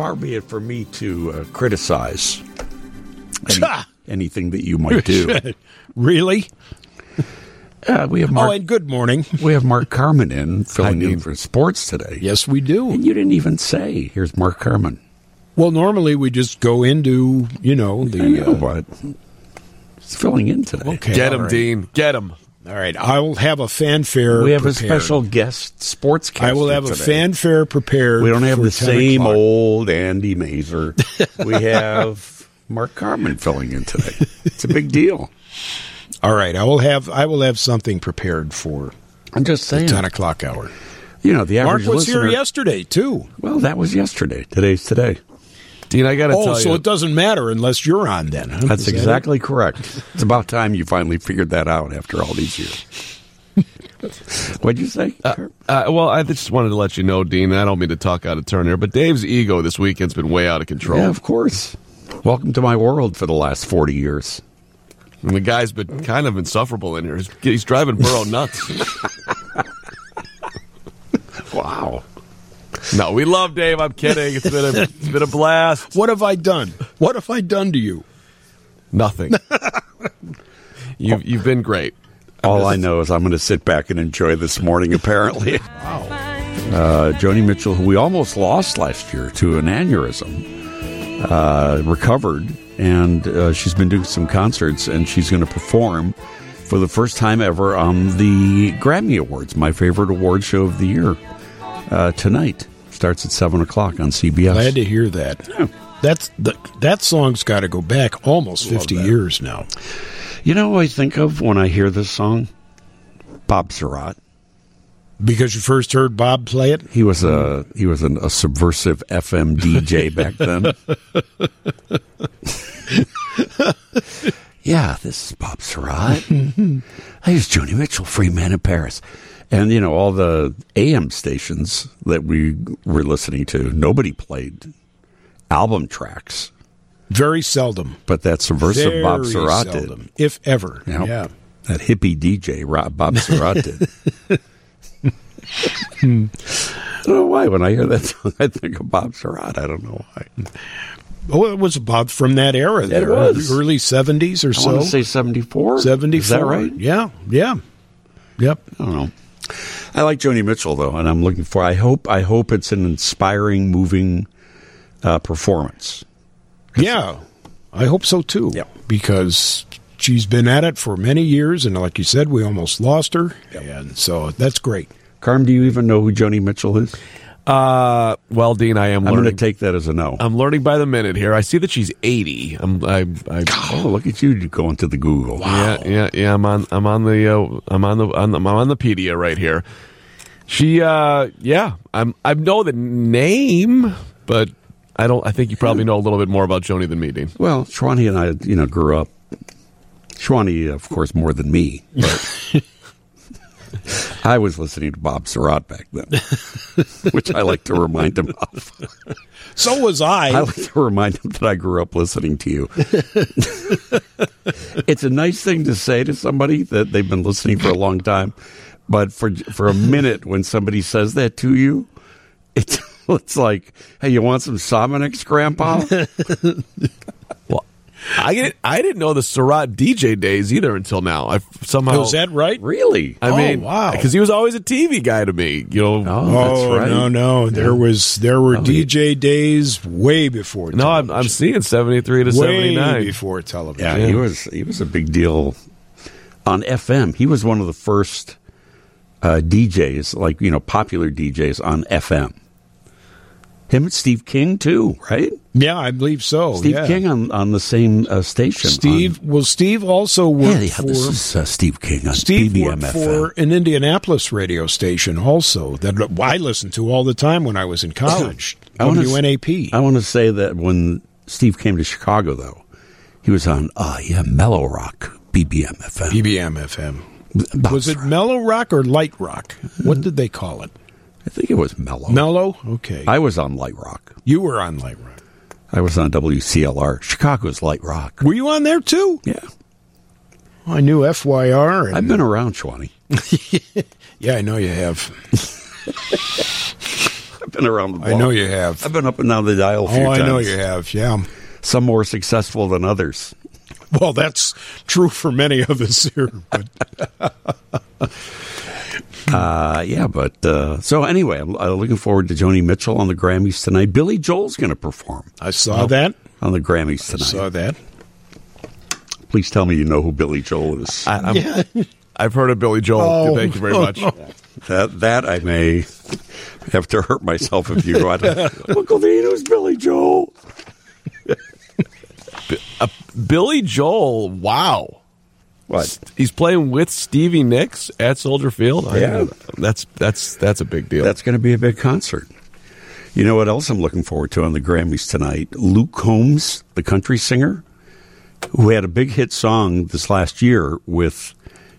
far be it for me to uh, criticize any- anything that you might do. really? Uh, we have Oh, Mark. and good morning. we have Mark Carman in filling in for sports today. Yes, we do. And you didn't even say, "Here's Mark Carman." Well, normally we just go into, you know, I the. know, Uh, but he's filling in today. okay, Get him, right. Dean. Get him. All right, I will have a fanfare. We have a special guest sportscaster. I will have a fanfare prepared. We don't have the same o'clock. old Andy Masur. we have Mark Carman filling in today. It's a big deal. All right, I will have I will have something prepared for I'm just the saying. ten o'clock hour. You know, the Mark was listener. here yesterday too. Well, that was yesterday. Today's today. Dean, I got to Oh, tell so you. So it doesn't matter unless you're on then. huh? That's Is that it? exactly correct. It's about time you finally figured that out after all these years. What'd you say? Kurt? Uh, well, I just wanted to let you know, Dean. I don't mean to talk out of turn here, but Dave's ego this weekend's been way out of control. yeah, of course. Welcome to my world for the last 40 years. And the guy's been kind of insufferable in here. He's, he's driving Burrow nuts. Wow. No, we love Dave. I'm kidding. It's been a, it's been a blast. What have I done? What have I done to you? Nothing. you've you've been great. All I know is I'm going to sit back and enjoy this morning, apparently. wow. Uh, Joni Mitchell, who we almost lost last year to an aneurysm, uh, recovered, and uh, she's been doing some concerts, and she's going to perform for the first time ever on the Grammy Awards, my favorite award show of the year, uh, tonight. Starts at 7 o'clock on CBS. Glad to hear that. That's the, that song's got to go back almost fifty years now. You know what I think of when I hear this song? Bob Sirott. Because you first heard Bob play it. He was a he was an, a subversive FM DJ back then. yeah, this is Bob Sirott. Here's Joni Mitchell, Free Man in Paris, and you know all the AM stations that we were listening to. Nobody played album tracks, Very seldom. but that subversive Very Bob Sirott seldom, did. if ever. You know, Yeah. that hippie DJ Rob, Bob Sirott did. I don't know why. When I hear that song, I think of Bob Sirott. I don't know why. Oh, it was about from that era. There, was. early seventies or I so. want to say 74. Seventy-four. Is that right? Yeah. Yeah. Yep. I don't know. I like Joni Mitchell though, and I'm looking for. I hope. I hope it's an inspiring, moving uh, performance. Yeah, I hope so too. Yep. Because she's been at it for many years, and like you said, we almost lost her, and so that's great. Carm, do you even know who Joni Mitchell is? Uh, well, Dean, I am I'm going to take that as a no. I'm learning by the minute here. I see that she's 80. I'm, I, I, oh, look at you going to the Google. yeah, yeah, yeah. I'm on, I'm on the, uh, I'm on the, on the, I'm on the pedia right here. She, uh, yeah, I'm, I know the name, but I don't. I think you probably know a little bit more about Joni than me, Dean. Well, Shawnee and I, you know, grew up. Shawnee, of course, more than me, but I was listening to Bob Sirott back then, which I like to remind him of. So was I. I like to remind him that I grew up listening to you. it's a nice thing to say to somebody that they've been listening for a long time, but for for a minute when somebody says that to you, it's it's like, hey, you want some Sominex, Grandpa? Well, I didn't, I didn't know the Sirott DJ days either until now. I somehow was that right? really? I Oh, mean, wow. because he was always a TV guy to me. You know, Oh, that's Oh right. no, no! There was there were Oh, yeah. DJ days way before. no, I'm, I'm seeing 73 to 79. before television. Yeah, he was he was a big deal on FM. He was one of the first uh, DJs, like you know, popular DJs on FM. Him and Steve King too, right? Yeah, I believe so. Steve yeah. King on, on the same uh, station. Steve. well, Steve also worked yeah, yeah, for. this is uh, Steve King on Steve BBM worked for an Indianapolis radio station also that I listened to all the time when I was in college. I WNAP. I want to say that when Steve came to Chicago, though, he was on uh, yeah Mellow Rock BBM FM. BBM FM. Was it Sirott. mellow rock or light rock? What did they call it? I think it was Mellow. Mellow. Okay. I was on Light Rock. you were on light rock. I was on WCLR. Chicago's Light Rock. Were you on there too? Yeah. I knew FYR. And, I've been around, Schwani. yeah, I know you have. I've been around the block. I know you have. I've been up and down the dial. A few Oh, I know you have. Yeah. Some more successful than others. Well, that's true for many of us here. But Uh, yeah, but uh, so anyway, I'm uh, looking forward to Joni Mitchell on the Grammys tonight. Billy Joel's going to perform I saw that. on the Grammys tonight. I tonight. saw that. Please tell me you know who Billy Joel is. I, I'm, I've heard of Billy Joel. Oh. Thank you very much. that that I may have to hurt myself if you go out. Uncle Dean, who's Billy Joel? Billy Joel. Wow. What? He's playing with Stevie Nicks at Soldier Field. I- Yeah. that's that's that's a big deal. That's going to be a big concert. You know what else I'm looking forward to on the Grammys tonight? Luke Combs, the country singer, who had a big hit song this last year with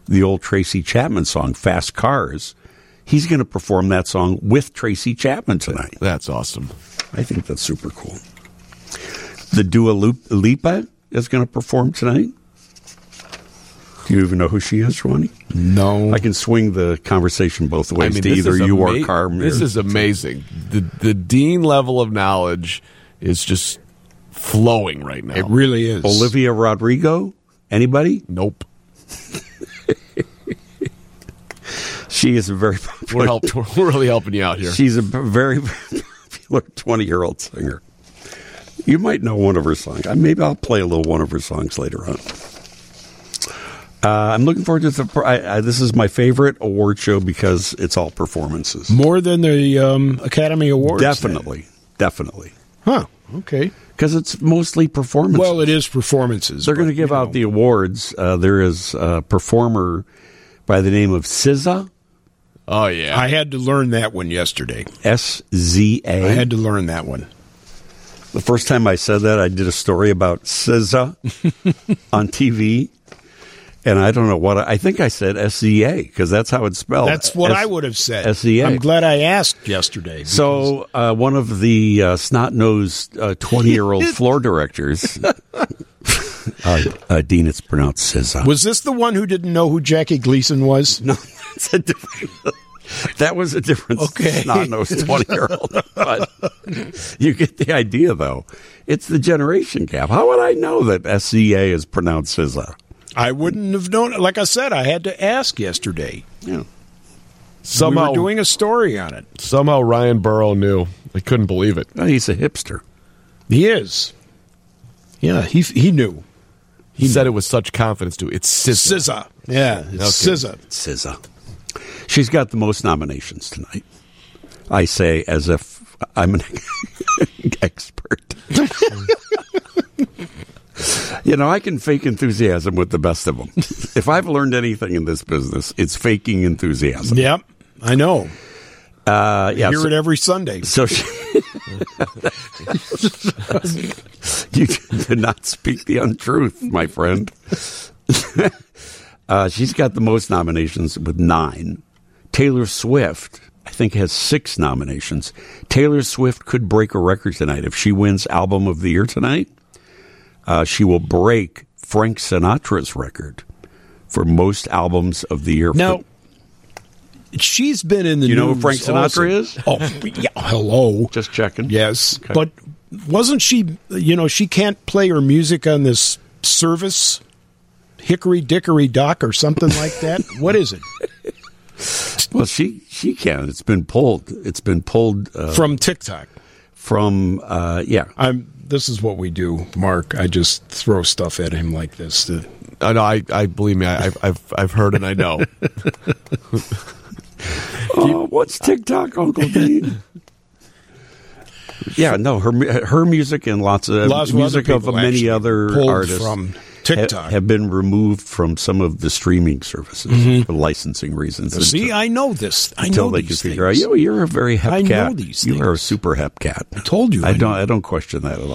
the old Tracy Chapman song, Fast Cars. He's going to perform that song with Tracy Chapman tonight. that's awesome. I think that's super cool. The Dua Lipa is going to perform tonight. You even know who she is, Ronnie? No. I can swing the conversation both ways I mean, to either you or ama- Carm. This is amazing. The the Dean level of knowledge is just flowing right now. it really is. Olivia Rodrigo. Anybody? nope. She is a very We're popular. help, we're really helping you out here. She's a very popular twenty-year-old singer. You might know one of her songs. Maybe I'll play a little one of her songs later on. Uh, I'm looking forward to the. I, I, this is my favorite award show because it's all performances. More than the um, Academy Awards. then. Definitely, definitely, Huh. Okay. because it's mostly performances. Well, it is performances. They're going to give out know. the awards. Uh, there is a performer by the name of SZA, oh yeah. I had to learn that one yesterday. S Z I A. had to learn that one. The first time I said that, I did a story about SZA on TV, and I don't know what I, I think I said S Z A because that's how it's spelled. That's what S- I would have said. SZA. I'm glad I asked yesterday. So uh, one of the uh, snot-nosed twenty-year-old floor directors, uh, uh, Dean, it's pronounced SZA. was this the one who didn't know who Jackie Gleason was? No, that's a different. That was a different Okay. snot-nosed twenty-year-old. But you get the idea, though. It's the generation gap. How would I know that SCA is pronounced SZA? I wouldn't have known. Like I said, I had to ask yesterday. Yeah. somehow we were doing a story on it. somehow Ryan Burrow knew. I couldn't believe it. Well, he's a hipster. He is. Yeah, he he knew. He said it with such confidence too. It's SZA. SZA. Yeah, it's Okay. SZA. SZA. She's got the most nominations tonight. I say as if I'm an expert. you know, I can fake enthusiasm with the best of them. If I've learned anything in this business, it's faking enthusiasm. Yep, I know. Uh, yeah. Hear so- it every Sunday. So she, you did not speak the untruth, my friend. uh, she's got the most nominations with nine. Taylor Swift, I think, has six nominations. Taylor Swift could break a record tonight if she wins Album of the Year tonight. Uh, she will break Frank Sinatra's record for most albums of the year. Now, she's been in the You know who Frank Sinatra also. is? Oh, yeah, hello. just checking. Yes, but wasn't she? You know, she can't play her music on this service, Hickory Dickory Dock or something like that. what is it Well, she she can. It's been pulled. It's been pulled uh, from TikTok? from uh, yeah. I'm. This is what we do, Mark. I just throw stuff at him like this. to- I know. I, I believe me. I, I've, I've I've heard and I know. Oh, what's TikTok, Uncle Dean? yeah, no, her her music and lots of Lots of music other of many other pulled artists from ha- TikTok. have been removed from some of the streaming services for licensing reasons. Mm-hmm. See, until, I know this. I until know they these can figure out. things. Yo, you're a very hep I know cat. these you are a super hep cat. I told you I, I don't. I don't question that at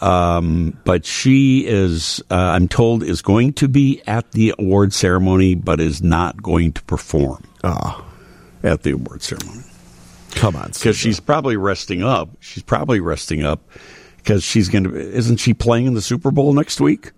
all. um, but she is. Uh, I'm told is going to be at the award ceremony, but is not going to perform Ah, at the award ceremony. come on, because she's probably resting up. She's probably resting up because she's going to. Isn't she playing in the Super Bowl next week?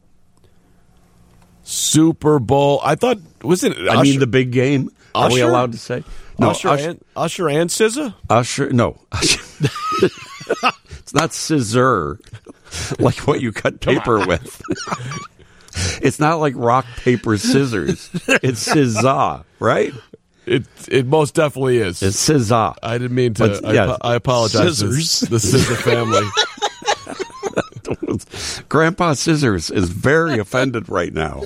Super Bowl. I thought was it? I mean, the big game. Are we allowed to say? No, Usher, Usher. and, Usher and SZA? Usher no. it's not scissor, like what you cut paper with. it's not like rock, paper, scissors. It's scissor, right? It it most definitely is. It's scissor. I didn't mean to. But, I, yeah. I apologize. to Scissors. The SZA family. Grandpa Scissors is very offended right now.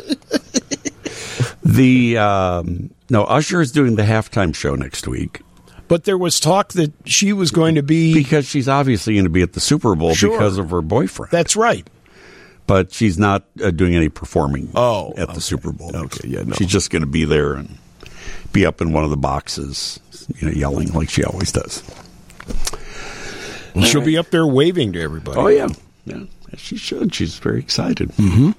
The um, no Usher is doing the halftime show next week But there was talk that she was going to be. because she's obviously going to be at the Super Bowl Sure. because of her boyfriend. That's right. but she's not uh, doing any performing. Oh, at the. Super Bowl. Okay, yeah, no. she's just going to be there and be up in one of the boxes, you know, yelling like she always does. She'll be up there waving to everybody. Oh yeah, yeah, she should. She's very excited. Mm-hmm.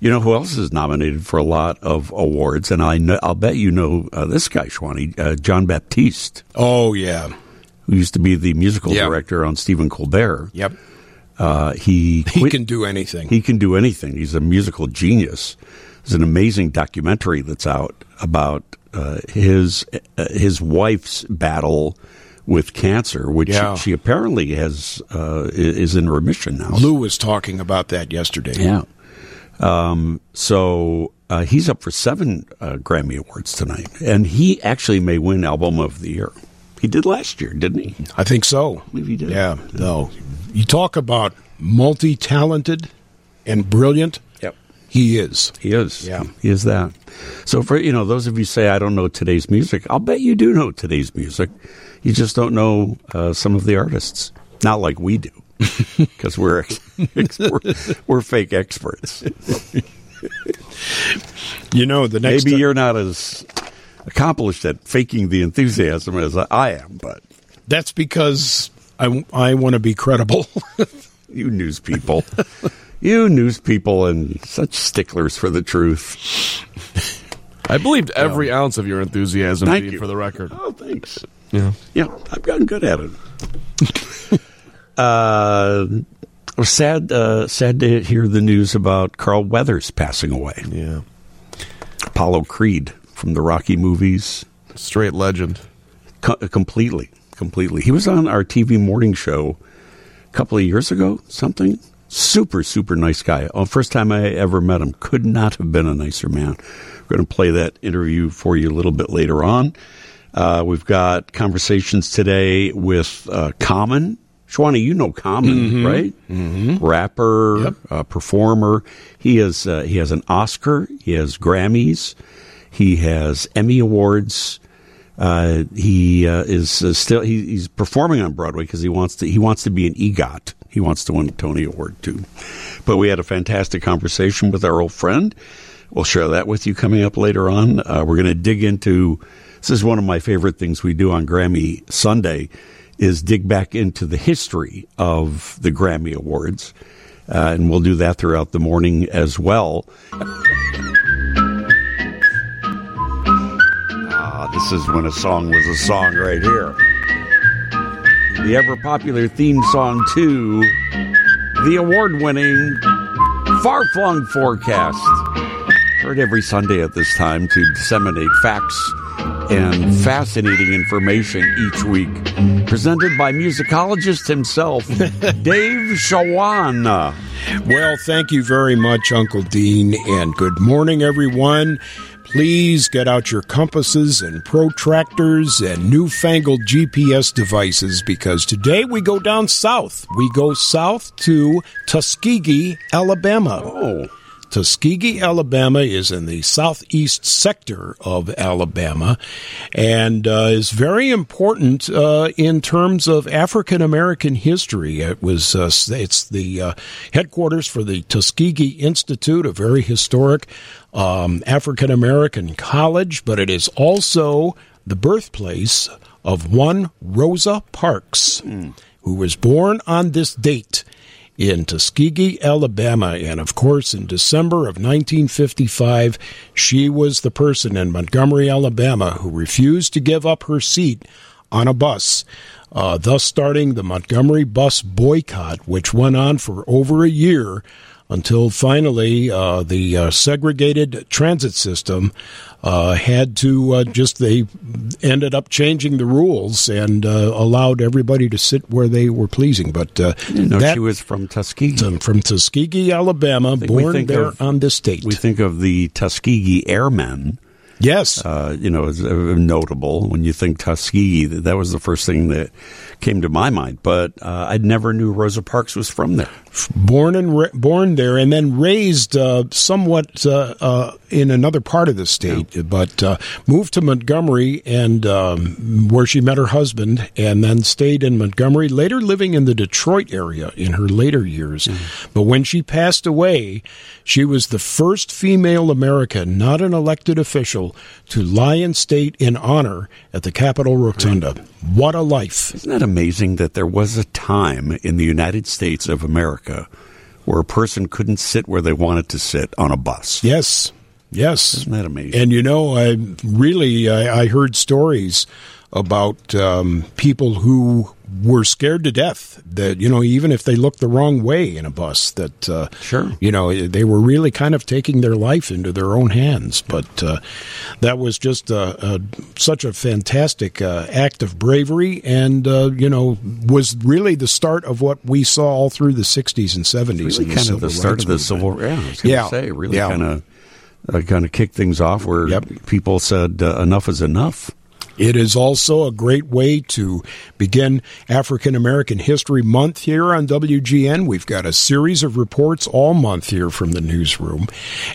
You know who else is nominated for a lot of awards, and I know, I'll bet you know uh, this guy, Schwani, uh, Jon Batiste, Oh, yeah. who used to be the musical Yeah. director on Stephen Colbert. Yep. Uh, he He can do anything. He can do anything. He's a musical genius. There's an amazing documentary that's out about uh, his uh, his wife's battle with cancer, which Yeah. she, she apparently has uh, is in remission now. Lou was talking about that yesterday. Yeah. Um, so uh, he's up for seven uh, Grammy awards tonight, and he actually may win Album of the Year. He did last year, didn't he? I think so. Maybe he did. Yeah. No. You talk about multi talented and brilliant. Yep. He is. He is. Yeah. He is that. So for you know, those of you say I don't know today's music, I'll bet you do know today's music. You just don't know uh, some of the artists. Not like we do. Because we're, ex- we're we're fake experts. You know, the next Maybe you're not as accomplished at faking the enthusiasm as I am, but that's because I, I want to be credible. you news people, you news people, and such sticklers for the truth. I believed every ounce of your enthusiasm, Thank Pete, you for the record. Oh, thanks. Yeah. Yeah, I've gotten good at it. uh, sad, uh, sad to hear the news about Carl Weathers passing away. Yeah. Apollo Creed from the Rocky movies, Straight legend. Co- completely, completely. He was on our TV morning show a couple of years ago, something. Super, super nice guy. Oh, first time I ever met him. Could not have been a nicer man. We're going to play that interview for you a little bit later on. Uh, we've got conversations today with uh, Common. Shwani, you know Common, right? Mm-hmm. Rapper, uh, performer. He is. Uh, he has an Oscar. He has Grammys. He has Emmy awards. Uh, he uh, is uh, still he, he's performing on Broadway because he wants to he wants to be an EGOT. He wants to win a Tony Award too. But we had a fantastic conversation with our old friend. We'll share that with you coming up later on. Uh, we're going to dig into this is one of my favorite things we do on Grammy Sunday is dig back into the history of the Grammy Awards. Uh, and we'll do that throughout the morning as well. Ah, this is when a song was a song right here. The ever popular theme song to the award winning Far Flung Forecast. Heard every Sunday at this time to disseminate facts and fascinating information each week. Presented by musicologist himself, Dave Shawana. Well, thank you very much, Uncle Dean, and good morning, everyone. Please get out your compasses and protractors and newfangled GPS devices because today we go down south. We go south to Tuskegee, Alabama. Oh, Tuskegee, Alabama is in the southeast sector of Alabama and uh, is very important uh, in terms of African American history. It was uh, it's the uh, headquarters for the Tuskegee Institute, a very historic um, African American college, but it is also the birthplace of one Rosa Parks, who was born on this date in Tuskegee, Alabama. And of course, in December of 1955, she was the person in Montgomery, Alabama, who refused to give up her seat on a bus, uh, thus starting the Montgomery bus boycott, which went on for over a year until finally uh, the uh, segregated transit system uh, had to uh, just they ended up changing the rules and uh, allowed everybody to sit where they were pleasing. But uh, that, she was from Tuskegee, from Tuskegee, Alabama, born there of, on this date. We think of the Tuskegee Airmen. Yes, uh, you know, it's notable when you think Tuskegee. That was the first thing that came to my mind. But uh, I never knew Rosa Parks was from there. Born and ra- born there, and then raised uh, somewhat uh, uh, in another part of the state, yeah. but uh, moved to Montgomery and um, where she met her husband, and then stayed in Montgomery. Later, living in the Detroit area in her later years. Mm. But when she passed away, she was the first female American, not an elected official, to lie in state in honor at the Capitol Rotunda. Right. What a life! Isn't that amazing that there was a time in the United States of America where a person couldn't sit where they wanted to sit on a bus? Yes. Yes. Isn't that amazing? And you know, I really I, I heard stories about um, people who were scared to death that you know even if they looked the wrong way in a bus that uh, sure. you know they were really kind of taking their life into their own hands. But uh, that was just a, a, such a fantastic uh, act of bravery and uh, you know was really the start of what we saw all through the 60s and 70s really kind of the start of the civil yeah I was yeah. say really yeah. kind of uh, kind of kicked things off where yep. people said uh, enough is enough it is also a great way to begin African American History Month here on WGN. We've got a series of reports all month here from the newsroom.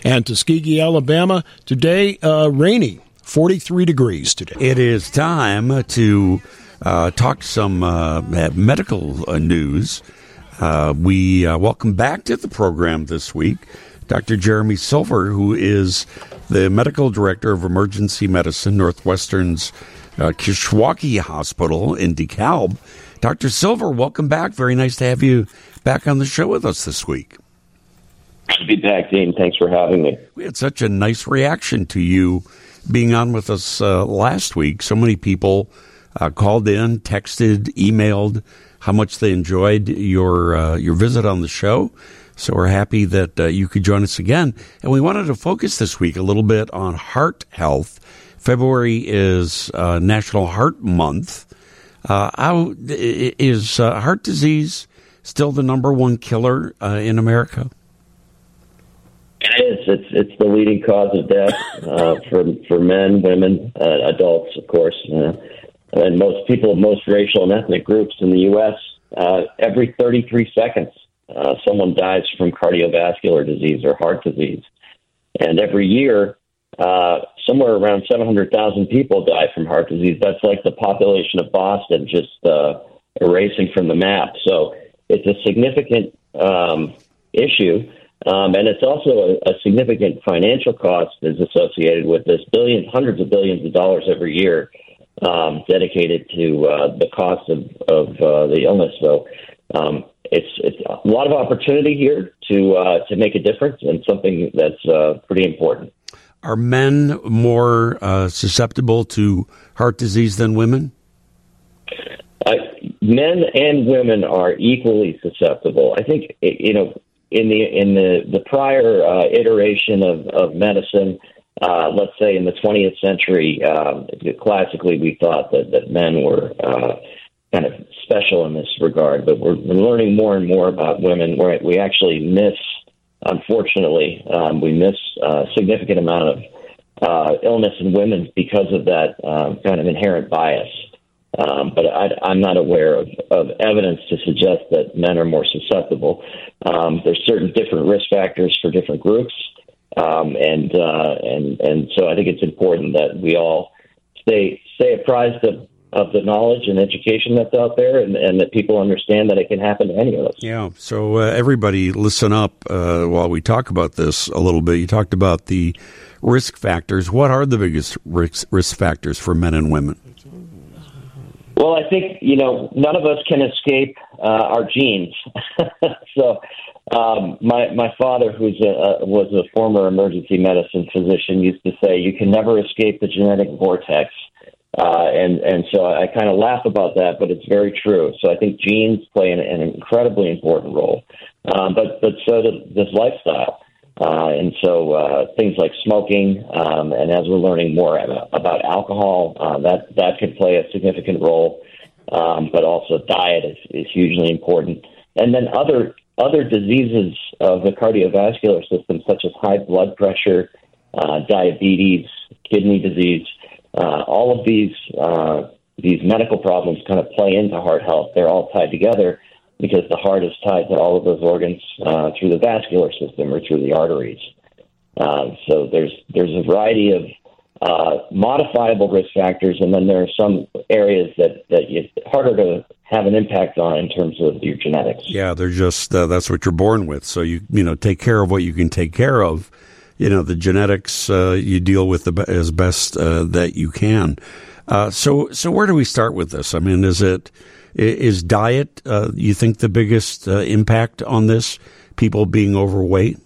And Tuskegee, Alabama, today, uh, rainy, 43 degrees today. It is time to uh, talk some uh, medical uh, news. Uh, we uh, welcome back to the program this week Dr. Jeremy Silver, who is the medical director of emergency medicine, Northwestern's uh, Kishwaukee Hospital in DeKalb. Dr. Silver, welcome back. Very nice to have you back on the show with us this week. Good to be back, Dean. Thanks for having me. We had such a nice reaction to you being on with us uh, last week. So many people uh, called in, texted, emailed how much they enjoyed your uh, your visit on the show. So we're happy that uh, you could join us again. And we wanted to focus this week a little bit on heart health February is uh, National Heart Month. Uh, how, is uh, heart disease still the number one killer uh, in America? It is. It's it's the leading cause of death uh, for for men, women, uh, adults, of course, and most people of most racial and ethnic groups in the U.S. every 33 seconds, someone dies from cardiovascular disease or heart disease, and every year uh, somewhere around 700,000 people die from heart disease. That's like the population of Boston just uh, erasing from the map. So it's a significant um, issue. Um, and it's also a, a, significant financial cost is associated with this billions, hundreds of billions of dollars every year um, dedicated to uh, the cost of, of uh, the illness. So um, it's it's a lot of opportunity here to uh, to make a difference and something that's uh, pretty important. Are men more uh, susceptible to heart disease than women? Uh, men and women are equally susceptible. I think you know in the in the the prior uh, iteration of of medicine. Uh, let's say in the 20th century, um, classically we thought that, that men were uh, kind of special in this regard, but we're, we're learning more and more about women we actually miss unfortunately, um, we miss a significant amount of uh, illness in women because of that um, kind of inherent bias. Um, but I, am not aware of, of, evidence to suggest that men are more susceptible. Um, there's certain different risk factors for different groups, um, and uh, and and so I think it's important that we all stay stay apprised of of the knowledge and education that's out there, and, and, that people understand that it can happen to any of us. Yeah. So uh, everybody, listen up uh, while we talk about this a little bit. You talked about the risk factors. What are the biggest risk, risk factors for men and women? Well, I think you know none of us can escape uh, our genes. so, um, my my father, who's a, was a former emergency medicine physician, used to say, "You can never escape the genetic vortex." Uh, and and so I kind of laugh about that, but it's very true. So I think genes play an, an incredibly important role, um, but but so does lifestyle. Uh, and so uh, things like smoking, um, and as we're learning more about alcohol, uh, that that could play a significant role. Um, but also diet is, is hugely important, and then other other diseases of the cardiovascular system, such as high blood pressure, uh, diabetes, kidney disease. Uh, all of these uh, these medical problems kind of play into heart health. They're all tied together because the heart is tied to all of those organs uh, through the vascular system or through the arteries. Uh, so there's there's a variety of uh, modifiable risk factors, and then there are some areas that that it's harder to have an impact on in terms of your genetics. Yeah, they're just uh, that's what you're born with. So you you know take care of what you can take care of. You know the genetics uh, you deal with the, as best uh, that you can. Uh, so so where do we start with this? I mean, is it is diet? Uh, you think the biggest uh, impact on this? People being overweight.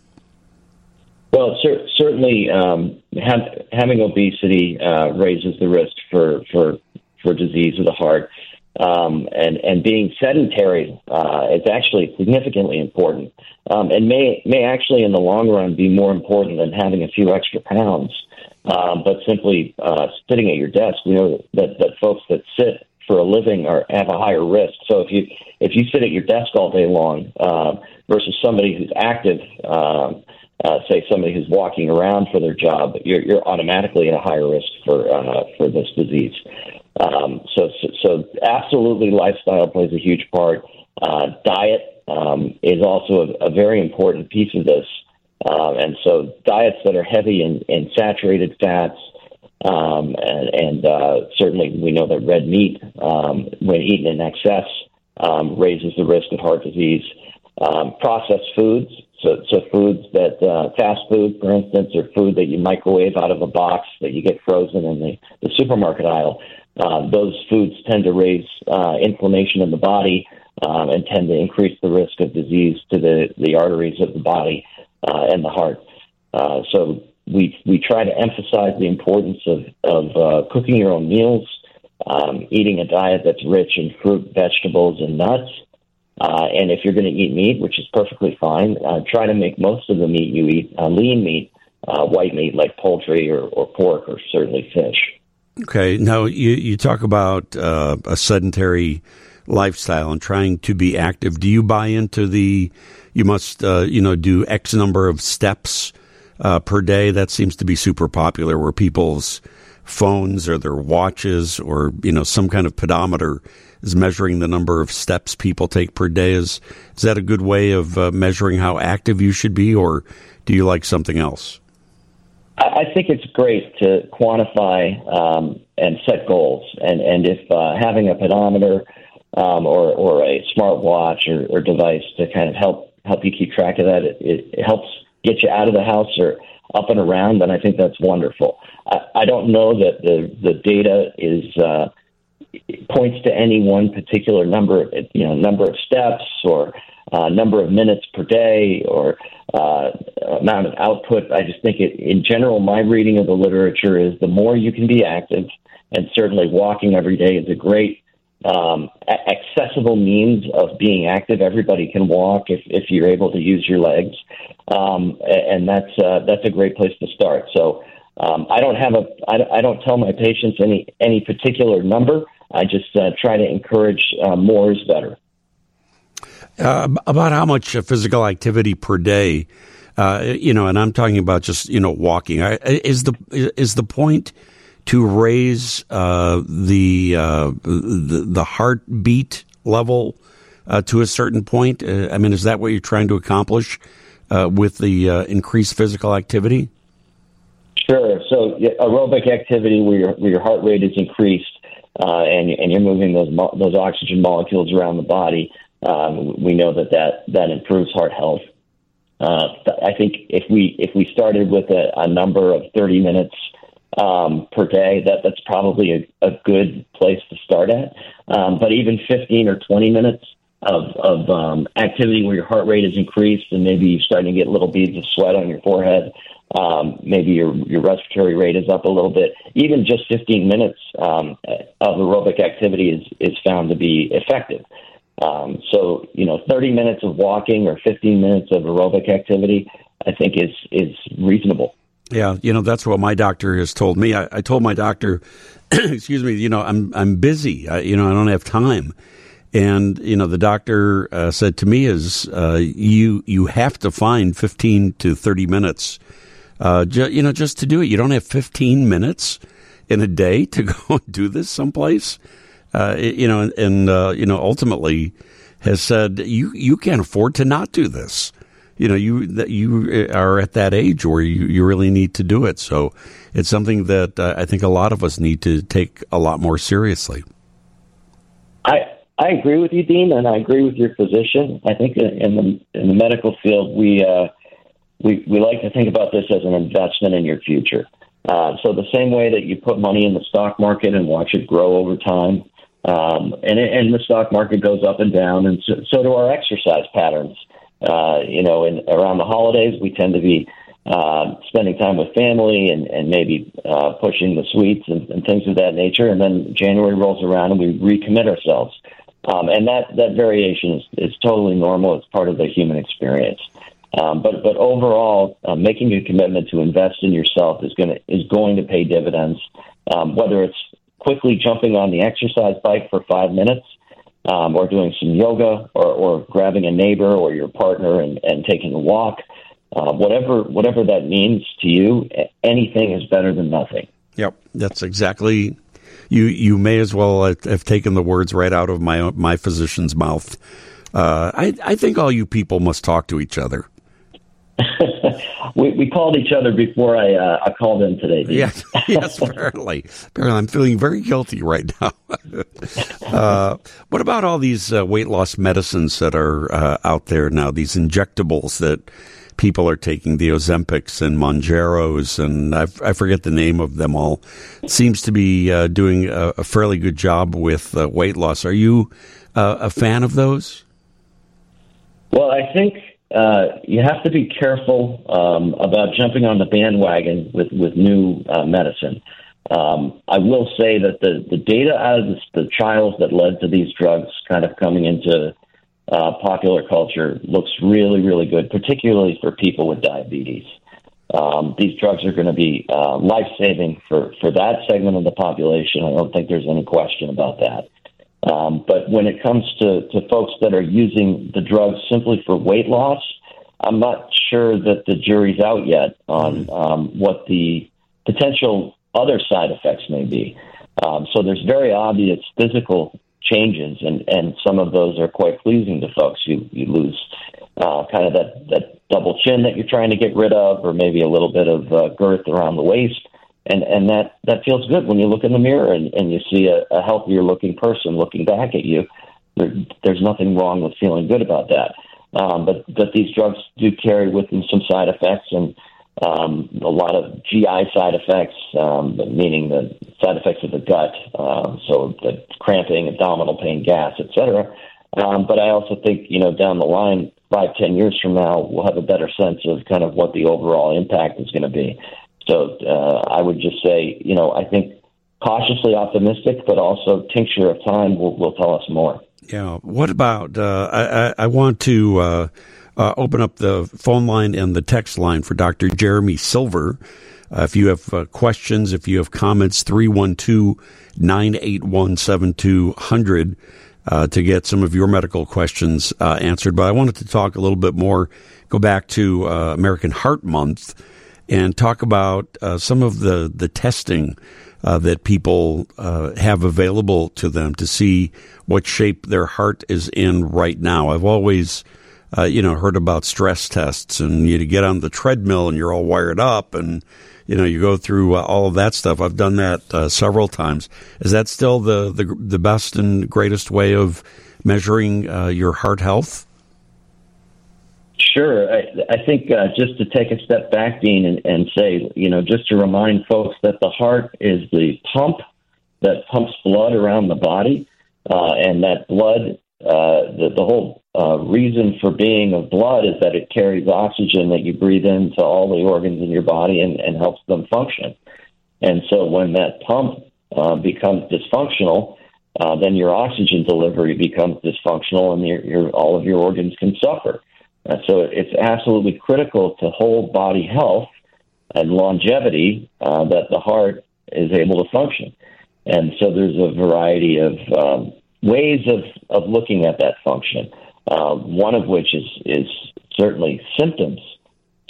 Well, cer- certainly, um, ha- having obesity uh, raises the risk for, for for disease of the heart, um, and and being sedentary uh, is actually significantly important, um, and may may actually in the long run be more important than having a few extra pounds. Um, but simply uh, sitting at your desk, we know that, that folks that sit for a living are have a higher risk. So if you if you sit at your desk all day long uh, versus somebody who's active, um, uh, say somebody who's walking around for their job, you're, you're automatically at a higher risk for uh, for this disease. Um, so, so, so absolutely, lifestyle plays a huge part. Uh, diet um, is also a, a very important piece of this. Uh, and so diets that are heavy in, in saturated fats, um, and, and uh, certainly we know that red meat, um, when eaten in excess, um, raises the risk of heart disease. Processed foods, so, so foods that uh, fast food, for instance, or food that you microwave out of a box that you get frozen in the, the supermarket aisle. Uh, those foods tend to raise uh, inflammation in the body um, and tend to increase the risk of disease to the, the arteries of the body uh, and the heart. Uh, so we we try to emphasize the importance of of uh, cooking your own meals, um, eating a diet that's rich in fruit, vegetables, and nuts. Uh, and if you're going to eat meat, which is perfectly fine, uh, try to make most of the meat you eat uh, lean meat, uh, white meat like poultry or, or pork or certainly fish. Okay. Now you you talk about uh, a sedentary lifestyle and trying to be active. Do you buy into the you must uh, you know do X number of steps uh, per day. That seems to be super popular, where people's phones or their watches or you know some kind of pedometer is measuring the number of steps people take per day. Is is that a good way of uh, measuring how active you should be, or do you like something else? I think it's great to quantify um, and set goals, and and if uh, having a pedometer um, or or a smart watch or, or device to kind of help help you keep track of that, it, it helps get you out of the house or up and around, then I think that's wonderful. I, I don't know that the the data is uh, points to any one particular number, you know, number of steps or uh, number of minutes per day or uh, amount of output. I just think it, in general, my reading of the literature is the more you can be active, and certainly walking every day is a great um, accessible means of being active. Everybody can walk if, if you're able to use your legs, um, and that's uh, that's a great place to start. So um, I don't have a I, I don't tell my patients any any particular number. I just uh, try to encourage uh, more is better. Uh, about how much physical activity per day, uh, you know, and I'm talking about just you know walking. Is the is the point to raise uh, the, uh, the, the heartbeat level uh, to a certain point? Uh, I mean, is that what you're trying to accomplish uh, with the uh, increased physical activity? Sure. So aerobic activity, where your, where your heart rate is increased, and and you're moving those those oxygen molecules around the body, um, we know that, that that improves heart health. I think if we if we started with a, a number of 30 minutes um, per day, that that's probably a, a good place to start at. Um, but even 15 or 20 minutes of, of um, activity where your heart rate is increased and maybe you're starting to get little beads of sweat on your forehead. Um, maybe your, your respiratory rate is up a little bit. Even just 15 minutes um, of aerobic activity is, is found to be effective. Um, so, you know, 30 minutes of walking or 15 minutes of aerobic activity, I think is, is reasonable. Yeah, you know that's what my doctor has told me. I, I told my doctor, excuse me, you know I'm I'm busy. I, you know I don't have time, and you know the doctor uh, said to me is uh, you you have to find 15 to 30 minutes, uh, ju- you know just to do it. You don't have 15 minutes in a day to go do this someplace, uh, you know, and, uh, you know ultimately has said you you can't afford to not do this you know you that you are at that age where you, you really need to do it. So it's something that uh, I think a lot of us need to take a lot more seriously. I I agree with you, Dean, and I agree with your position. I think in the in the medical field, we uh, we we like to think about this as an investment in your future. Uh, so the same way that you put money in the stock market and watch it grow over time, um, and and the stock market goes up and down, and so, so do our exercise patterns. Uh, you know, and around the holidays, we tend to be uh, spending time with family and, and maybe uh, pushing the sweets and, and things of that nature. And then January rolls around and we recommit ourselves. Um, and that, that variation is, is totally normal. It's part of the human experience. Um, but but overall, uh, making a commitment to invest in yourself is going to is going to pay dividends. Um, whether it's quickly jumping on the exercise bike for five minutes, um, or doing some yoga or, or grabbing a neighbor or your partner and, and taking a walk. Uh, whatever whatever that means to you, anything is better than nothing. Yep, that's exactly. You you may as well have taken the words right out of my my physician's mouth. Uh, I I think all you people must talk to each other. We, we called each other before I uh, I called in today. Yes, yes, apparently. apparently. I'm feeling very guilty right now. uh, what about all these uh, weight loss medicines that are uh, out there now? These injectables that people are taking, the Ozempics and Mounjaros, and I, I forget the name of them all. seems to be uh, doing a, a, fairly good job with uh, weight loss. Are you a fan of those? Well, I think uh, you have to be careful um, about jumping on the bandwagon with with new uh, medicine. Um, I will say that the the data out of the, the trials that led to these drugs kind of coming into uh, popular culture looks really really good, particularly for people with diabetes. Um, these drugs are going to be uh, life saving for for that segment of the population. I don't think there's any question about that. Um, but when it comes to, to folks that are using the drugs simply for weight loss, I'm not sure that the jury's out yet on mm-hmm. um, what the potential other side effects may be. Um, so there's very obvious physical changes, and, and some of those are quite pleasing to folks. You you lose uh, kind of that, that double chin that you're trying to get rid of, or maybe a little bit of uh, girth around the waist and and that that feels good when you look in the mirror and, and you see a, a healthier looking person looking back at you. There, there's nothing wrong with feeling good about that. Um, but but these drugs do carry with them some side effects and um, a lot of GI side effects, um, meaning the side effects of the gut, uh, so the cramping, abdominal pain, gas, etc. Um, but I also think you know down the line, five ten years from now, we'll have a better sense of kind of what the overall impact is going to be. So uh, I would just say, you know, I think cautiously optimistic, but also tincture of time will, will tell us more. Yeah. What about? Uh, I, I, want to uh, uh, open up the phone line and the text line for Dr. Jeremy Silver. Uh, if you have uh, questions, if you have comments, 312 981 7200 to get some of your medical questions answered. But I wanted to talk a little bit more, go back to American Heart Month and talk about uh, some of the the testing uh, that people uh, have available to them to see what shape their heart is in right now. I've always, uh, you know, heard about stress tests, and you get on the treadmill and you're all wired up, and you know you go through uh, all of that stuff. I've done that uh, several times. Is that still the, the the best and greatest way of measuring your heart health? Sure. I, I think uh, just to take a step back, Dean, and, and say, you know, just to remind folks that the heart is the pump that pumps blood around the body, uh, and that blood uh, the, the whole uh, reason for being of blood is that it carries oxygen that you breathe into all the organs in your body and, and helps them function. And so when that pump uh, becomes dysfunctional, uh, then your oxygen delivery becomes dysfunctional and your, your, all of your organs can suffer. Uh, so it's absolutely critical to whole body health and longevity uh, that the heart is able to function. And so there's a variety of um, ways of, of looking at that function. Uh, one of which is, is certainly symptoms.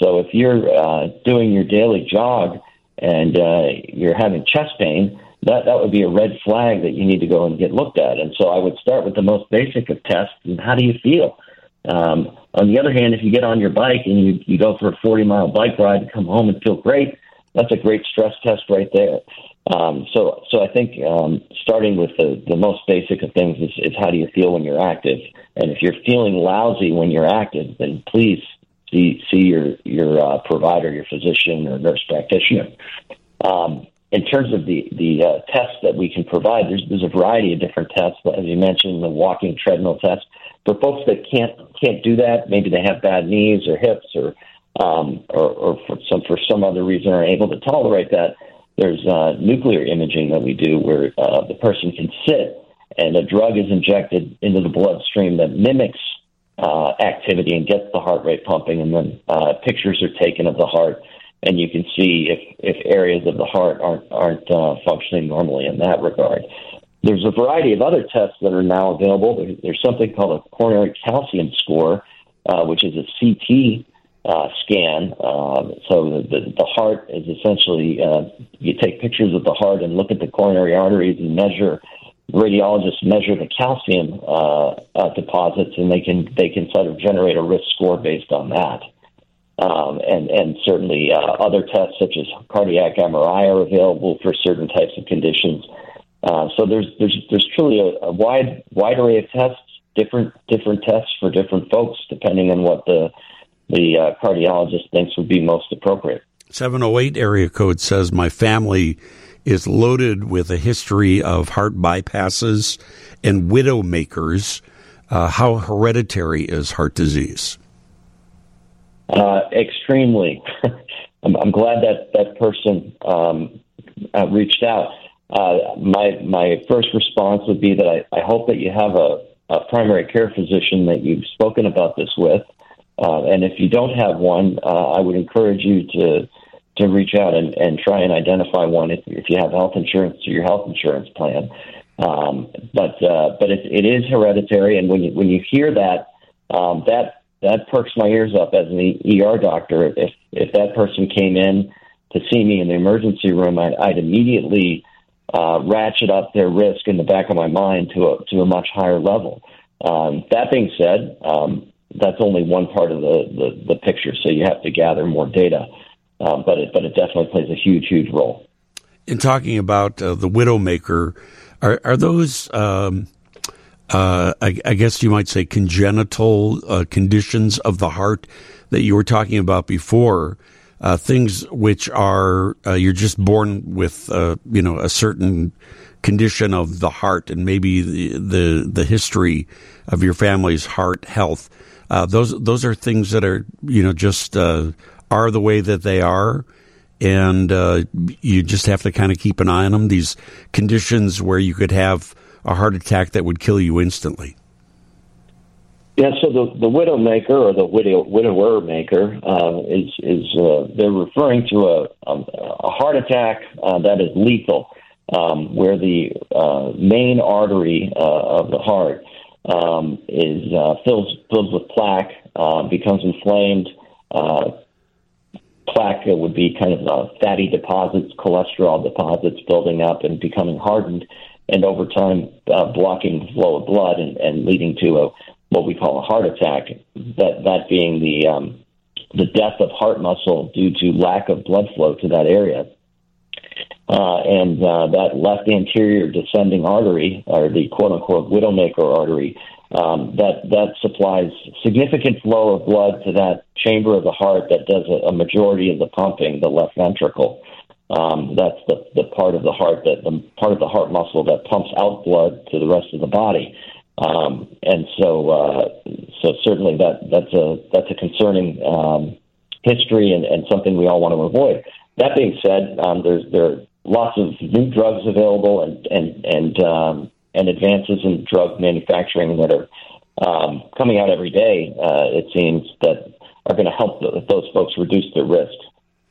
So if you're uh, doing your daily jog and uh, you're having chest pain, that, that would be a red flag that you need to go and get looked at. And so I would start with the most basic of tests. And how do you feel? Um, on the other hand, if you get on your bike and you, you go for a 40 mile bike ride and come home and feel great, that's a great stress test right there. Um, so, so I think um, starting with the, the most basic of things is, is how do you feel when you're active, and if you're feeling lousy when you're active, then please see see your your uh, provider, your physician or nurse practitioner. Um, in terms of the the uh, tests that we can provide, there's there's a variety of different tests. But as you mentioned, the walking treadmill test for folks that can't can't do that. Maybe they have bad knees or hips or um, or, or for some for some other reason are able to tolerate that there's uh, nuclear imaging that we do where uh, the person can sit and a drug is injected into the bloodstream that mimics uh, activity and gets the heart rate pumping, and then uh, pictures are taken of the heart, and you can see if, if areas of the heart aren't aren't uh, functioning normally in that regard. There's a variety of other tests that are now available. There's something called a coronary calcium score, uh, which is a CT uh, scan. Uh, so the, the, the heart is essentially uh, you take pictures of the heart and look at the coronary arteries and measure. Radiologists measure the calcium uh, uh, deposits, and they can they can sort of generate a risk score based on that. Um, and and certainly uh, other tests such as cardiac MRI are available for certain types of conditions. Uh, so there's there's there's truly a, a wide wide array of tests, different different tests for different folks, depending on what the the uh, cardiologist thinks would be most appropriate. 708 area code says my family is loaded with a history of heart bypasses and widowmakers. Uh, how hereditary is heart disease? Uh, extremely. I'm, I'm, glad that that person um, uh, reached out. Uh, my my first response would be that I, I hope that you have a, a primary care physician that you've spoken about this with uh, and if you don't have one, uh, I would encourage you to to reach out and, and try and identify one if, if you have health insurance to your health insurance plan. Um, but uh, but it, it is hereditary, and when you when you hear that, um, that that perks my ears up as an ER doctor. If if that person came in to see me in the emergency room, I'd, I'd immediately uh, ratchet up their risk in the back of my mind to a to a much higher level. Um, that being said, um, that's only one part of the, the, the picture. So you have to gather more data, um, but it but it definitely plays a huge huge role. In talking about uh, the widowmaker, are are those? Um, uh, I, I, guess you might say congenital uh, conditions of the heart that you were talking about before. Uh, things which are uh, you're just born with, uh, you know, a certain condition of the heart, and maybe the the, the history of your family's heart health uh, those those are things that are you know just uh, are the way that they are, and uh, you just have to kind of keep an eye on them. These conditions where you could have a heart attack that would kill you instantly. Yeah, so the the widow maker or the widow widower maker uh, is is uh, they're referring to a a, a heart attack uh, that is lethal, um, where the uh, main artery uh, of the heart um, is uh, fills fills with plaque, uh, becomes inflamed. Uh, plaque would be kind of uh, fatty deposits, cholesterol deposits building up and becoming hardened, and over time uh, blocking the flow of blood and, and leading to a what we call a heart attack. That that being the um, the death of heart muscle due to lack of blood flow to that area. Uh, and uh, that left anterior descending artery, or the quote unquote widowmaker artery, um, that that supplies significant flow of blood to that chamber of the heart that does a, a majority of the pumping, the left ventricle. Um, that's the, the part of the heart that the part of the heart muscle that pumps out blood to the rest of the body. Um, and so, uh, so certainly that that's a that's a concerning um, history and, and something we all want to avoid. That being said, um, there's there are lots of new drugs available and and and um, and advances in drug manufacturing that are um, coming out every day. Uh, it seems that are going to help the, those folks reduce their risk.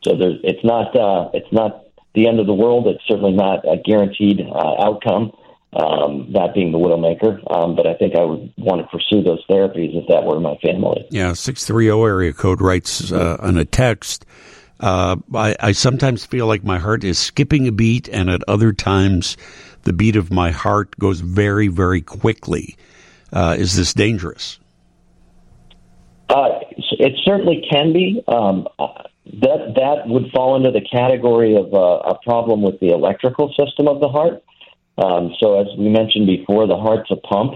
So there's, it's not uh, it's not the end of the world. It's certainly not a guaranteed uh, outcome. Um, that being the widowmaker, um, but I think I would want to pursue those therapies if that were my family. Yeah, six three zero area code writes uh, on a text. Uh, I, I sometimes feel like my heart is skipping a beat, and at other times, the beat of my heart goes very, very quickly. Uh, is this dangerous? Uh, it certainly can be. Um, that that would fall into the category of uh, a problem with the electrical system of the heart. Um, so, as we mentioned before, the heart's a pump,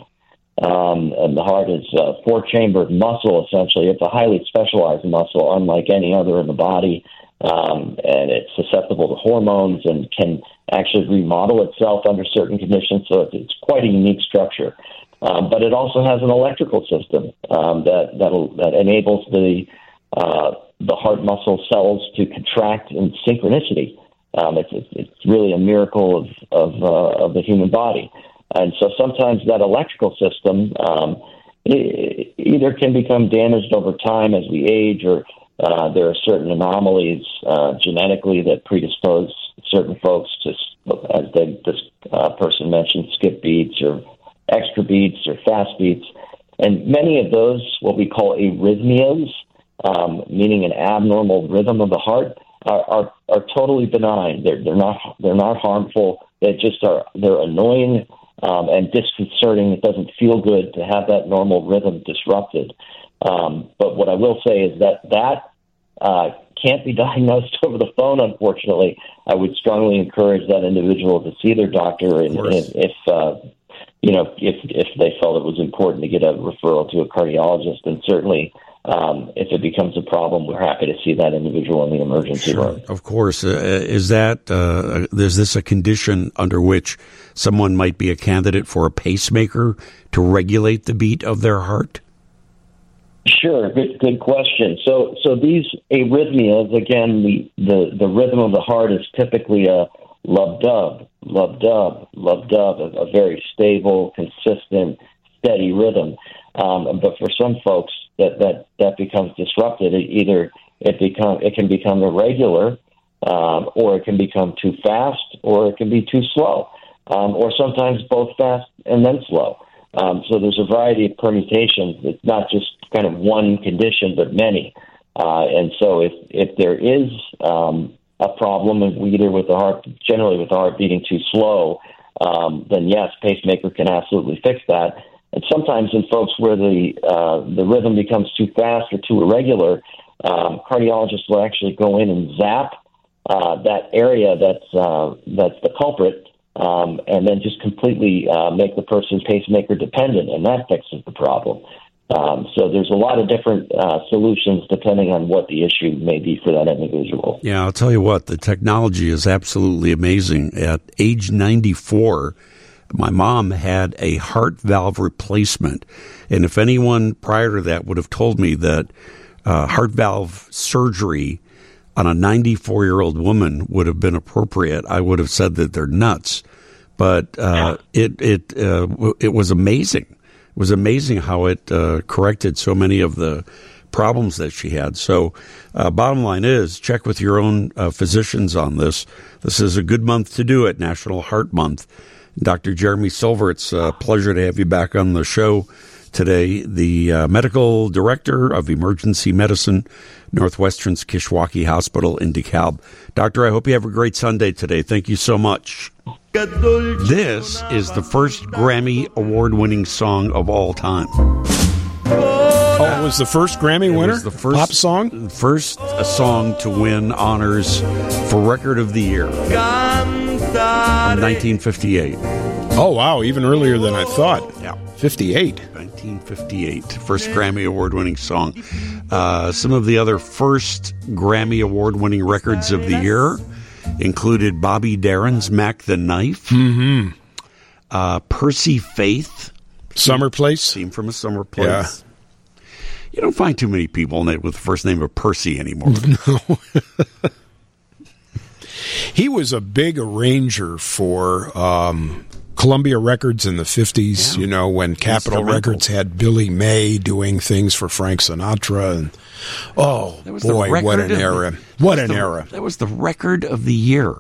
um, and the heart is a four-chambered muscle. Essentially, it's a highly specialized muscle, unlike any other in the body, um, and it's susceptible to hormones and can actually remodel itself under certain conditions. So, it's, it's quite a unique structure. Um, but it also has an electrical system um, that that enables the uh, the heart muscle cells to contract in synchronicity. Um, it's, it's really a miracle of of, uh, of the human body, and so sometimes that electrical system um, either can become damaged over time as we age, or uh, there are certain anomalies uh, genetically that predispose certain folks to, as they, this uh, person mentioned, skip beats or extra beats or fast beats. And many of those, what we call arrhythmias, um, meaning an abnormal rhythm of the heart, are, are, are totally benign. They're, they're not they're not harmful. They just are they're annoying um, and disconcerting. It doesn't feel good to have that normal rhythm disrupted. Um, but what I will say is that that uh, can't be diagnosed over the phone. Unfortunately, I would strongly encourage that individual to see their doctor, and, and if uh, you know, if if they felt it was important to get a referral to a cardiologist, and certainly um, if it becomes a problem, we're happy to see that individual in the emergency sure, room. Of course, uh, is that uh, is this a condition under which someone might be a candidate for a pacemaker to regulate the beat of their heart? Sure, good good question. So so these arrhythmias, again, the the, the rhythm of the heart is typically a lub dub, lub dub, love dub, a, a very stable, consistent, steady rhythm. Um, but for some folks, that that that becomes disrupted. It either it become it can become irregular, um, or it can become too fast, or it can be too slow, um, or sometimes both fast and then slow. Um, so there's a variety of permutations. It's not just kind of one condition, but many. Uh, and so if if there is um, a problem and either with the heart, generally with the heart beating too slow, um, then yes, pacemaker can absolutely fix that. And sometimes in folks where the uh, the rhythm becomes too fast or too irregular, um, cardiologists will actually go in and zap uh, that area that's uh, that's the culprit, um, and then just completely uh, make the person pacemaker dependent, and that fixes the problem. Um, so there's a lot of different uh, solutions depending on what the issue may be for that individual. Yeah, I'll tell you what, the technology is absolutely amazing. At age 94, my mom had a heart valve replacement. And if anyone prior to that would have told me that uh, heart valve surgery on a 94 year old woman would have been appropriate, I would have said that they're nuts. But uh, it it uh, it was amazing it was amazing how it uh, corrected so many of the problems that she had. So, uh, bottom line is check with your own uh, physicians on this. This is a good month to do it, National Heart Month. Dr. Jeremy Silver, it's a pleasure to have you back on the show today, the uh, medical director of emergency medicine, Northwestern's Kishwaukee Hospital in DeKalb. Doctor, I hope you have a great Sunday today. Thank you so much. This is the first Grammy award winning song of all time. Oh, it was the first Grammy winner? the first pop song? First a song to win honors for Record of the Year. 1958. Oh, wow, even earlier than I thought. Yeah. 58. 1958. First Grammy award winning song. Uh, some of the other first Grammy award winning records of the year included Bobby Darin's Mack the Knife, mm-hmm. uh, Percy Faith, Summer Place. Theme from a Summer Place. You don't find too many people with the first name of Percy anymore. No. He was a big arranger for um, Columbia Records in the 50s, you know, when Capitol Records had Billy May doing things for Frank Sinatra. And oh, That was the boy, what an of the- era. What an the- era. That was the record of the year.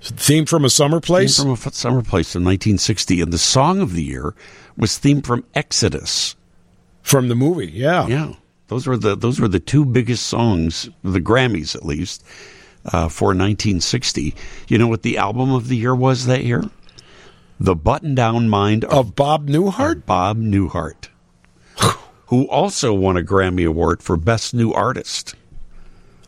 Theme from a Summer Theme Place? from a Summer Place in 1960. And the song of the year was theme from Exodus. From the movie, yeah. Yeah, those were the those were the two biggest songs, the Grammys at least, uh, for 1960. You know what the album of the year was that year? The Button Down Mind of Of Bob Newhart? Bob Newhart, who also won a Grammy Award for Best New Artist.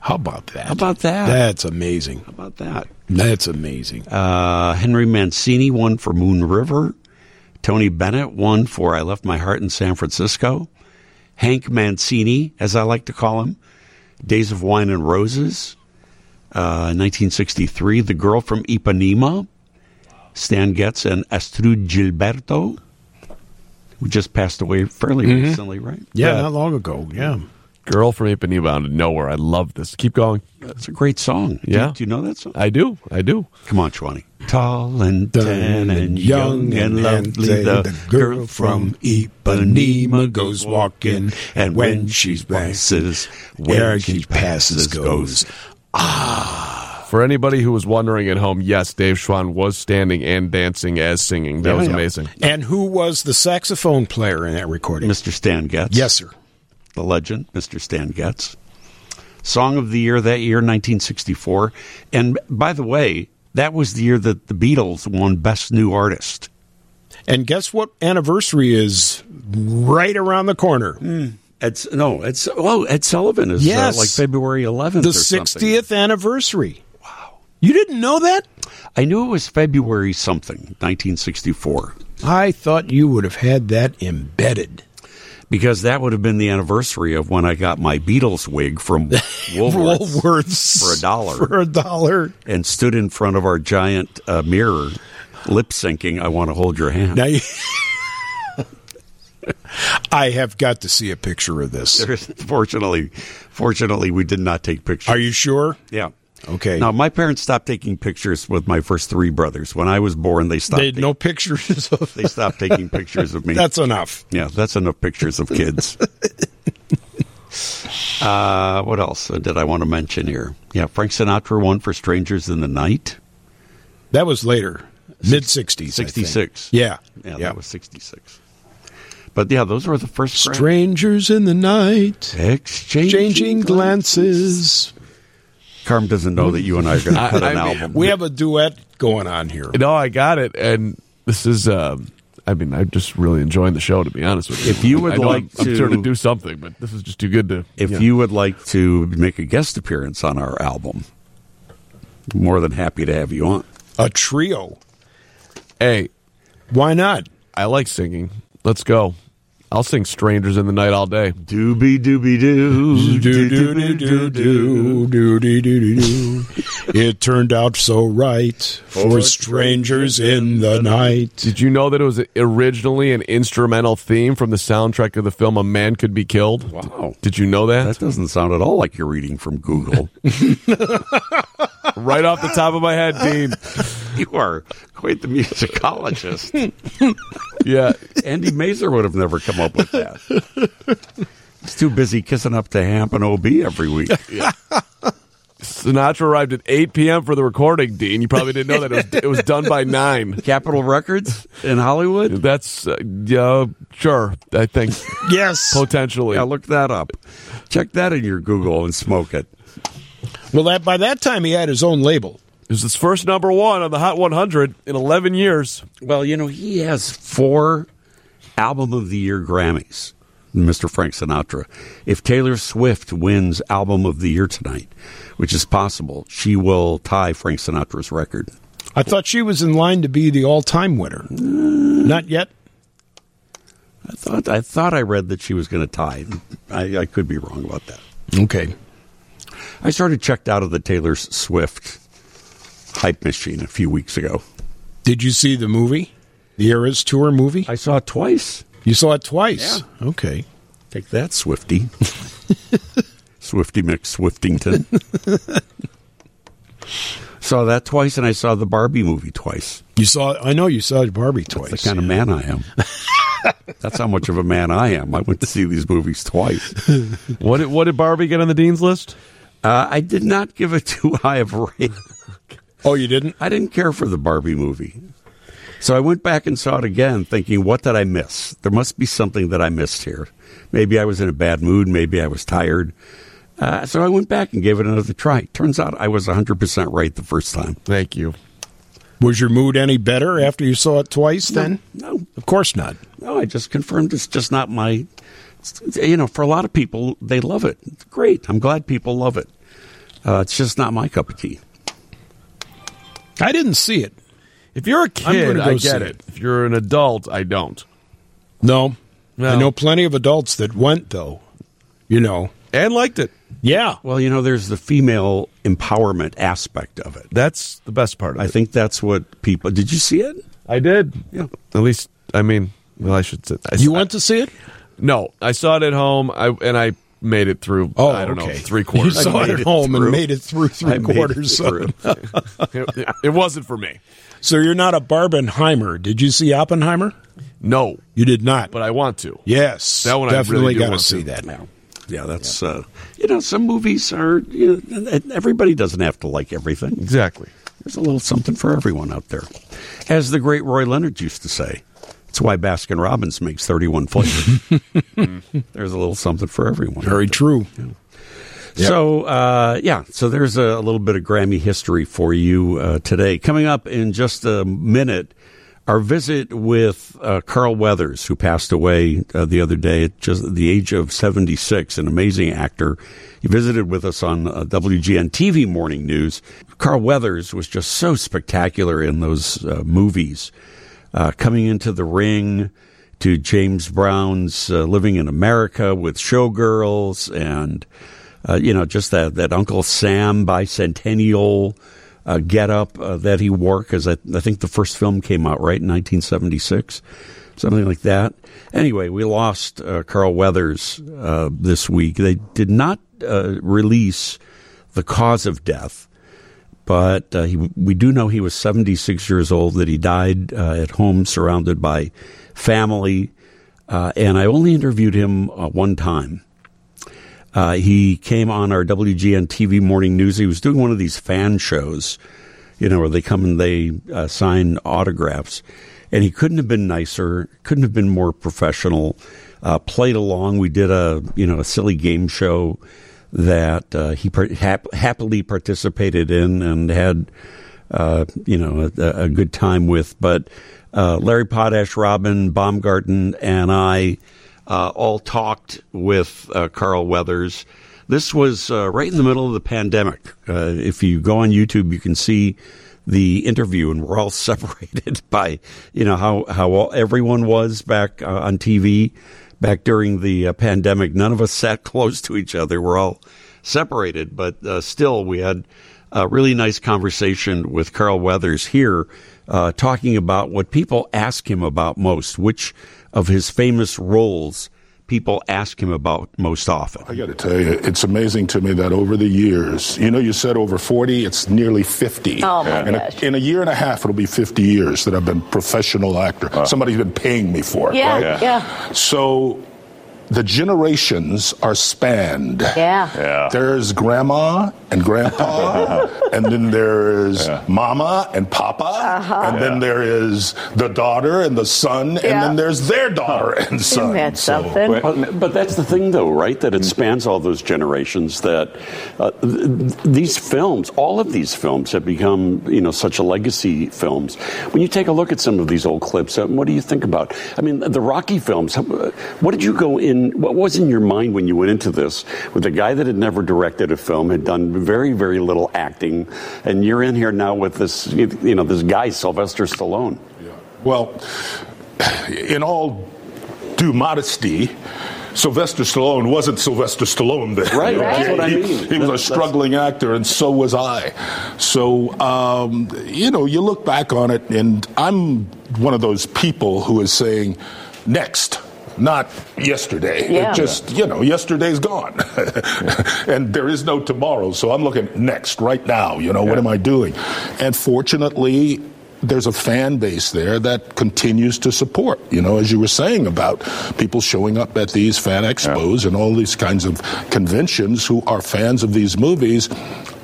How about that? How about that? That's amazing. How about that? That's amazing. Uh, Henry Mancini won for Moon River. Tony Bennett won for I Left My Heart in San Francisco. Hank Mancini, as I like to call him, Days of Wine and Roses, uh, 1963. The Girl from Ipanema, Stan Getz and Astrud Gilberto, who just passed away fairly mm-hmm. recently, right? yeah, Yeah. not long ago. Yeah. Girl from Ipanema out of nowhere. I love this. Keep going. It's a great song. Yeah. Do, you know that song? I do. I do. Come on, Chwani. Tall and tan and young and lovely, the girl from Ipanema goes walking, and when she passes, where she passes goes. Ah. For anybody who was wondering at home, yes, Dave Schwan was standing and dancing as singing. That Yeah, was yeah. amazing. And who was the saxophone player in that recording? Mr. Stan Getz. Yes, sir. the legend, Mr. Stan Getz. Song of the year that year, 1964. And by the way, that was the year that the Beatles won Best New Artist. And guess what anniversary is right around the corner? It's no, it's oh, Ed Sullivan is uh, Yes. like February 11th. the or something. 60th anniversary. You didn't know that? I knew it was February something, 1964, I thought you would have had that embedded. because that would have been the anniversary of when I got my Beatles wig from Woolworths Woolworths. for a dollar. For a dollar. and stood in front of our giant uh, mirror, lip syncing. I want to hold your hand. Now you- I have got to see a picture of this. There's- fortunately, fortunately, we did not take pictures. Are you sure? Yeah. Okay. Now, my parents stopped taking pictures with my first three brothers. When I was born, they stopped. They ta- no pictures of they stopped taking pictures of me. That's enough. yeah, that's enough pictures of kids. uh, what else did I want to mention here? Yeah, Frank Sinatra won for "Strangers in the Night." That was later. Mid 60s. 66. Yeah. Yeah, Yeah. that was sixty-six. But yeah, those were the first Gra- Strangers in the night. exchanging, Changing glances. Carm doesn't know that you and I are going to I- put an I mean, album. We have a duet going on here. No, I got it. And this is, um, I mean, I'm just really enjoying the show, to be honest with you. If you would I like I'm, I'm sure to- to do something, but this is just too good to. If yeah. you would like to make a guest appearance on our album, more than happy to have you on. A trio. Hey, Why not? I like singing. Let's go. I'll sing Strangers in the Night all day. Doobie doobie doo. Do, do, do, do, do, do, do, do. It turned out so right for strangers in the night. Did you know that it was originally an instrumental theme from the soundtrack of the film A Man Could Be Killed? Wow. Did you know that? That doesn't sound at all like you're reading from Google. right off the top of my head, Dean. you are quite the musicologist. Yeah. Andy Masur would have never come up with that. He's too busy kissing up to Hamp and OB every week. Sinatra arrived at 8 p.m. for the recording, Dean. You probably didn't know that. It was, it was done by 9. Capitol Records in Hollywood? That's, uh, yeah, sure, I think, Yes. potentially. Yeah, look that up. Check that in your Google and smoke it. Well, that by that time he had his own label. It was his first number one on the Hot 100 in 11 years. Well, you know, he has four Album of the Year Grammys, Mr. Frank Sinatra. If Taylor Swift wins Album of the Year tonight, which is possible, she will tie Frank Sinatra's record. I thought she was in line to be the all-time winner. Not yet. I thought I thought I read that she was going to tie. I, I could be wrong about that. Okay. I sort of checked out of the Taylor Swift hype machine a few weeks ago. Did you see the movie? The Eras Tour movie? I saw it twice. You saw it twice. Okay. Take that, Swifty. Swifty McSwiftington. saw that twice, and I saw the Barbie movie twice. You saw. I know you saw Barbie twice. That's the kind of man I am. That's how much of a man I am. I went to see these movies twice. What did, what did Barbie get on the dean's list? Uh, I did not give it too high of a rate. Oh, you didn't? I didn't care for the Barbie movie. So I went back and saw it again, thinking, what did I miss? There must be something that I missed here. Maybe I was in a bad mood. Maybe I was tired. Uh, so I went back and gave it another try. Turns out I was 100% right the first time. Thank you. Was your mood any better after you saw it twice? Then, No, of course not. no, I just confirmed it's just not my. You know, for a lot of people, they love it. It's great. I'm glad people love it. Uh, it's just not my cup of tea. I didn't see it. If you're a I'm kid, go I see get it. it. If you're an adult, I don't. No, No. I know plenty of adults that went though. You know. And liked it. Yeah. Well, you know, there's the female empowerment aspect of it. That's the best part of I it. think that's what people. Did you see it? I did. Yeah. At least, I mean, well, I should say. I, You went to see it? No, I saw it at home. I and I made it through. Oh, I don't know, three quarters. You saw I it at it home and made it through I three it quarters. through. it, it- it wasn't for me. So you're not a Barbenheimer. Did you see Oppenheimer? No, You did not. but I want to. yes, That one I definitely really got to see that. now. yeah. That's uh, you know, some movies are. You know, everybody doesn't have to like everything. Exactly. There's a little something for everyone out there, as the great Roy Leonard used to say. That's why Baskin Robbins makes 31 flavors. There's a little something for everyone. Very true. So, uh, yeah, so there's a, a little bit of Grammy history for you uh, today. Coming up in just a minute, our visit with uh, Carl Weathers, who passed away uh, the other day at just the age of 76, an amazing actor. He visited with us on uh, WGN TV Morning News. Carl Weathers was just so spectacular in those uh, movies. Uh, coming into the ring to James Brown's uh, Living in America with Showgirls and uh, you know, just that, that Uncle Sam bicentennial uh, get up uh, that he wore, because I, I think the first film came out, right, in 1976, something like that. Anyway, we lost uh, Carl Weathers uh, this week. They did not release the cause of death, but uh, he, we do know he was 76 years old, that he died uh, at home surrounded by family. Uh, and I only interviewed him uh, one time. Uh, he came on our WGN TV morning news. He was doing one of these fan shows, you know, where they come and they uh, sign autographs. And he couldn't have been nicer, couldn't have been more professional. Played along. We did a, you know, a silly game show that uh, he par- hap- happily participated in and had, uh, you know, a, a good time with. But uh, Larry Potash, Robin Baumgarten, and I uh, all talked with uh, Carl Weathers. This was uh, right in the middle of the pandemic. If you go on YouTube, you can see the interview, and we're all separated by, you know, how how all, everyone was back on TV back during the uh, pandemic. None of us sat close to each other. We're all separated, but uh, still, we had a really nice conversation with Carl Weathers here, uh, talking about what people ask him about most, which of his famous roles people ask him about most often. I got to tell you, it's amazing to me that over the years, you know, you said over 40, it's nearly 50. Oh, my in, gosh. a, in a year and a half, it'll be 50 years that I've been professional actor. Somebody's been paying me for it. Yeah, right? yeah. So the generations are spanned. Yeah. Yeah. There's grandma and grandpa, and then there's mama and papa, and then there is the daughter and the son, and Uh-huh. Then there's their daughter and son. Isn't that So- something? Well, but that's the thing, though, right? That it spans all those generations. That uh, th- these films, all of these films, have become, you know, such a legacy films. When you take a look at some of these old clips, uh, what do you think about? I mean, the Rocky films. uh, What did you go in? What was in your mind when you went into this with a guy that had never directed a film, had done very, very little acting, and you're in here now with this, you know, this guy Sylvester Stallone. Yeah. Well, in all due modesty, Sylvester Stallone wasn't Sylvester Stallone then. Right, You know, that's he- what I mean. He, was That's- a that's- struggling actor, and so was I. So, um, you know, you look back on it, and I'm one of those people who is saying, next. Not yesterday. Yeah. It just, you know, yesterday's gone. and there is no tomorrow. So I'm looking next, right now. You know, what am I doing? And fortunately, there's a fan base there that continues to support, you know, as you were saying about people showing up at these fan expos and all these kinds of conventions who are fans of these movies.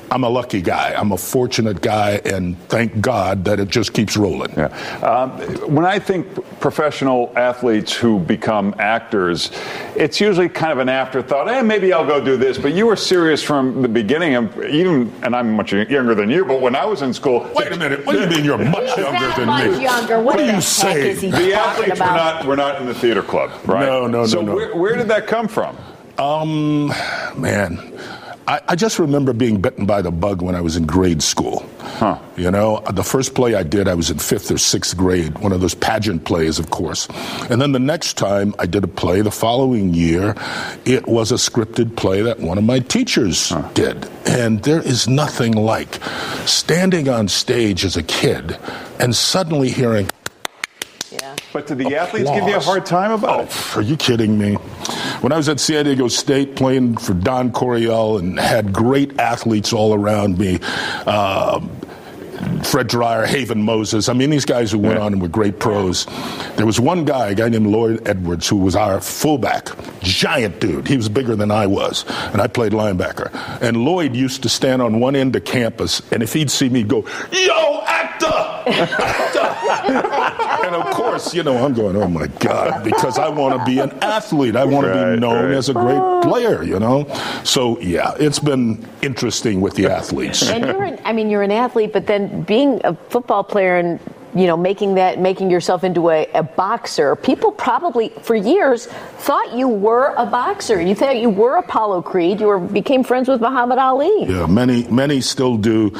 I'm a lucky guy. I'm a fortunate guy, and thank God that it just keeps rolling. Yeah. Um, when I think professional athletes who become actors, it's usually kind of an afterthought. Eh, maybe I'll go do this. But you were serious from the beginning. Of, even, and I'm much younger than you. But when I was in school, Wait a minute. What do you mean you're much He's younger not than much me? younger. What do the you heck say? the talking athletes were about? not were not in the theater club, right? No, no, so no, no. Where, where did that come from? Um, man, I, I just remember being bitten by the bug when I was in grade school. Huh. You know, uh, the first play I did, I was in fifth or sixth grade, one of those pageant plays, of course. And then the next time I did a play the following year, it was a scripted play that one of my teachers did. And there is nothing like standing on stage as a kid and suddenly hearing, Yeah. But did the athletes give you a hard time about it? Oh, are you kidding me? When I was at San Diego State playing for Don Coryell and had great athletes all around me, um, Fred Dryer, Haven Moses. I mean, these guys who went on and were great pros. There was one guy, a guy named Lloyd Edwards, who was our fullback, giant dude. He was bigger than I was, and I played linebacker. And Lloyd used to stand on one end of campus, and if he'd see me go, "Yo, actor!" actor! and of course, you know, I'm going, "Oh my God," because I want to be an athlete. I want to be known right. as a great player. You know, so yeah, it's been interesting with the athletes. And you're an, I mean, you're an athlete, but then being a football player and you know making that making yourself into a, a boxer, people probably for years thought you were a boxer. You thought you were Apollo Creed. You were became friends with Muhammad Ali. Yeah, many many still do,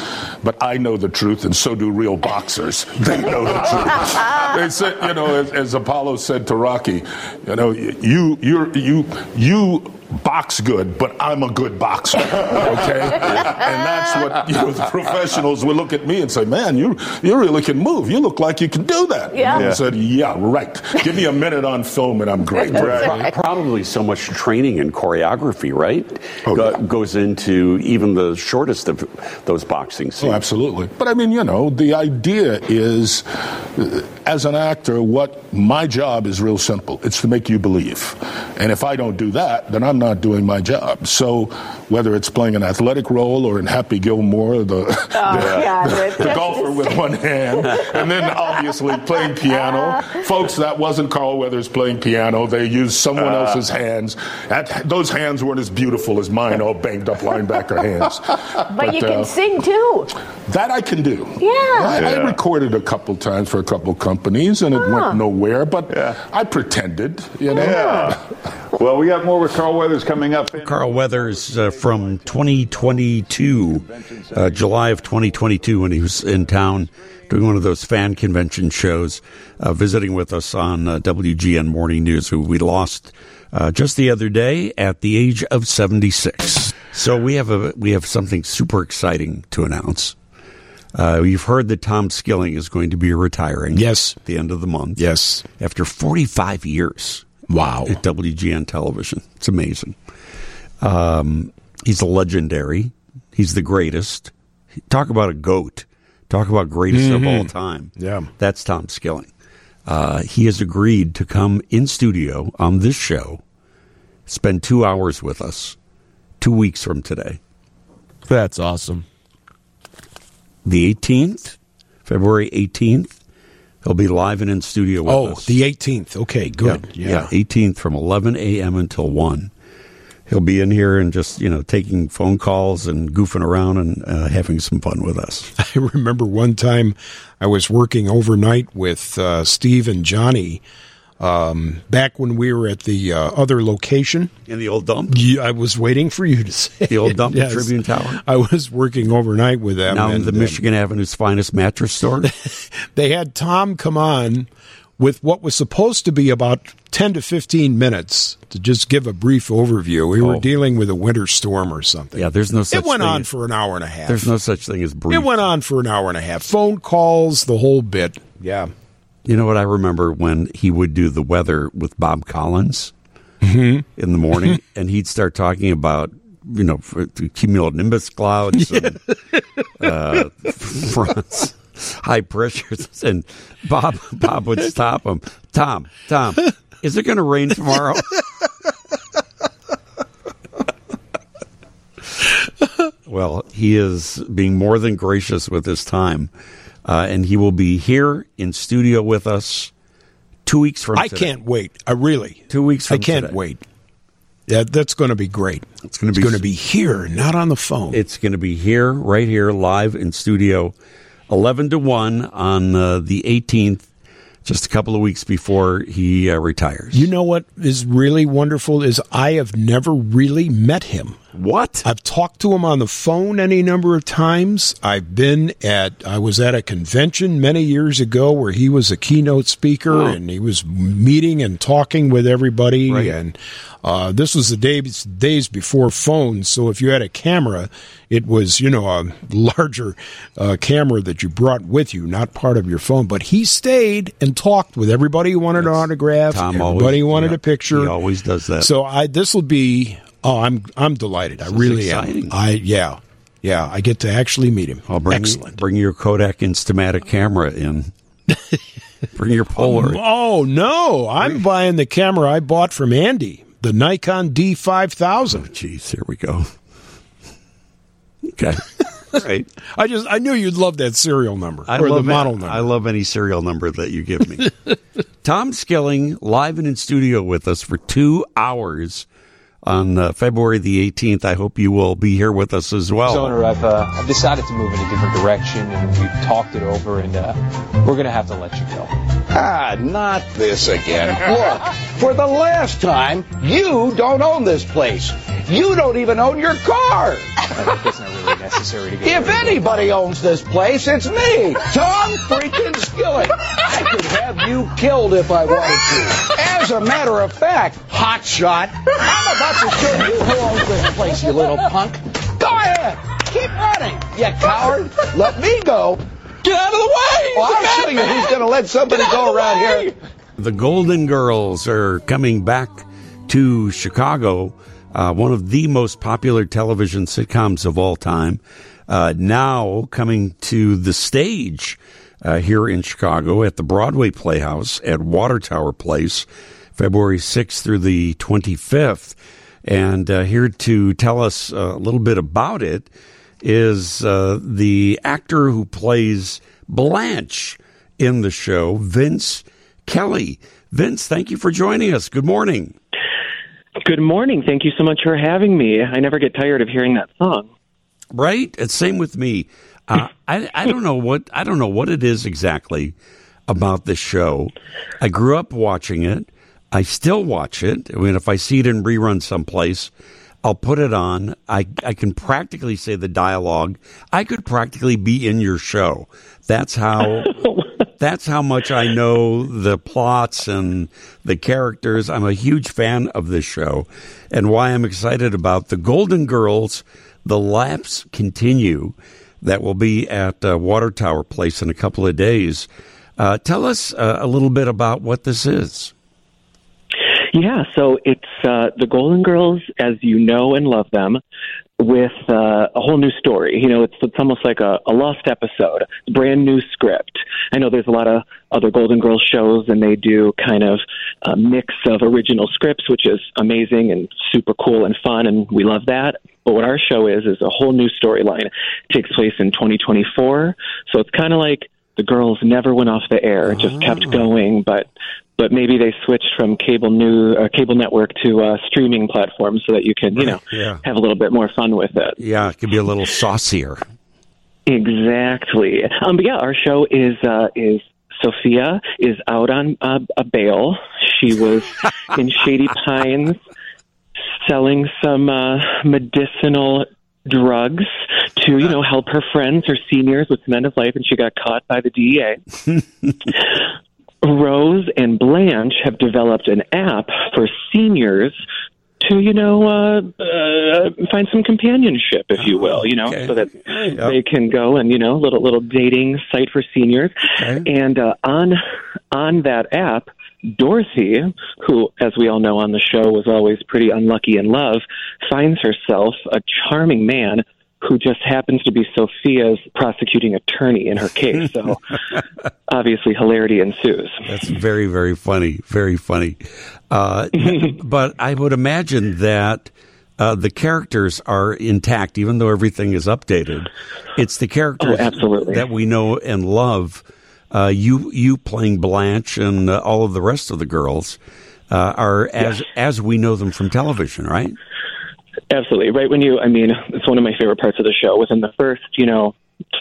but I know the truth, and so do real boxers. They know the truth. They said, you know, as, as Apollo said to Rocky, you know, you you you you box good, but I'm a good boxer. Okay, and that's what you know. The professionals would look at me and say, "Man, you you really can move. You look like you can do that." Yeah. And I Yeah. said, "Yeah, right. Give me a minute on film, and I'm great." Pro- Probably so much training and choreography, right? Oh, Go- yeah. Goes into even the shortest of those boxing Oh, scenes. absolutely. But I mean, you know, the idea is, uh, as an actor, what my job is real simple. It's to make you believe. And if I don't do that, then I'm not doing my job. So whether it's playing an athletic role or in Happy Gilmore, the, the, God, the that- golfer with one hand, and then obviously playing piano. Folks, that wasn't Carl Weathers playing piano. They used someone else's hands. That, those hands weren't as beautiful as mine, all banged up linebacker hands. But, you can uh, sing too. that I can do. Yeah. I, I recorded a couple times for a couple companies, and it went nowhere. But Yeah. I pretended, you know. Yeah. Well, we got more with Carl Weathers coming up. Carl Weathers uh, from 2022, uh, July of 2022, when he was in town doing one of those fan convention shows, uh, visiting with us on uh, WGN Morning News, who we lost uh, just the other day at the age of 76. So we have a we have something super exciting to announce. Uh, you've heard that Tom Skilling is going to be retiring. Yes. at the end of the month. Yes. after 45 years Wow. at WGN television. It's amazing. Um, he's a legendary. He's the greatest. Talk about a goat. Talk about greatest of all time. Yeah. That's Tom Skilling. Uh, he has agreed to come in studio on this show, spend two hours with us, two weeks from today, That's awesome. the 18th, February 18th. He'll be live and in studio with Oh, us. Oh, the 18th. Okay, good. Yeah, 18th from 11 a.m. until 1. He'll be in here and just, you know, taking phone calls and goofing around and uh, having some fun with us. I remember one time I was working overnight with uh, Steve and Johnny um, back when we were at the uh, other location. In the old dump? Yeah, I was waiting for you to say The old dump Yes. Tribune Tower? I was working overnight with them. Now in the um, Michigan Avenue's finest mattress store. they had Tom come on with what was supposed to be about 10 to 15 minutes to just give a brief overview. We were Oh. dealing with a winter storm or something. yeah, there's no such it went on as- for an hour and a half. There's no such thing as brief. It went on for an hour and a half. Phone calls, the whole bit. Yeah. You know what I remember when he would do the weather with Bob Collins Mm-hmm. in the morning, and he'd start talking about you know cumulonimbus clouds and uh, fronts, high pressures, and Bob Bob would stop him. Tom, Tom, is it going to rain tomorrow? well, he is being more than gracious with his time, uh, and he will be here in studio with us two weeks from. I today. can't wait. I really. Two weeks. From I can't today. wait. Yeah, that's going to be great. It's going to be going to be here, not on the phone. It's going to be here, right here, live in studio, eleven to one on uh, the eighteenth, just a couple of weeks before he uh, retires. You know what is really wonderful is I have never really met him. What? I've talked to him on the phone any number of times. I've been at I was at a convention many years ago where he was a keynote speaker and he was meeting and talking with everybody Right. and uh, this was the days days before phones. So if you had a camera, it was you know a larger uh, camera that you brought with you, not part of your phone. But he stayed and talked with everybody who wanted an autograph. Tom everybody always wanted yeah, a picture. He always does that. So I this will be oh I'm I'm delighted. I really exciting. am. I yeah. Yeah, I get to actually meet him. I'll bring Excellent. bring your Kodak Instamatic camera in. bring your Polaroid. Oh no, I'm buying the camera I bought from Andy, the Nikon D5000. Jeez, here we go. Okay, right. I just I knew you'd love that serial number I or love the model it. number. I love any serial number that you give me. Tom Skilling live and in studio with us for two hours on uh, February the 18th. I hope you will be here with us as well. owner, I've, uh, I've decided to move in a different direction, and we've talked it over, and uh, we're going to have to let you go. Ah, not this again. Look, for the last time, you don't own this place. You don't even own your car. It's not really necessary to get If anybody owns this place, it's me, Tom freaking Skilling. I could have you killed if I wanted to. As a matter of fact, hot shot, I'm about to show you who owns this place, you little punk. Go ahead, keep running, you coward. Let me go. Get out of the way. Well, I'll show you who's going to let somebody go around here. The Golden Girls are coming back to Chicago, uh, one of the most popular television sitcoms of all time. Uh, now coming to the stage uh, here in Chicago at the Broadway Playhouse at Water Tower Place, February 6th through the 25th. And uh, here to tell us uh, a little bit about it is uh, the actor who plays Blanche in the show, Vince Kelley. Vince, thank you for joining us. Good morning. Good morning. Thank you so much for having me. I never get tired of hearing that song. Right? It's same with me. Uh, I I don't know what I don't know what it is exactly about this show. I grew up watching it. I still watch it. I mean, if I see it in rerun someplace, I'll put it on. I I can practically say the dialogue. I could practically be in your show. That's how that's how much I know the plots and the characters. I'm a huge fan of this show, and why I'm excited about the Golden Girls. The laughs continue. That will be at uh, Water Tower Place in a couple of days. Uh, tell us uh, a little bit about what this is. Yeah, so it's uh, the Golden Girls as you know and love them with uh, a whole new story. You know, it's it's almost like a, a lost episode, brand new script. I know there's a lot of other Golden Girls shows, and they do kind of a mix of original scripts, which is amazing and super cool and fun, and we love that. But what our show is is a whole new storyline. It takes place in 2024, so it's kind of like the girls never went off the air; it just kept going, but but maybe they switched from cable new uh, cable network to uh, streaming platform so that you can you know Yeah. have a little bit more fun with it. Yeah, it could be a little saucier. Exactly. Um, but yeah, our show is uh, is Sophia is out on uh, a bail. She was in Shady Pines selling some uh, medicinal drugs to you know help her friends, her seniors with some end of life, and she got caught by the DEA. Rose and Blanche have developed an app for seniors to you know uh, uh, find some companionship, if you will, you know, Okay. so that Yep. they can go and you know little little dating site for seniors. And uh, on on that app, Dorothy, who, as we all know on the show, was always pretty unlucky in love, finds herself a charming man who just happens to be Sophia's prosecuting attorney in her case. So obviously, hilarity ensues. That's very, very funny. Very funny. Uh, but I would imagine that uh, the characters are intact, even though everything is updated. It's the characters Oh, absolutely. that we know and love. Uh, you, you playing Blanche and uh, all of the rest of the girls uh, are as as we know them from television, right? Absolutely. Right when you, I mean, it's one of my favorite parts of the show. Within the first, you know,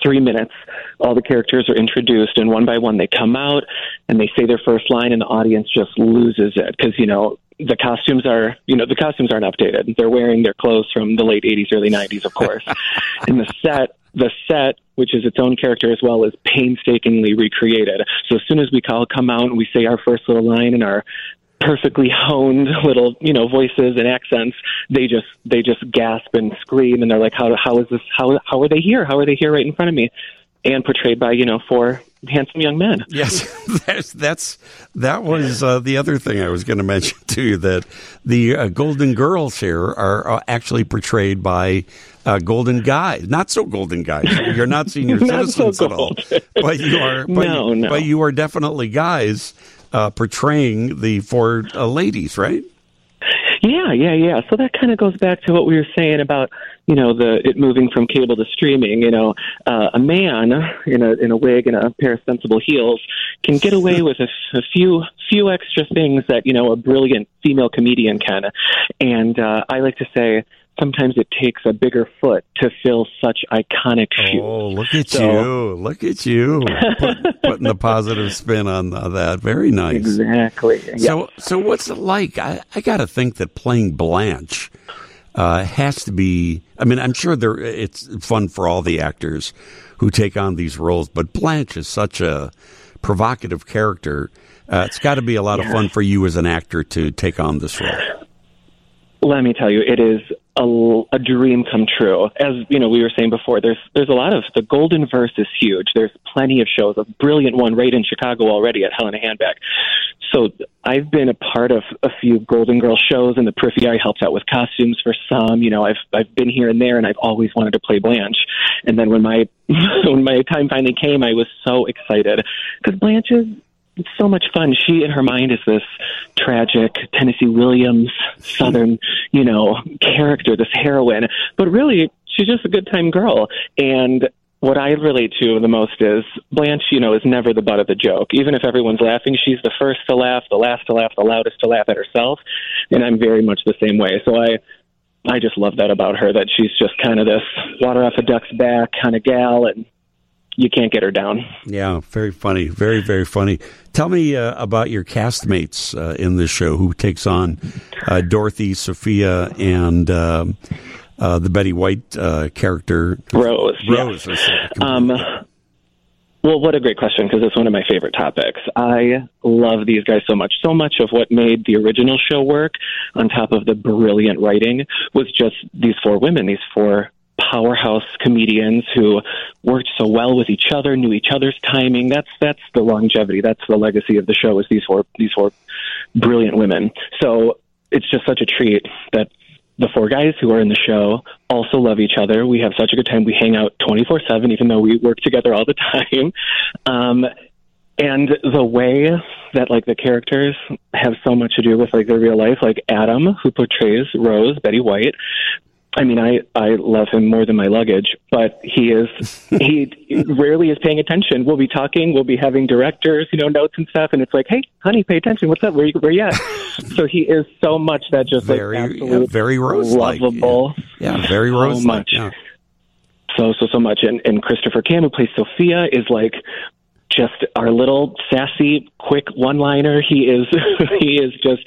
three minutes, all the characters are introduced, and one by one they come out and they say their first line, and the audience just loses it because, you know, the costumes are, you know, the costumes aren't updated. They're wearing their clothes from the late 80s, early 90s, of course. and the set, the set, which is its own character as well, is painstakingly recreated. So as soon as we call, come out and we say our first little line and our perfectly honed little you know voices and accents they just they just gasp and scream and they're like how how is this how how are they here how are they here right in front of me and portrayed by you know four handsome young men Yes, that's that's that was uh, the other thing I was going to mention to you that the uh, Golden Girls here are uh, actually portrayed by uh, Golden Guys, not so Golden Guys. You're not senior Not so citizens at all, but you are. But, No, no. but you are definitely guys uh, portraying the four uh, ladies, right? Yeah, yeah, yeah. So that kind of goes back to what we were saying about you know the it moving from cable to streaming. You know, uh, a man in a in a wig and a pair of sensible heels can get away with a, a few few extra things that you know a brilliant female comedian can. And uh, I like to say sometimes it takes a bigger foot to fill such iconic shoes. Oh, look at So- you! Look at you Put, putting the positive spin on that. Very nice. Exactly. So, so what's it like? I, I got to think that playing Blanche uh, has to be. I mean, I'm sure there it's fun for all the actors who take on these roles, but Blanche is such a provocative character. Uh, it's got to be a lot of fun for you as an actor to take on this role. Let me tell you, it is a, a dream come true. As you know, we were saying before, there's there's a lot of the Golden Verse is huge. There's plenty of shows. A brilliant one right in Chicago already at Hell in a Handbag. So I've been a part of a few Golden Girl shows in the periphery. I helped out with costumes for some. You know, I've I've been here and there, and I've always wanted to play Blanche. And then when my when my time finally came, I was so excited because Blanche is it's so much fun. She in her mind is this tragic Tennessee Williams Southern, you know, character, this heroine. But really, she's just a good time girl. And what I relate to the most is Blanche, you know, is never the butt of the joke. Even if everyone's laughing, she's the first to laugh, the last to laugh, the loudest to laugh at herself. And I'm very much the same way. So I I just love that about her that she's just kind of this water off a duck's back kind of gal and you can't get her down. Yeah, very funny, very very funny. Tell me uh, about your castmates uh, in this show. Who takes on uh, Dorothy, Sophia, and um, uh, the Betty White uh, character Rose. Rose. yes. Um, well, what a great question because it's one of my favorite topics. I love these guys so much. So much of what made the original show work, on top of the brilliant writing, was just these four women, these four powerhouse comedians who worked so well with each other, knew each other's timing. That's that's the longevity. That's the legacy of the show. Is these four these four brilliant women. So it's just such a treat that the four guys who are in the show also love each other. We have such a good time. We hang out 24 7, even though we work together all the time. Um, and the way that like the characters have so much to do with like their real life, like Adam, who portrays Rose, Betty White. I mean, I I love him more than my luggage, but he is he rarely is paying attention. We'll be talking, we'll be having directors, you know, notes and stuff, and it's like, hey, honey, pay attention. What's up? Where you where you at? so he is so much that just Very, like yeah, very lovable. Yeah, very so Rose. much. So so so much, and and Christopher Cam, who plays Sophia, is like just our little sassy, quick one-liner. He is he is just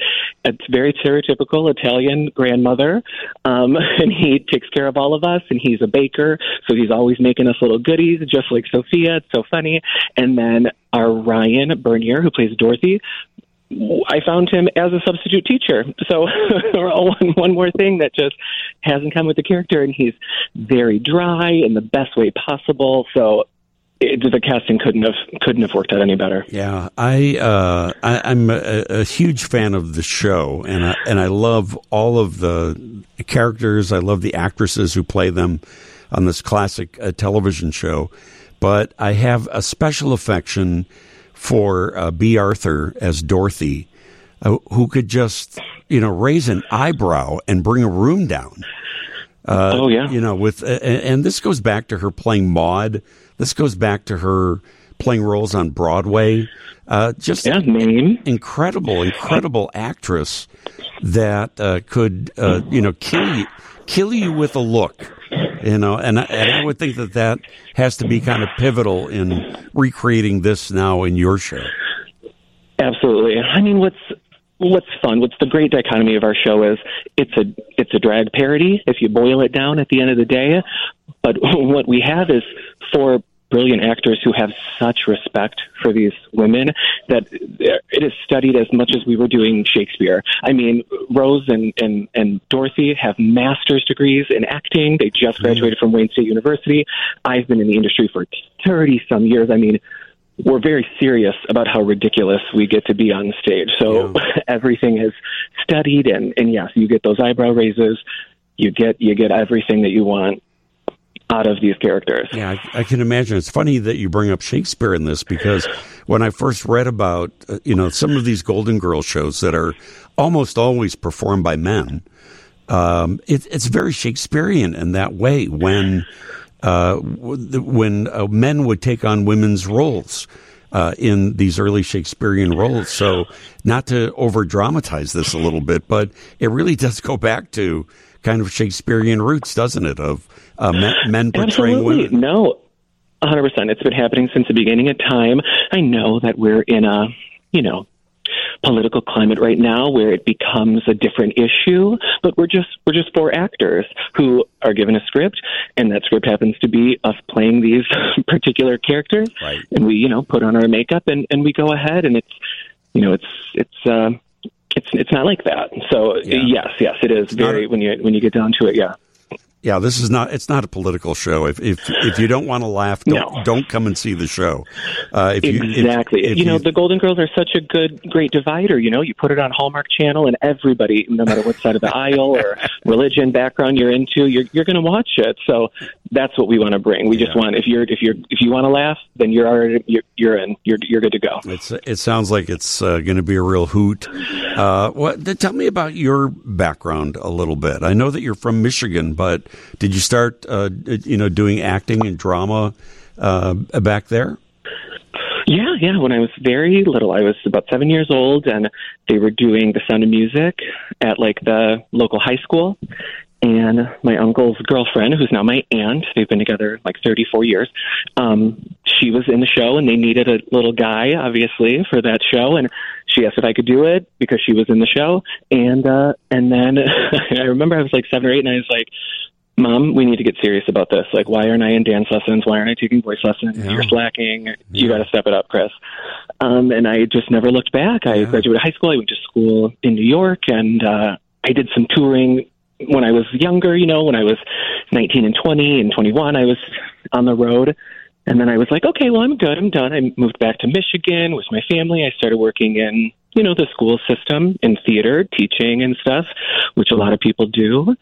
a very stereotypical Italian grandmother, um, and he takes care of all of us. And he's a baker, so he's always making us little goodies, just like Sophia. It's so funny. And then our Ryan Bernier, who plays Dorothy, I found him as a substitute teacher. So one, one more thing that just hasn't come with the character, and he's very dry in the best way possible. So it, the casting couldn't have couldn't have worked out any better. Yeah, I, uh, I am a, a, huge fan of the show, and I, and I love all of the characters. I love the actresses who play them on this classic uh, television show. But I have a special affection for uh, Bea Arthur as Dorothy, uh, who could just you know raise an eyebrow and bring a room down. Uh, oh yeah, you know with and, and this goes back to her playing Maud. This goes back to her playing roles on Broadway. Uh, just yeah, name incredible, incredible actress that uh, could uh, you know kill you, kill you with a look. You know, and I, and I would think that that has to be kind of pivotal in recreating this now in your show. Absolutely. I mean, what's what's fun, what's the great dichotomy of our show is it's a it's a drag parody if you boil it down at the end of the day. But what we have is four brilliant actors who have such respect for these women that it is studied as much as we were doing Shakespeare. I mean, Rose and, and, and Dorothy have master's degrees in acting. They just mm-hmm. graduated from Wayne State University. I've been in the industry for 30 some years. I mean, we're very serious about how ridiculous we get to be on stage. So yeah. everything is studied and, and yes, you get those eyebrow raises. You get you get everything that you want out of these characters. Yeah, I, I, can imagine. It's funny that you bring up Shakespeare in this because when I first read about uh, you know some of these Golden Girl shows that are almost always performed by men, um, it, it's very Shakespearean in that way when uh, when uh, men would take on women's roles. Uh, in these early Shakespearean roles. So, not to over dramatize this a little bit, but it really does go back to kind of Shakespearean roots, doesn't it? Of uh, men, men portraying Absolutely. women. No, 100%. It's been happening since the beginning of time. I know that we're in a, you know, political climate right now where it becomes a different issue but we're just we're just four actors who are given a script and that script happens to be us playing these particular characters right. and we you know put on our makeup and and we go ahead and it's you know it's it's uh it's it's not like that. So yeah. yes, yes, it is it's very a, when you when you get down to it. Yeah. Yeah, this is not. It's not a political show. If if if you don't want to laugh, don't, no. don't come and see the show. Uh, if exactly. You, if, if you know, the Golden Girls are such a good, great divider. You know, you put it on Hallmark Channel, and everybody, no matter what side of the aisle or religion background you're into, you're you're going to watch it. So that's what we want to bring. We just want if you're if you're if you want to laugh, then you're already you're, you're in. You're you're good to go. It's it sounds like it's uh, going to be a real hoot. Uh, what? Tell me about your background a little bit. I know that you're from Michigan, but did you start, uh, you know, doing acting and drama uh, back there? Yeah, yeah. When I was very little, I was about seven years old, and they were doing The Sound of Music at like the local high school. And my uncle's girlfriend, who's now my aunt, they've been together like 34 years. Um, she was in the show, and they needed a little guy, obviously, for that show. And she asked if I could do it because she was in the show. And uh, and then I remember I was like seven or eight, and I was like, Mom, we need to get serious about this. Like, why aren't I in dance lessons? Why aren't I taking voice lessons? Yeah. You're slacking. Yeah. You got to step it up, Chris. Um, and I just never looked back. I yeah. graduated high school. I went to school in New York, and uh, I did some touring when I was younger. You know, when I was 19 and 20 and 21, I was on the road. And then I was like, okay, well, I'm good. I'm done. I moved back to Michigan with my family. I started working in, you know, the school system in theater, teaching and stuff, which a lot of people do.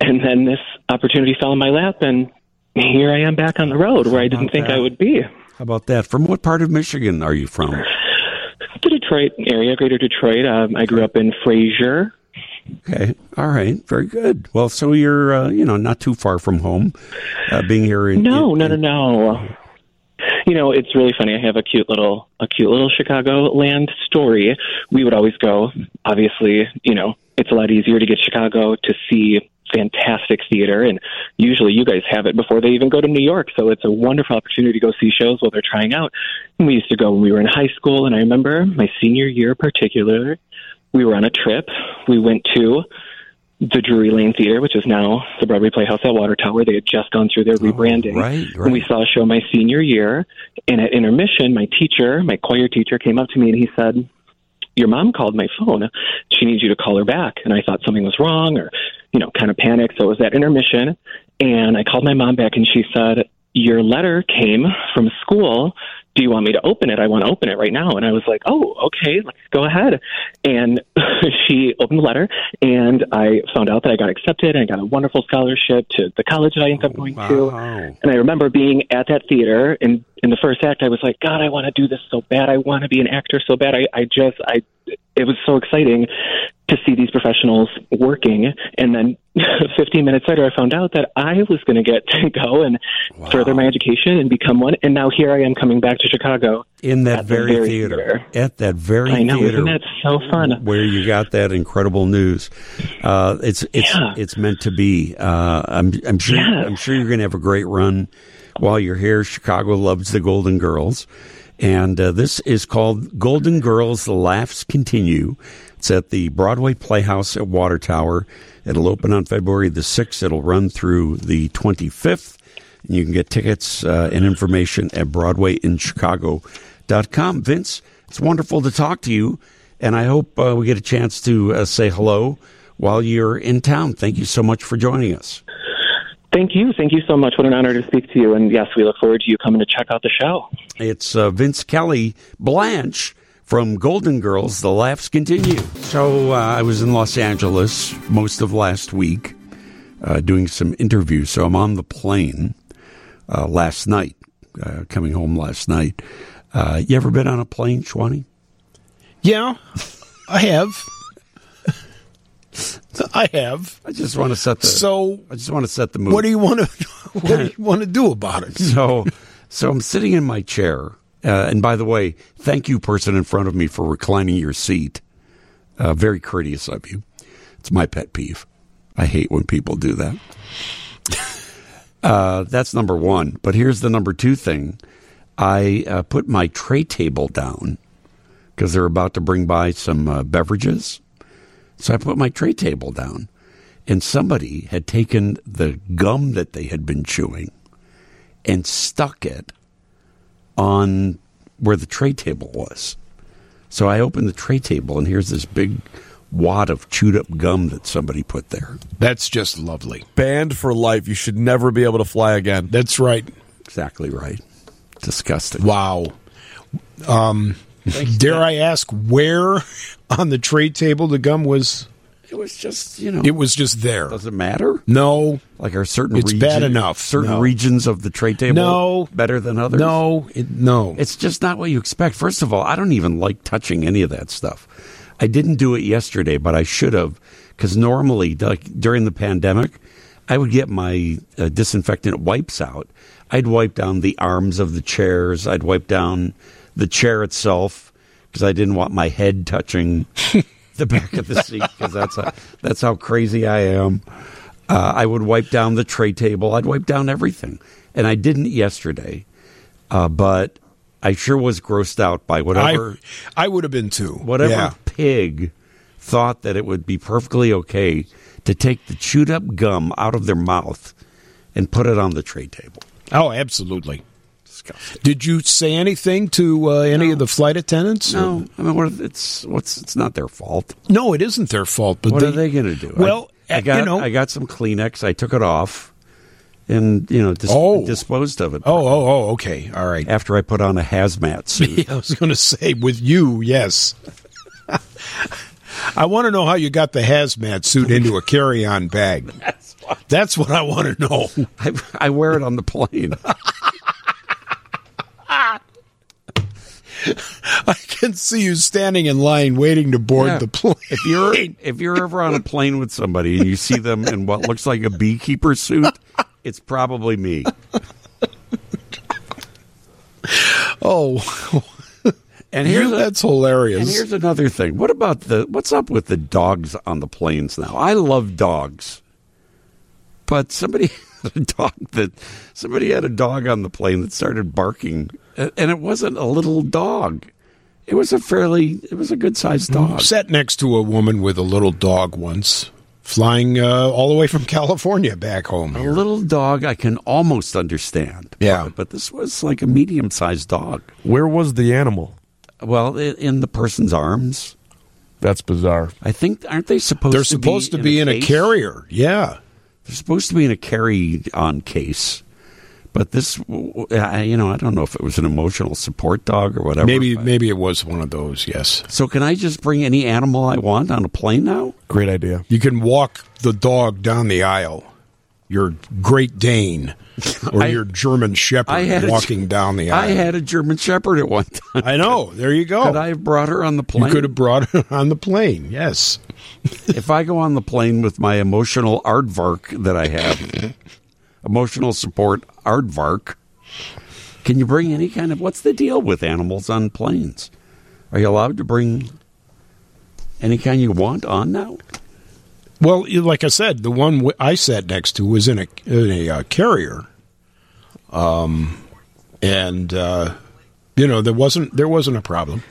And then this opportunity fell in my lap, and here I am back on the road where I didn't think that? I would be. How about that? From what part of Michigan are you from? The Detroit area, Greater Detroit. Um, I grew up in Fraser. Okay, all right, very good. Well, so you're uh, you know not too far from home, uh, being here in no, in, no, no, no. You know, it's really funny. I have a cute little a cute little Chicago land story. We would always go. Obviously, you know, it's a lot easier to get Chicago to see fantastic theater and usually you guys have it before they even go to New York so it's a wonderful opportunity to go see shows while they're trying out and we used to go when we were in high school and I remember my senior year particular we were on a trip we went to the Drury Lane Theater, which is now the Broadway Playhouse at Water Tower. They had just gone through their oh, rebranding. Right, right. And we saw a show my senior year. And at intermission, my teacher, my choir teacher, came up to me and he said, your mom called my phone. She needs you to call her back. And I thought something was wrong or, you know, kind of panicked. So it was at intermission. And I called my mom back and she said, your letter came from school. Do you want me to open it? I want to open it right now. And I was like, oh, okay, let's go ahead. And she opened the letter, and I found out that I got accepted and I got a wonderful scholarship to the college that I ended up going to. Oh, and I remember being at that theater, and in the first act, I was like, God, I want to do this so bad. I want to be an actor so bad. I, I just, I, it was so exciting to see these professionals working. And then 15 minutes later, I found out that I was going to get to go and further my education and become one. And now here I am coming back to Chicago in that at the very, theater, at that very I know, theater. isn't that so fun? Where you got that incredible news. Uh, it's it's Yeah. it's meant to be. Uh, I'm I'm sure Yeah. I'm sure you're going to have a great run while you're here. Chicago loves the Golden Girls, and uh, this is called Golden Girls: The Laughs Continue. It's at the Broadway Playhouse at Water Tower. It'll open on February the 6th. It'll run through the 25th. And you can get tickets uh, and information at BroadwayInChicago.com. Vince, it's wonderful to talk to you, and I hope uh, we get a chance to uh, say hello while you're in town. Thank you so much for joining us. Thank you. Thank you so much. What an honor to speak to you. And yes, we look forward to you coming to check out the show. It's uh, Vince Kelley Blanche from Golden Girls. The laughs continue. So uh, I was in Los Angeles most of last week uh, doing some interviews. So I'm on the plane uh, last night, uh, coming home last night. Uh, you ever been on a plane, Schwani? Yeah, I have. I have. I just want to set the So, I just want to set the mood. what do you want to what do you want to do about it? so so I'm sitting in my chair, uh, and by the way, thank you, person in front of me, for reclining your seat. Uh, very courteous of you. It's my pet peeve. I hate when people do that. Uh, that's number one. But here's the number two thing. I uh, put my tray table down because they're about to bring by some uh, beverages. So I put my tray table down, and somebody had taken the gum that they had been chewing and stuck it on where the tray table was. So I opened the tray table, and here's this big wad of chewed up gum that somebody put there. That's just lovely. Banned for life. You should never be able to fly again. That's right. Exactly right. Disgusting. Wow. Um, dare I ask where on the tray table the gum was? It was just, you know. It was just there. Does it matter? No. Like are certain It's region- bad enough. Certain No. regions of the tray table No. better than others? No, it, no. It's just not what you expect. First of all, I don't even like touching any of that stuff. I didn't do it yesterday, but I should have because normally, like during the pandemic, I would get my uh, disinfectant wipes out. I'd wipe down the arms of the chairs. I'd wipe down the chair itself because I didn't want my head touching the back of the seat because that's how, that's how crazy I am. Uh, I would wipe down the tray table. I'd wipe down everything, and I didn't yesterday. Uh, but I sure was grossed out by whatever I, I would have been too. whatever Yeah. pig thought that it would be perfectly okay to take the chewed up gum out of their mouth and put it on the tray table. Oh, absolutely. Did you say anything to uh, any of the flight attendants? No, I mean, what, it's what's it's not their fault. No, it isn't their fault. But what they, are they going to do? Well, I, I got you know- I got some Kleenex. I took it off and you know dis- Oh. disposed of it. Oh, oh, oh. Okay, all right. After I put on a hazmat suit. I was going to say with you, yes. I want to know how you got the hazmat suit into a carry-on bag. That's what, That's what I want to know. I, I wear it on the plane. I can see you standing in line waiting to board Yeah. the plane. If you're if you're ever on a plane with somebody and you see them in what looks like a beekeeper suit, it's probably me. Oh, And here's a- that's hilarious. And here's another thing. What about the what's up with the dogs on the planes now? I love dogs. But somebody had a dog that somebody had a dog on the plane that started barking and it wasn't a little dog. It was a fairly it was a good sized dog. Sat next to a woman with a little dog once, flying uh, all the way from California back home. A little dog I can almost understand. Yeah. But, but this was like a medium sized dog. Where was the animal? Well, i- in the person's arms. That's bizarre. I think aren't they supposed? They're to supposed be to be in a, case? carrier. Yeah. They're supposed to be in a carry-on case. But this, I- you know, I don't know if it was an emotional support dog or whatever. Maybe maybe it was one of those. Yes. So can I just bring any animal I want on a plane now? Great idea. You can walk the dog down the aisle. Your Great Dane or I- your German Shepherd had a- walking down the aisle. I had a German Shepherd at one time. I know. There you go. Could I have brought her on the plane? You could have brought her on the plane. Yes. if I go on the plane with my emotional aardvark that I have, emotional support aardvark, can you bring any kind of what's the deal with animals on planes? Are you allowed to bring any kind you want on now? Well, like I said, the one I sat next to was in a, in a uh, carrier, um, and uh, you know there wasn't there wasn't a problem.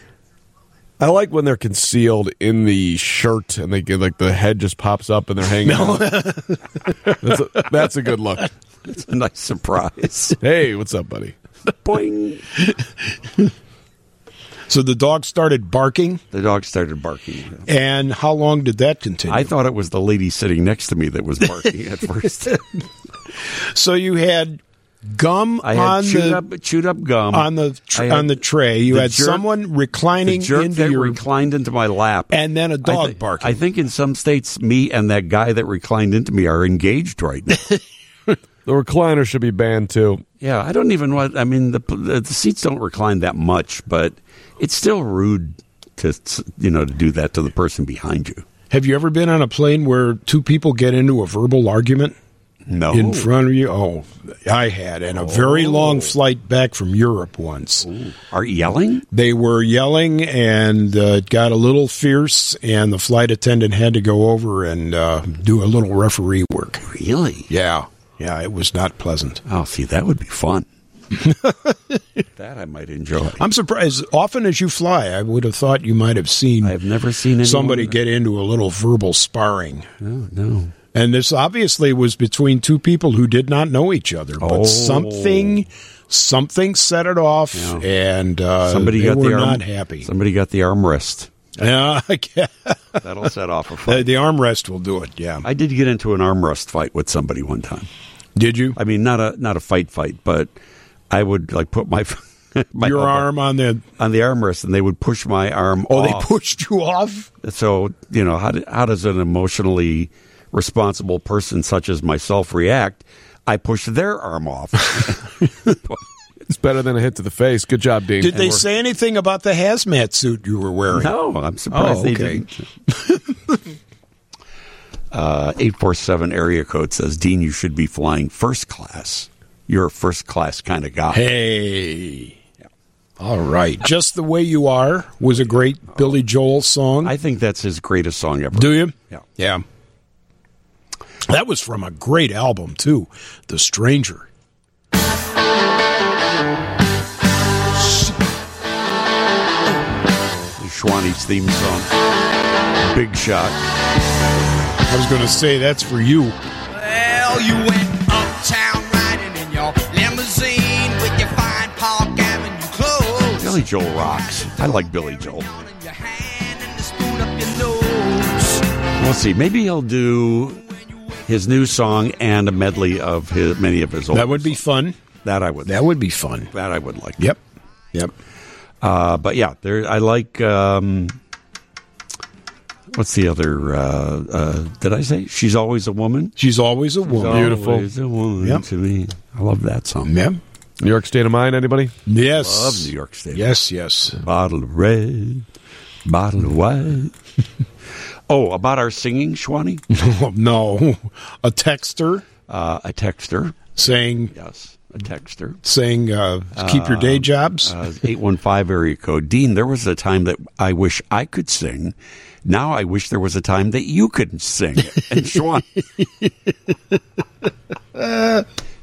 I like when they're concealed in the shirt and they get like the head just pops up and they're hanging out. that's, a, that's a good look. It's a nice surprise. Hey, what's up, buddy? Boing. So the dog started barking, The dog started barking. and how long did that continue? I thought it was the lady sitting next to me that was barking at first. so you had gum I had on chewed the up chewed up gum on the tr- on the tray. You the had jerk- someone reclining the jerk into that your reclined into my lap, and then a I dog thi- barking. I think in some states, me and that guy that reclined into me are engaged right now. The recliner should be banned too. yeah, I don't even want. I mean, the the seats don't recline that much, but it's still rude to you know to do that to the person behind you. Have you ever been on a plane where two people get into a verbal argument No, in front of you? Oh, I had, and a very long flight back from Europe once. are yelling. They were yelling, and uh, it got a little fierce, and the flight attendant had to go over and uh, do a little referee work. Really? Yeah, yeah, it was not pleasant. Oh, see, that would be fun. that I might enjoy. I'm surprised. Often as you fly, I would have thought you might have seen I've never seen somebody get into a little verbal sparring. No, no. And this obviously was between two people who did not know each other, but Oh. something something set it off, and uh, Somebody they got were the arm, not happy. Somebody got the armrest. Yeah, I guess. That'll set off a fight. the armrest will do it. Yeah. I did get into an armrest fight with somebody one time. Did you? I mean, not a not a fight fight, but I would like put my my Your elbow arm on the. on the armrest, and they would push my arm. Oh, off. they pushed you off. So you know how do, how does an emotionally responsible person such as myself react? I push their arm off. It's better than a hit to the face. Good job, Dean. Did they say anything about the hazmat suit you were wearing? no, I'm surprised Oh, they didn't. Uh, eight four seven area code says, Dean, you should be flying first class. You're a first class kind of guy. Hey. All right. Just the way you are was a great Billy Joel song. I think that's his greatest song ever. Do you? Yeah. Yeah. That was from a great album too, The Stranger. Schwanny's theme song. Big shot. I was going to say that's for you. Well, you went uptown riding in your limousine with your fine Park Avenue clothes. Billy Joel rocks. I like Billy Joel. In your hand and the spoon up your nose. We'll see. Maybe he'll do his new song and a medley of his many of his old. That would be fun. that I would. That would be fun. that I would like. Yep. Yep. Uh, but yeah, there. I like. Um, what's the other? Uh, uh, did I say she's always a woman? She's always a woman. Beautiful. Always a woman Yep. to me. I love that song. Yep. New York State of Mind, anybody? Yes. Love New York State. Yes, yes. Bottle of red, bottle of white. oh, about our singing, Schwanny? no. A texter Uh, a texter. saying Yes, a texter. saying uh, keep your day jobs. Uh, 815 area code. Dean, there was a time that I wish I could sing. Now I wish there was a time that you could sing. And Schwan.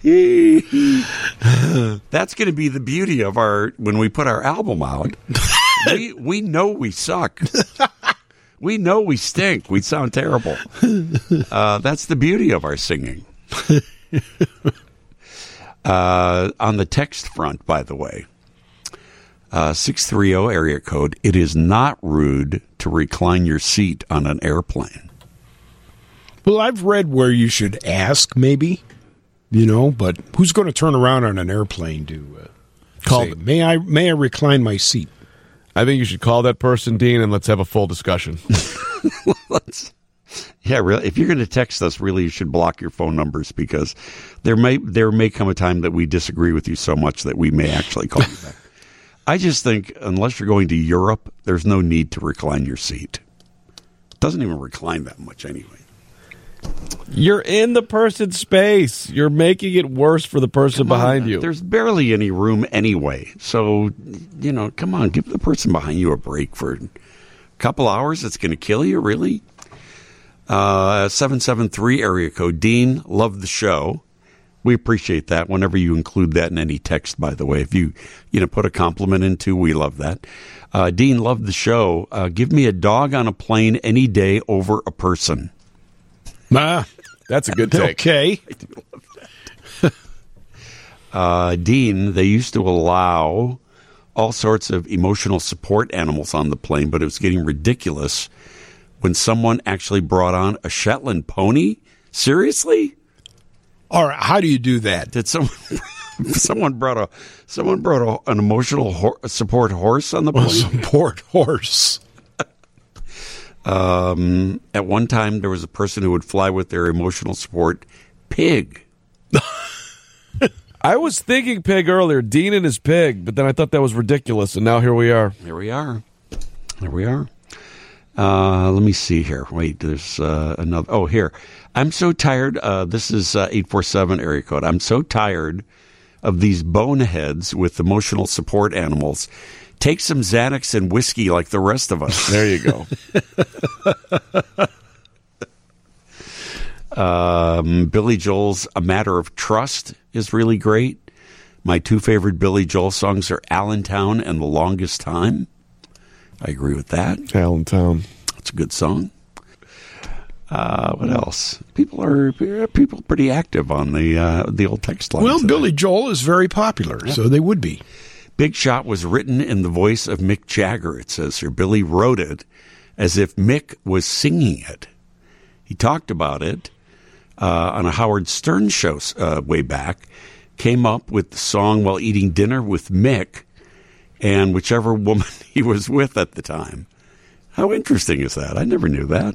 That's going to be the beauty of our when we put our album out. we we know we suck. We know we stink. We sound terrible. Uh, that's the beauty of our singing. Uh, on the text front, by the way, Uh, 630 area code. It is not rude to recline your seat on an airplane. Well, I've read where you should ask, maybe, you know, but who's going to turn around on an airplane to uh, Call say, may I may I recline my seat? I think you should call that person, Dean, and let's have a full discussion. Yeah, really. If you're going to text us, really, you should block your phone numbers because there may there may come a time that we disagree with you so much that we may actually call you back. I just think unless you're going to Europe, there's no need to recline your seat. It doesn't even recline that much anyway. You're in the person's space. You're making it worse for the person Come on, behind you. There's barely any room anyway. So, you know, come on, give the person behind you a break for a couple hours. It's going to kill you, really? Uh, 773 area code. Dean, love the show. We appreciate that whenever you include that in any text, by the way. If you, you know, put a compliment into, we love that. Uh, Dean, love the show. Uh, give me a dog on a plane any day over a person. Ah, That's a good take. okay. uh, Dean, they used to allow all sorts of emotional support animals on the plane, but it was getting ridiculous when someone actually brought on a Shetland pony. Seriously? All right, how do you do that? Did someone someone brought a someone brought a, an emotional hor- support horse on the plane? Support horse. Um, at one time, there was a person who would fly with their emotional support pig. I was thinking pig earlier, Dean and his pig, but then I thought that was ridiculous, and now here we are. Here we are. Here we are. Uh, let me see here. Wait, there's uh, another. Oh, here. I'm so tired. Uh, this is uh, 847 area code. I'm so tired of these boneheads with emotional support animals. Take some Xanax and whiskey like the rest of us. There you go. Um, Billy Joel's A Matter of Trust is really great. My two favorite Billy Joel songs are Allentown and The Longest Time. I agree with that. Allentown. It's a good song. Uh, what else? People are people are pretty active on the uh, the old text line. Well, today. Billy Joel is very popular, so they would be. Big Shot was written in the voice of Mick Jagger. It says here Billy wrote it as if Mick was singing it. He talked about it uh, on a Howard Stern show uh, way back. Came up with the song while eating dinner with Mick and whichever woman he was with at the time. How interesting is that? I never knew that.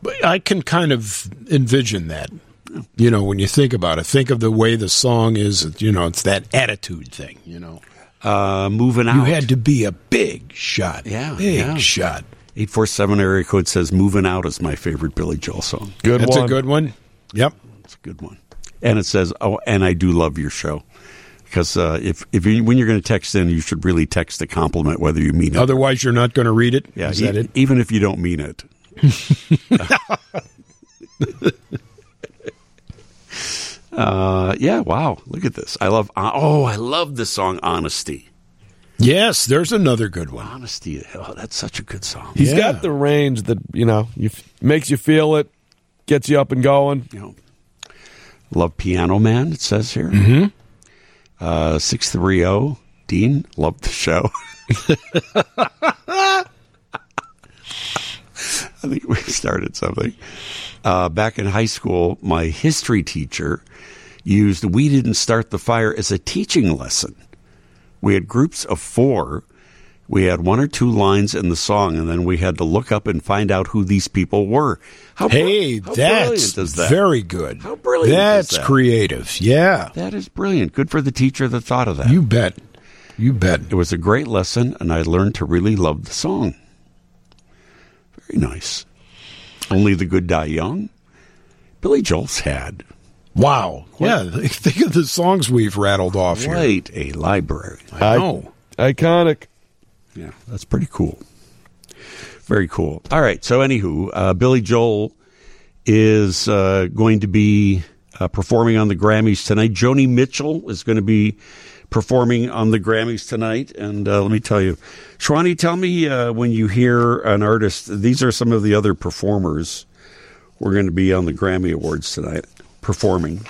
But I can kind of envision that. You know, when you think about it, think of the way the song is. You know, it's that attitude thing. You know, Uh, moving out. you had to be a big shot. Yeah, big yeah. shot. 847 area code says Moving Out is my favorite Billy Joel song. Good That's one. a good one. Yep. It's a good one. And it says, "Oh, and I do love your show." Because uh, if if you, when you're going to text in, you should really text a compliment, whether you mean it. Otherwise, you're not going to read it. yeah, Is that e- it? even if you don't mean it. uh, yeah. Wow. Look at this. I love. Oh, I love the song "Honesty." Yes, there's another good one. Honesty. Oh, that's such a good song. He's Yeah. got the range that you know you makes you feel it, gets you up and going. You know, love Piano Man. It says here. Mm-hmm. Uh, six three zero. Dean, love the show. I think we started something. Uh, back in high school, my history teacher used "We Didn't Start the Fire" as a teaching lesson. We had groups of four. We had one or two lines in the song, and then we had to look up and find out who these people were. How, Hey, how that's brilliant is that? very good. How brilliant is That's that? creative. Yeah, That is brilliant. Good for the teacher that thought of that. you bet. You bet. It was a great lesson, and I learned to really love the song. Very nice. Only the good die young. Billy Joel's had Wow. Yeah. Think of the songs we've rattled off here. quite a library. I know. Iconic. Yeah, that's pretty cool. Very cool. All right. So, anywho, uh, Billy Joel is uh, going to be uh, performing on the Grammys tonight. Joni Mitchell is going to be performing on the Grammys tonight. And uh, let me tell you, Shwani, tell me uh, when you hear an artist, these are some of the other performers we're going to be on the Grammy Awards tonight performing.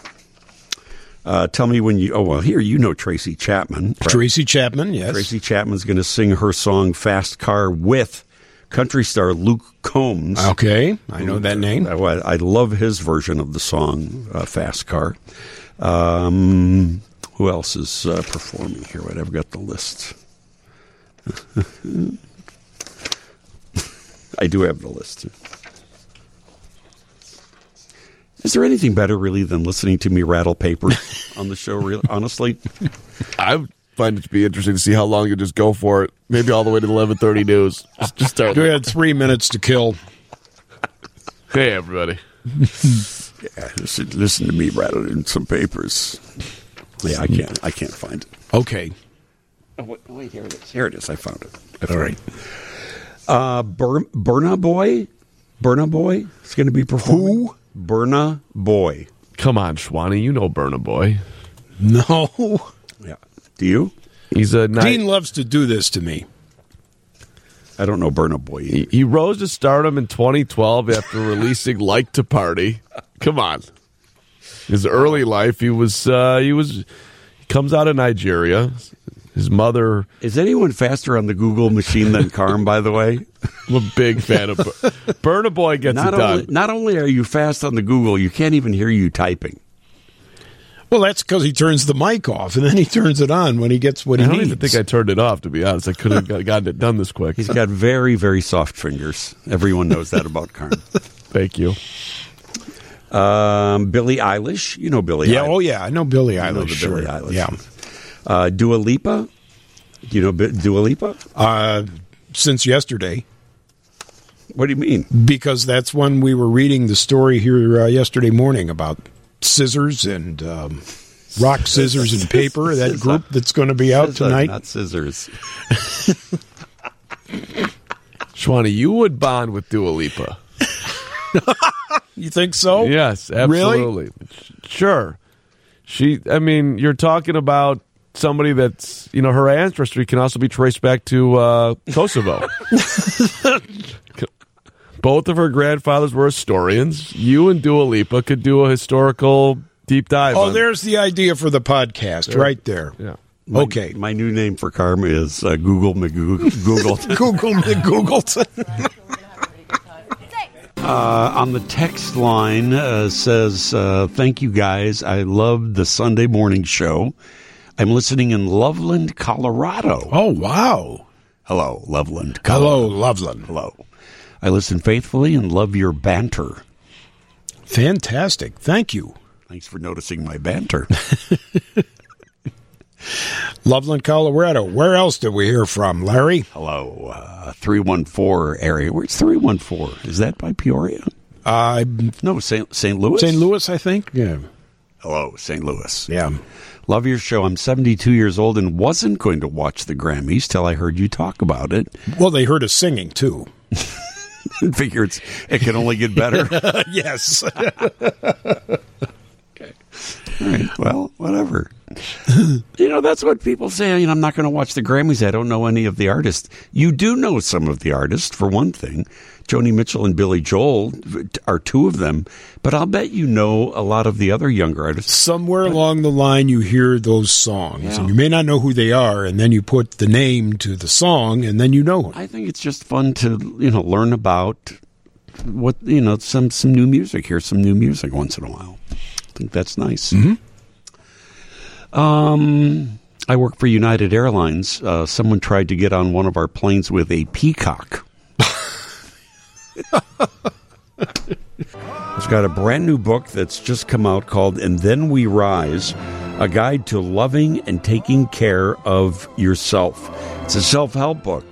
Uh, tell me when you. Oh well, here you know Tracy Chapman. right? Tracy Chapman, yes. Tracy Chapman's going to sing her song "Fast Car" with country star Luke Combs. Okay, I know that name. I, I love his version of the song uh, "Fast Car." Um, who else is uh, performing here? Wait, I've got the list. I do have the list. Is there anything better, really, than listening to me rattle papers on the show? Really, honestly, I find it to be interesting to see how long you just go for it. Maybe all the way to the eleven thirty news. Just, just start. We had three minutes to kill. Hey, everybody. yeah, listen, listen to me rattle in some papers. Yeah, I can't. I can't find it. Okay. Oh, wait, wait, here it is. Here it is. I found it. All right. Uh, Bur- Burna Boy, Burna Boy is going to be performing. Who? Burna Boy. Come on, Schwani, you know Burna Boy. No. Yeah. Do you? He's a nice. Dean loves to do this to me. I don't know Burna Boy. He, he rose to stardom in 2012 after releasing "Like to Party." Come on, his early life, he was uh, he was he comes out of Nigeria. His mother Is anyone faster on the Google machine than Carm? By the way, I'm a big fan of Burna Boy. Gets not it done. only not only are you fast on the Google, you can't even hear you typing. Well, that's because he turns the mic off and then he turns it on when he gets what I he don't needs. even think I turned it off. To be honest, I could have got- gotten it done this quick. He's got very very soft fingers. Everyone knows that about Carm. Thank you. Um, Billie Eilish, you know Billie. yeah, Eilish. oh yeah, I know Billie You Eilish. know the sure. Billie Eilish. Yeah. Uh, Dua Lipa. You know Bi- Dua Lipa? Uh, since yesterday, What do you mean? because that's when we were reading the story here uh, yesterday morning about scissors and um, rock, scissors, and paper. That group that's going to be out Scissor, tonight. not scissors. Schwani, you would bond with Dua Lipa. You think so? Yes, Really? absolutely. Sure. She I mean, you're talking about somebody that's you know, her ancestry can also be traced back to uh, Kosovo. Both of her grandfathers were historians. You and Dua Lipa could do a historical deep dive. Oh, on- there's the idea for the podcast right there. Yeah. My- Okay. My new name for Karma is uh, Google McGoogle. Google. Google Googleton. Uh, on the text line uh, says, uh, "Thank you guys. I love the Sunday morning show. I'm listening in Loveland, Colorado. Oh wow! Hello, Loveland. Colorado. Hello, Loveland. Hello. I listen faithfully and love your banter. Fantastic. Thank you. Thanks for noticing my banter. Loveland, Colorado. Where else did we hear from, Larry? Hello, uh, three one four area. Where's three one four? Is that by Peoria? Uh, No, St. St. Louis. St. Louis, I think. Yeah. Hello, St. Louis. Yeah. Love your show. I'm 72 years old and wasn't going to watch the Grammys till I heard you talk about it. Well, they heard us singing too. Figure it's it can only get better. yes. All right. Mm. Well, whatever. you know, that's what people say. You know, I'm not going to watch the Grammys. I don't know any of the artists. You do know some of the artists, for one thing. Joni Mitchell and Billy Joel are two of them, but I'll bet you know a lot of the other younger artists. Somewhere along the line, you hear those songs, Yeah. and you may not know who they are, and then you put the name to the song, and then you know it. I think it's just fun to you know learn about what you know some some new music. Hear some new music once in a while. I think that's nice. Um, I work for United Airlines. Uh, someone tried to get on one of our planes with a peacock. It's got a brand new book that's just come out called And Then We Rise A Guide to Loving and Taking Care of Yourself. It's a self help book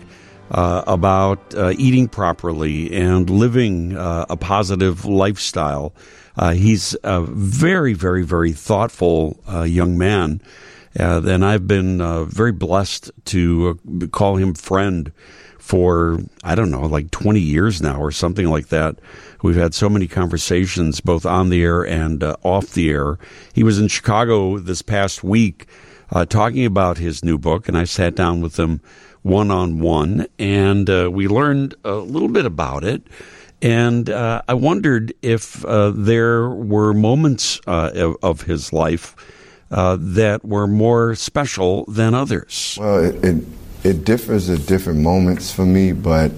uh, about uh, eating properly and living uh, a positive lifestyle. Uh, he's a very, very, very thoughtful uh, young man. Uh, and I've been uh, very blessed to uh, call him friend for I don't know, like 20 years now or something like that. We've had so many conversations, both on the air and uh, off the air. He was in Chicago this past week talking about his new book, and I sat down with him one on one, and we learned a little bit about it. And uh, I wondered if uh, there were moments uh, of, his life uh, that were more special than others? Well, it, it it differs at different moments for me, but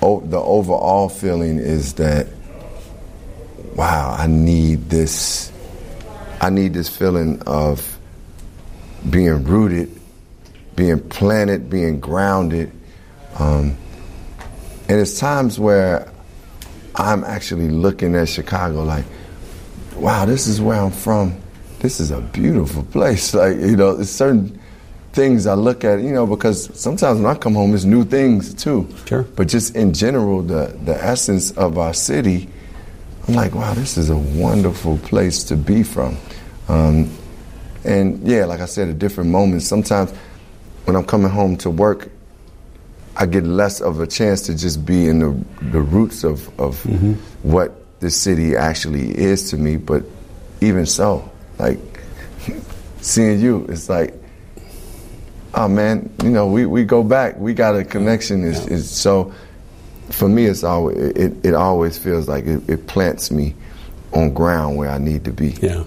the overall feeling is that wow, I need this. I need this feeling of being rooted, being planted, being grounded. Um, and it's times where I'm actually looking at Chicago like, wow, this is where I'm from. This is a beautiful place. Like, you know, it's certain things I look at, you know, because sometimes when I come home, it's new things too. Sure. But just in general, the, the essence of our city, I'm like, wow, this is a wonderful place to be from. Um, and yeah, like I said, at different moments, sometimes when I'm coming home to work, I get less of a chance to just be in the, the roots of, of mm-hmm. what this city actually is to me. But even so, like seeing you, it's like, oh man, you know, we, we go back. We got a connection. Is is so for me, it's always it, it always feels like it, it plants me on ground where I need to be. Yeah,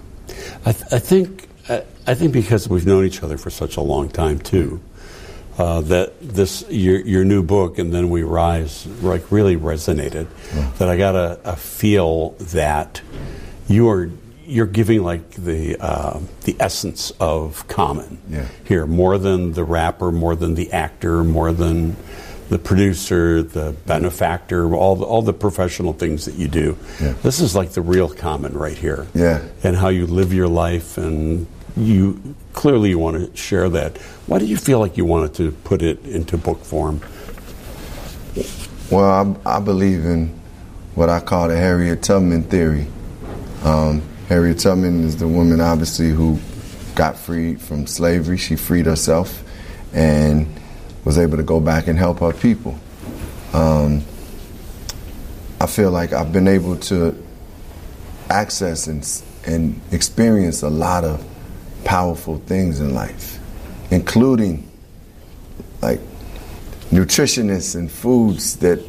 I, th- I think I, I think because we've known each other for such a long time too, uh, that this your your new book and then we rise like really resonated. That I got a, a feel that you are you're giving like the uh, the essence of Common Yeah. here more than the rapper, more than the actor, more than the producer, the benefactor, all the, all the professional things that you do. Yeah. This is like the real Common right here. Yeah. And how you live your life and you clearly you want to share that. Why do you feel like you wanted to put it into book form? Well, I, I believe in what I call the Harriet Tubman theory. Um, Harriet Tubman is the woman, obviously, who got freed from slavery. She freed herself and was able to go back and help her people. Um, I feel like I've been able to access and, and experience a lot of powerful things in life, including like nutritionists and foods that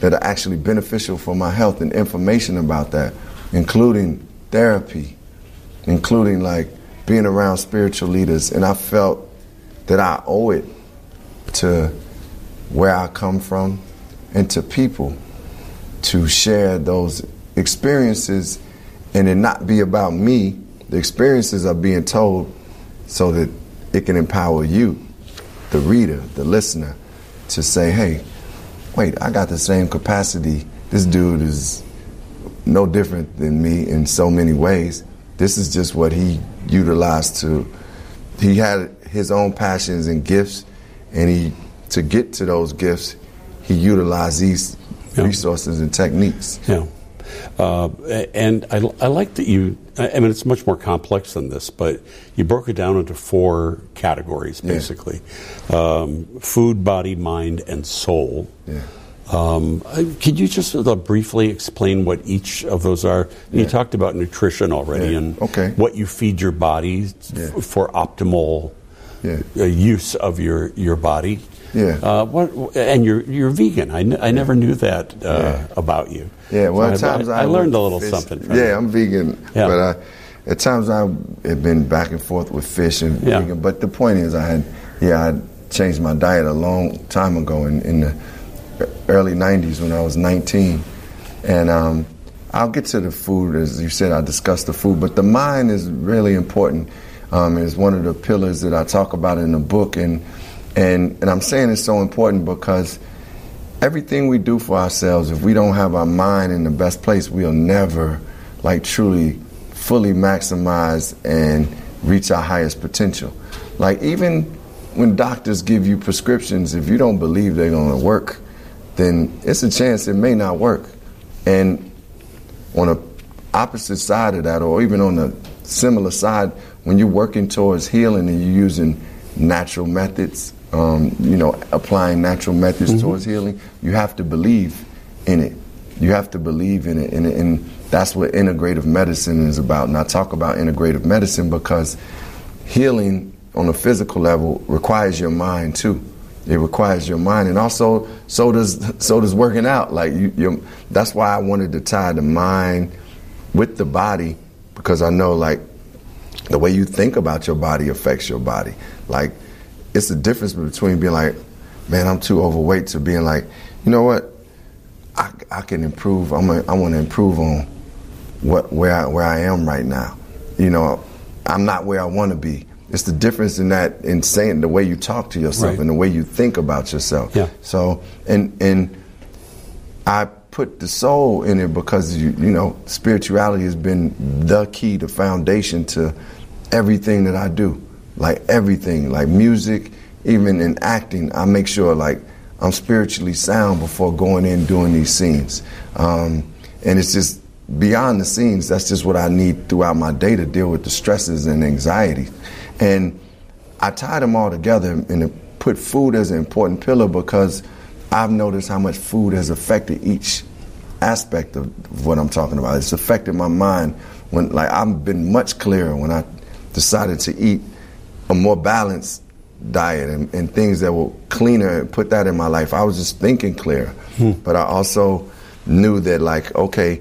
that are actually beneficial for my health and information about that, including therapy, including like being around spiritual leaders. And I felt that I owe it to where I come from and to people to share those experiences and it not be about me. The experiences are being told so that it can empower you, the reader, the listener, to say, hey, wait, I got the same capacity. This dude is no different than me in so many ways. This is just what he utilized to, he had his own passions and gifts, and he, to get to those gifts, he utilized these resources and techniques. Yeah. Uh, and I, I like that you, I mean, it's much more complex than this, but you broke it down into four categories, Yeah. basically um, food, body, mind, and soul. Yeah. Um, could you just uh, briefly explain what each of those are? You talked about nutrition already Yeah. and Okay. what you feed your body f- for optimal Yeah. uh, use of your, your body. Yeah. Uh, what, and you're, you're vegan. I, n- I never knew that uh, Yeah. about you. Yeah, well, at So times I, I, learned a little fish- something. From Yeah, you. I'm vegan, Yeah. but uh, at times I have been back and forth with fish and Yeah. vegan. But the point is, I had yeah, I changed my diet a long time ago in, in the early '90s when I was 19, and um, I'll get to the food as you said. I discussed the food, but the mind is really important. Um, it's one of the pillars that I talk about in the book, and and and I'm saying it's so important because everything we do for ourselves, if we don't have our mind in the best place, we'll never, like, truly, fully maximize and reach our highest potential. Like, even when doctors give you prescriptions, if you don't believe they're going to work, then it's a chance it may not work. And on a opposite side of that, or even on the similar side, when you're working towards healing and you're using natural methods, um, you know, applying natural methods towards healing, you have to believe in it. You have to believe in it, and, and that's what integrative medicine is about. And I talk about integrative medicine because healing on a physical level requires your mind too. It requires your mind, and also so does so does working out. Like you, you that's why I wanted to tie the mind with the body because I know like the way you think about your body affects your body. Like, it's the difference between being like, man, I'm too overweight to being like, you know what, I, I can improve. I'm a, I want to improve on what where I, where I am right now. You know, I'm not where I want to be. It's the difference in that in saying the way you talk to yourself Right. and the way you think about yourself. Yeah. So and and I put the soul in it because you you know spirituality has been the key, the foundation to everything that I do. Like everything, like music, even in acting, I make sure like I'm spiritually sound before going in doing these scenes. Um, and it's just beyond the scenes. That's just what I need throughout my day to deal with the stresses and anxiety. And I tie them all together and put food as an important pillar because I've noticed how much food has affected each aspect of what I'm talking about. It's affected my mind when, like, I've been much clearer when I decided to eat a more balanced diet and, and things that were cleaner and put that in my life. I was just thinking clear, hmm. but I also knew that, like, okay,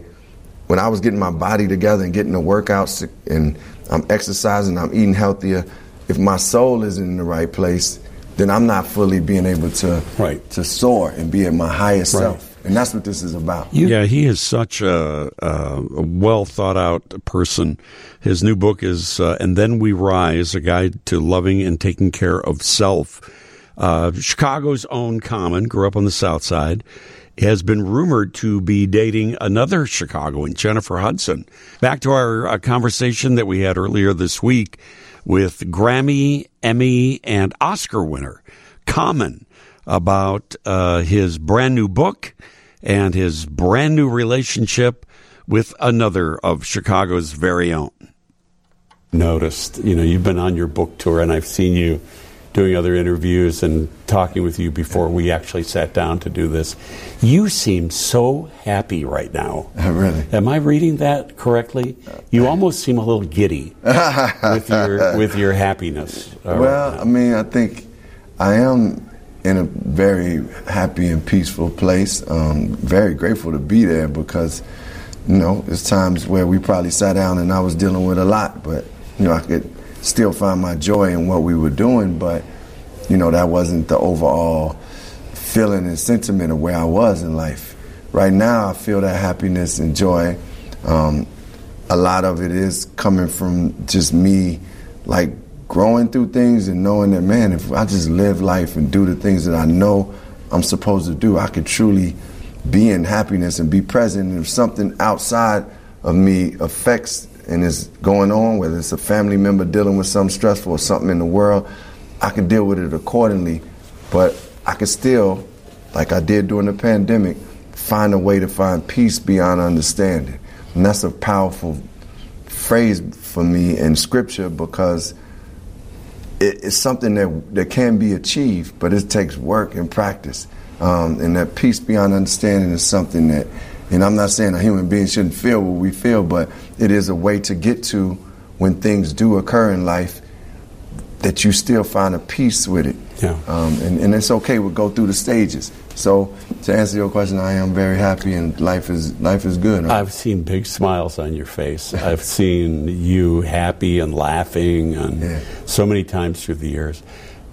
when I was getting my body together and getting the workouts and I'm exercising, I'm eating healthier. If my soul isn't in the right place, then I'm not fully being able to to soar and be at my highest Right. self. And that's what this is about. yeah, he is such a, a, a well thought out person. His new book is uh, "And Then We Rise: A Guide to Loving and Taking Care of Self." Uh, Chicago's own Common grew up on the South Side. Has been rumored to be dating another Chicagoan, Jennifer Hudson. Back to our uh, conversation that we had earlier this week with Grammy, Emmy, and Oscar winner Common about uh, his brand new book and his brand new relationship with another of Chicago's very own. Noticed, you know, you've been on your book tour, and I've seen you doing other interviews and talking with you before we actually sat down to do this. You seem so happy right now. really? Am I reading that correctly? You almost seem a little giddy with your with your happiness. uh, Well, I mean, I think I am in a very happy and peaceful place. Um, very grateful to be there because, you know, there's times where we probably sat down and I was dealing with a lot, but, you know, I could still find my joy in what we were doing, but, you know, that wasn't the overall feeling and sentiment of where I was in life. Right now, I feel that happiness and joy. Um, a lot of it is coming from just me, like growing through things and knowing that, man, if I just live life and do the things that I know I'm supposed to do, I could truly be in happiness and be present. And if something outside of me affects and is going on, whether it's a family member dealing with something stressful or something in the world, I can deal with it accordingly. But I can still, like I did during the pandemic, find a way to find peace beyond understanding. And that's a powerful phrase for me in scripture because it, it's something that, that can be achieved, but it takes work and practice. Um, and that peace beyond understanding is something that, and I'm not saying a human being shouldn't feel what we feel, but it is a way to get to when things do occur in life that you still find a peace with it. Yeah. Um, and, and it's okay. We'll go through the stages. So to answer your question, I am very happy and life is life is good. I've seen big smiles on your face. I've seen you happy and laughing, and so many times through the years.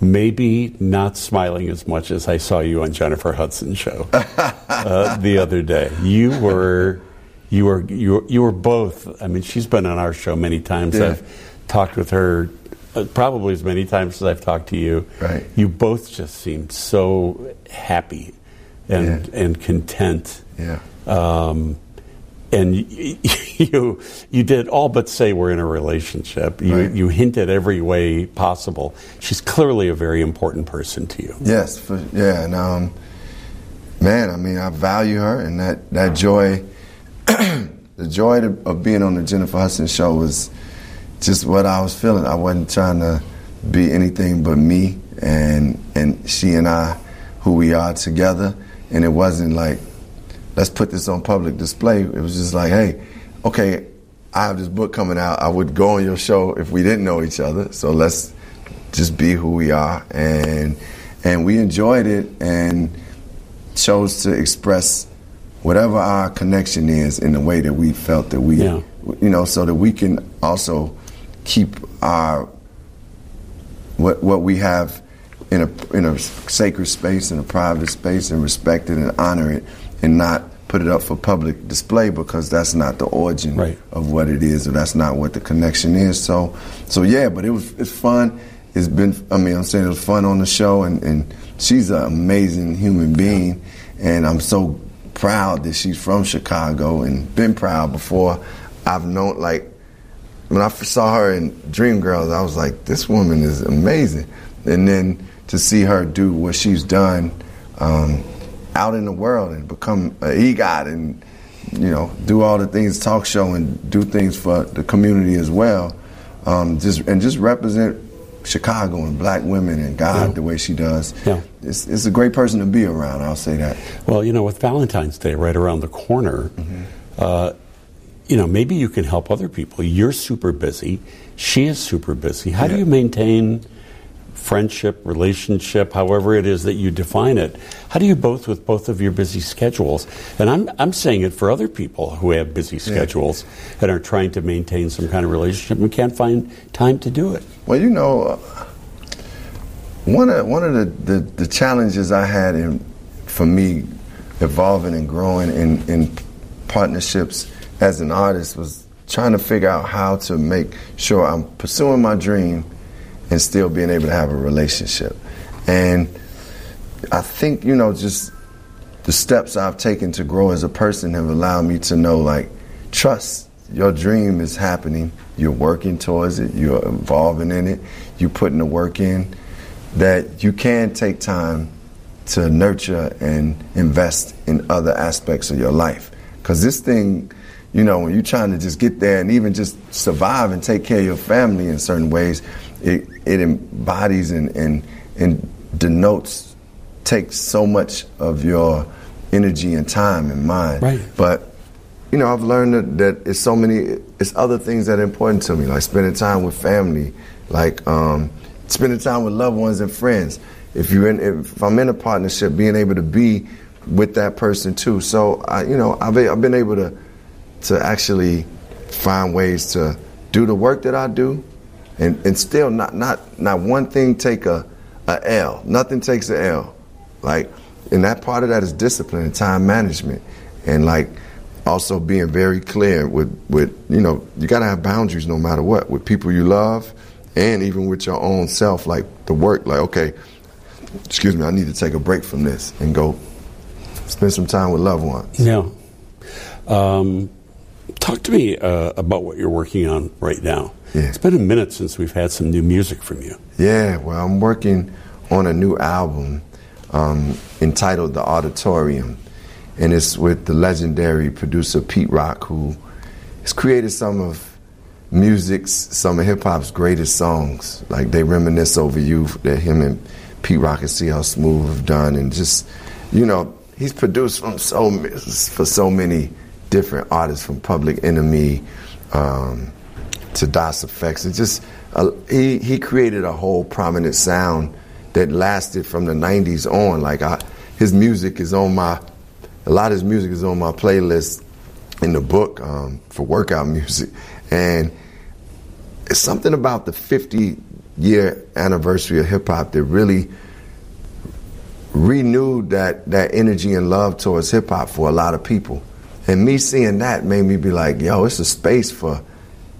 Maybe not smiling as much as I saw you on Jennifer Hudson's show uh, the other day. You were, you were, you were, you were both. I mean, she's been on our show many times. Yeah. I've talked with her uh, probably as many times as I've talked to you. Right. You both just seemed so happy and and content. Yeah. Um, and y- you you did all but say we're in a relationship. You Right. you hinted every way possible. She's clearly a very important person to you. Yes, for, yeah, and um, man, I mean, I value her, and that that joy, the joy to, of being on the Jennifer Hudson show was just what I was feeling. I wasn't trying to be anything but me, and and she and I, who we are together, and it wasn't like let's put this on public display. It was just like, hey, okay, I have this book coming out. I would go on your show if we didn't know each other. So let's just be who we are, and and we enjoyed it and chose to express whatever our connection is in the way that we felt that we, Yeah. you know, so that we can also keep our what what we have in a in a sacred space, in a private space, and respect it and honor it, and not put it up for public display because that's not the origin of what it is, or that's not what the connection is. So, so yeah, but it was it's fun. It's been, I mean, I'm saying it was fun on the show, and, and she's an amazing human being, and I'm so proud that she's from Chicago and been proud before. I've known like when I first saw her in Dreamgirls, I was like, this woman is amazing. And then to see her do what she's done um, out in the world and become an EGOT and, you know, do all the things, talk show and do things for the community as well. Um, just And just represent Chicago and black women and God Yeah. the way she does. Yeah. It's, it's a great person to be around, I'll say that. Well, you know, with Valentine's Day right around the corner, uh, you know, maybe you can help other people. You're super busy. She is super busy. How do you maintain friendship, relationship, however it is that you define it? How do you both with both of your busy schedules? And I'm, I'm saying it for other people who have busy schedules and are trying to maintain some kind of relationship and can't find time to do it. Well, you know, uh, one of one of the, the, the challenges I had in for me evolving and growing in, in partnerships as an artist was trying to figure out how to make sure I'm pursuing my dream and still being able to have a relationship. And I think, you know, just the steps I've taken to grow as a person have allowed me to know like trust. Your dream is happening. You're working towards it. You're involving in it. You're putting the work in that you can take time to nurture and invest in other aspects of your life. Because this thing you know when you're trying to just get there and even just survive and take care of your family in certain ways it, it embodies and, and, and denotes takes so much of your energy and time and mind. Right. But you know, I've learned that, that it's so many. It's other things that are important to me, like spending time with family, like um, spending time with loved ones and friends. If you're in, if I'm in a partnership, being able to be with that person too. So I, you know, I've, I've been able to to actually find ways to do the work that I do, and, and still not not not one thing take a, a L. Nothing takes a L. Like, and that part of that is discipline and time management, and like also being very clear with with you know you got to have boundaries no matter what with people you love, and even with your own self. Like the work, like okay, excuse me, I need to take a break from this and go spend some time with loved ones. Yeah. Um, talk to me uh, about what you're working on right now. It's been a minute since we've had some new music from you. Yeah, well, I'm working on a new album um, entitled The Auditorium, and it's with the legendary producer Pete Rock, who has created some of music's, some of hip hop's greatest songs. Like they reminisce over you that him and Pete Rock and CL Smooth have done, and just you know, he's produced from so for so many different artists, from Public Enemy. Um, to Das EFX. It just uh, he he created a whole prominent sound that lasted from the '90s on. Like I, his music is on my a lot of his music is on my playlist in the book um, for workout music, and it's something about the 50 year anniversary of hip hop that really renewed that that energy and love towards hip hop for a lot of people. And me seeing that made me be like, yo, it's a space for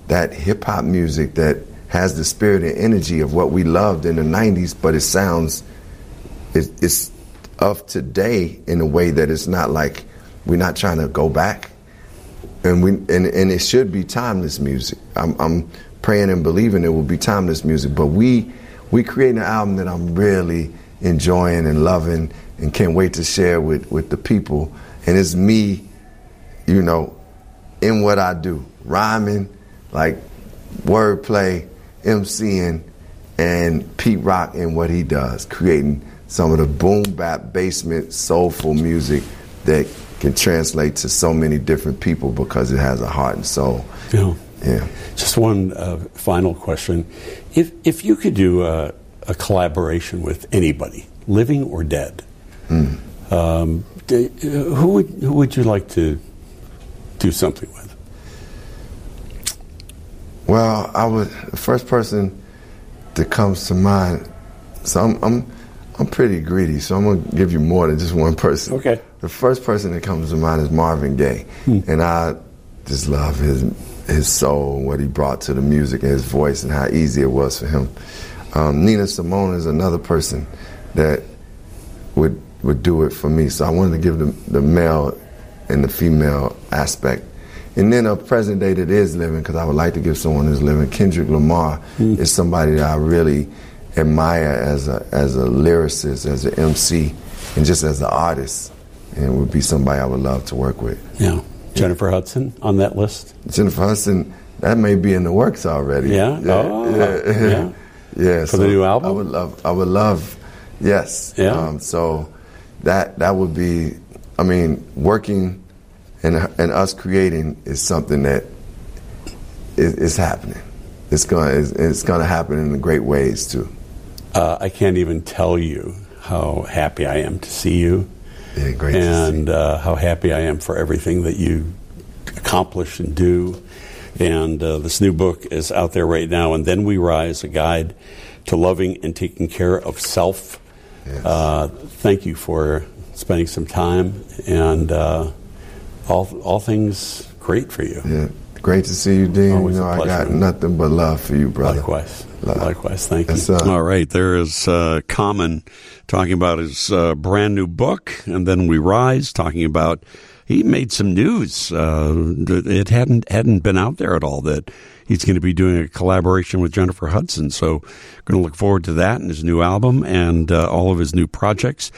that hip hop music that has the spirit and energy of what we loved in the 90s, but it sounds, it, it's of today in a way that it's not like we're not trying to go back. And we and, and it should be timeless music. I'm, I'm praying and believing it will be timeless music. But we we create an album that I'm really enjoying and loving and can't wait to share with, with the people. And it's me, you know, in what I do. Rhyming, like wordplay, MCing, and Pete Rock in what he does, creating some of the boom bap basement soulful music that can translate to so many different people because it has a heart and soul. Yeah. Yeah. Just one uh, final question: If if you could do a, a collaboration with anybody, living or dead, Hmm. um, d- uh, who would who would you like to do something with? Well, I would the first person that comes to mind. So I'm I'm I'm pretty greedy, so I'm gonna give you more than just one person. Okay. The first person that comes to mind is Marvin Gaye, and I just love his his soul, and what he brought to the music, and his voice, and how easy it was for him. Um, Nina Simone is another person that would would do it for me. So I wanted to give the, the male and the female aspect. And then a present day that is living, because I would like to give someone who's living. Kendrick Lamar is somebody that I really admire as a as a lyricist, as an MC, and just as an artist, and would be somebody I would love to work with. Yeah. Jennifer Hudson on that list? Jennifer Hudson, that may be in the works already. Yeah? Oh, yeah, yeah. yeah. For the new album? I would love. I would love. Yes. Yeah. Um, so that that would be. I mean, working and and us creating is something that is, is happening. It's gonna it's, it's gonna happen in great ways too. Uh, I can't even tell you how happy I am to see you. Yeah, great. and uh, how happy I am for everything that you accomplish and do. And uh, this new book is out there right now. And then we rise, a guide to loving and taking care of self. Uh, thank you for spending some time, and uh, all all things great for you. Yeah, great to see you, Dean. Always you a know, I got nothing but love for you, brother. Likewise. Likewise. Thank you. Yes, uh, All right, there is uh, Common talking about his uh, brand new book, and then we rise talking about he made some news. Uh, that it hadn't hadn't been out there at all that he's going to be doing a collaboration with Jennifer Hudson. So, going to look forward to that and his new album and uh, all of his new projects.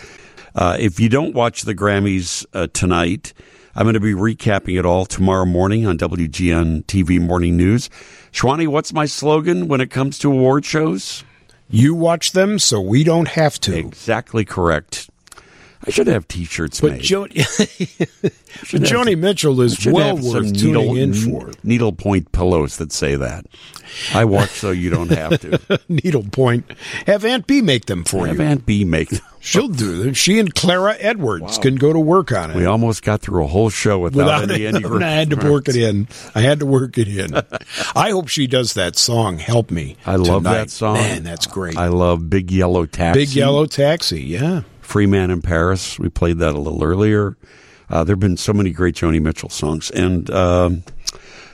Uh, if you don't watch the Grammys uh, tonight, I'm going to be recapping it all tomorrow morning on WGN TV Morning News. Shwani, what's my slogan when it comes to award shows? You watch them so we don't have to. Exactly correct. I should have T-shirts But made. Jo- have- Joni Mitchell is well worth tuning needle, in for. needlepoint pillows that say that. I watch so you don't have to. Needlepoint. Have Aunt B make them for Have you. Have Aunt B make them. She'll do them. She and Clara Edwards can go to work on it. We almost got through a whole show without, Without any it, I had to work it in. I had to work it in. I hope she does that song. Help me. I love tonight. that song. Man, that's great. I love Big Yellow Taxi. Big Yellow Taxi. Yeah. Free Man in Paris. We played that a little earlier. Uh, there have been so many great Joni Mitchell songs. And um,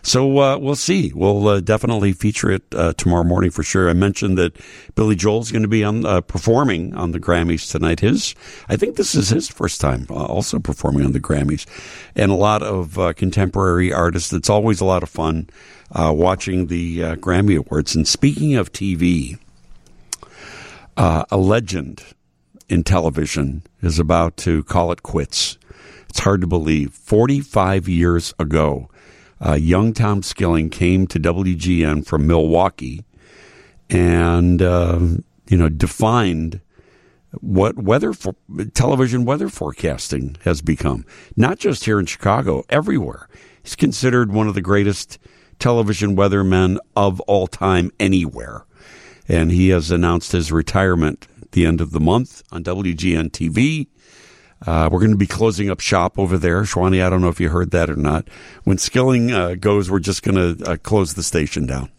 so uh, we'll see. We'll uh, definitely feature it uh, tomorrow morning for sure. I mentioned that Billy Joel's going to be on uh, performing on the Grammys tonight. His, I think this is his first time uh, also performing on the Grammys. And a lot of contemporary artists. It's always a lot of fun watching the Grammy Awards. And speaking of TV, a legend in television is about to call it quits. It's hard to believe. 45 years ago, uh, young Tom Skilling came to WGN from Milwaukee and, uh, you know, defined what weather for, television weather forecasting has become. Not just here in Chicago, everywhere. He's considered one of the greatest television weathermen of all time anywhere. And he has announced his retirement the end of the month on WGN TV. Uh, we're going to be closing up shop over there. Shwani, I don't know if you heard that or not. When Skilling uh, goes, we're just going to uh, close the station down.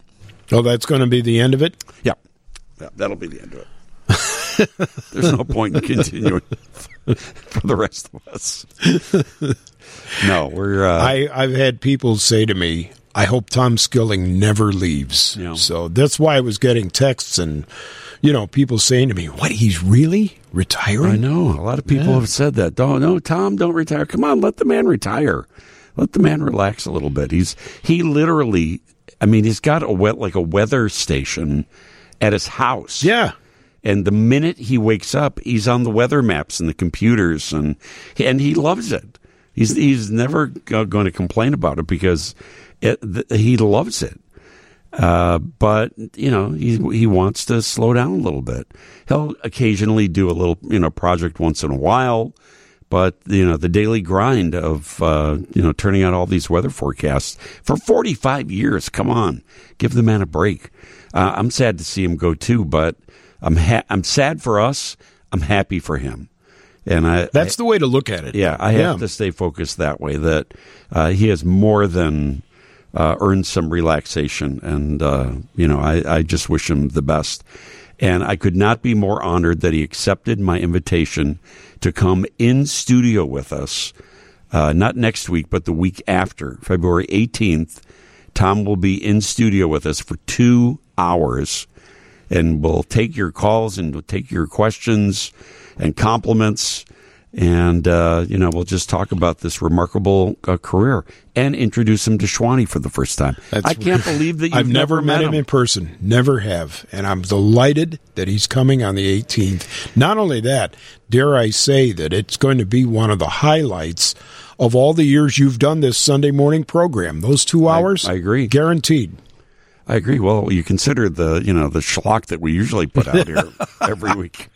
Oh, that's going to be the end of it? Yeah. yeah that'll be the end of it. There's no point in continuing for the rest of us. No, we're. Uh, I, I've had people say to me, I hope Tom Skilling never leaves. So that's why I was getting texts and, you know, people saying to me, what, he's really retiring? I know. A lot of people Yeah. have said that. Don't no, Tom, don't retire. Come on, let the man retire. Let the man relax a little bit. He's he literally I mean, he's got a wet like a weather station at his house. Yeah. And the minute he wakes up, he's on the weather maps and the computers and and he loves it. He's he's never going to complain about it because it, th- he loves it. Uh, but you know he he wants to slow down a little bit. He'll occasionally do a little you know project once in a while, but you know the daily grind of uh, you know turning out all these weather forecasts for 45 years. Come on, give the man a break. Uh, I'm sad to see him go too, but I'm ha- I'm sad for us. I'm happy for him. And I That's the way to look at it. yeah, I have Yeah. to stay focused that way. That uh, he has more than uh, earn some relaxation. And, uh, you know, I, I just wish him the best. And I could not be more honored that he accepted my invitation to come in studio with us, uh, not next week, but the week after, February 18th. Tom will be in studio with us for two hours and we'll take your calls and we'll take your questions and compliments. And, uh, you know, we'll just talk about this remarkable uh, career and introduce him to Schwani for the first time. I can't believe that you've I've never, met him in person. Never have. And I'm delighted that he's coming on the 18th. Not only that, dare I say that it's going to be one of the highlights of all the years you've done this Sunday morning program. Those two hours, I agree. Guaranteed. I agree. Well, you consider the you know the schlock that we usually put out here every week.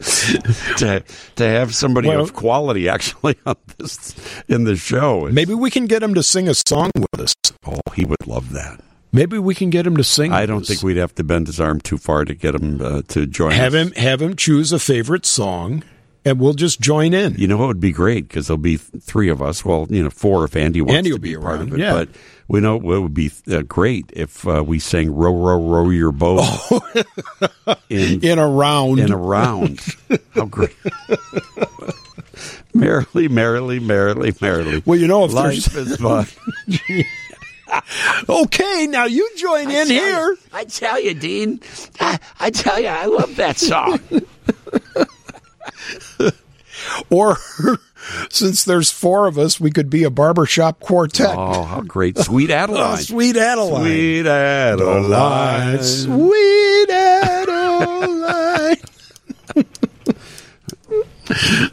to to have somebody Well- of quality actually on this in the show. is- Maybe we can get him to sing a song with us. Oh, he would love that. Maybe we can get him to sing. I don't us. think we'd have to bend his arm too far to get him uh, to join. have us. him have him choose a favorite song, and we'll just join in. You know what would be great because there'll be three of us. Well, you know, four if Andy wants Andy to will be, be a part of it. yeah. But we know it would be uh, great if uh, we sang "Row, row, row your boat" in in a round. in a round. How great! merrily, merrily, merrily, merrily. Well, you know, if life there's- is fun. okay, now you join in here. I tell you, Dean. I, I tell you, I love that song. Or since there's four of us, we could be a barbershop quartet. Oh, how great! Sweet Adeline. Oh, sweet Adeline. Sweet Adeline. Sweet Adeline.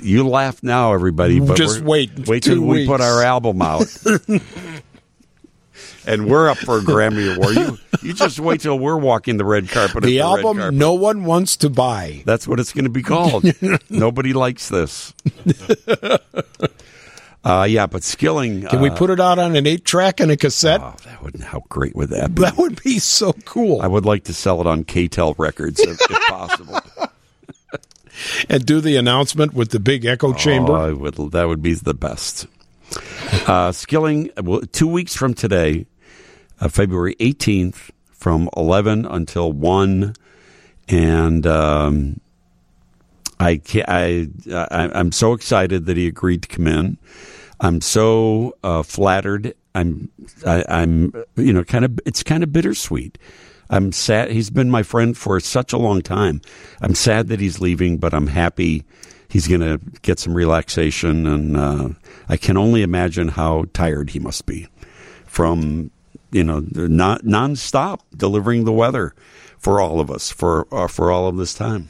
You laugh now, everybody. But Just wait Wait till we put our album out, and we're up for a Grammy award. You, you just wait till we're walking the red carpet. the red album carpet. no one wants to buy. That's what it's going to be called. Nobody likes this. Uh, yeah, but Skilling. Can we put it out on an eight track and a cassette? Oh, that would. How great would that be? that would be so cool. I would like to sell it on K-tel Records if, if possible. and do the announcement with the big echo chamber. Oh, would, that would be the best. Uh, Skilling, well, two weeks from today, uh, February 18th, from 11 until 1. And um, I, I, I, I'm so excited that he agreed to come in. I'm so uh, flattered. I'm, I, I'm, you know, kind of. It's kind of bittersweet. I'm sad. He's been my friend for such a long time. I'm sad that he's leaving, but I'm happy he's going to get some relaxation. And uh, I can only imagine how tired he must be from, you know, non nonstop delivering the weather for all of us for uh, for all of this time.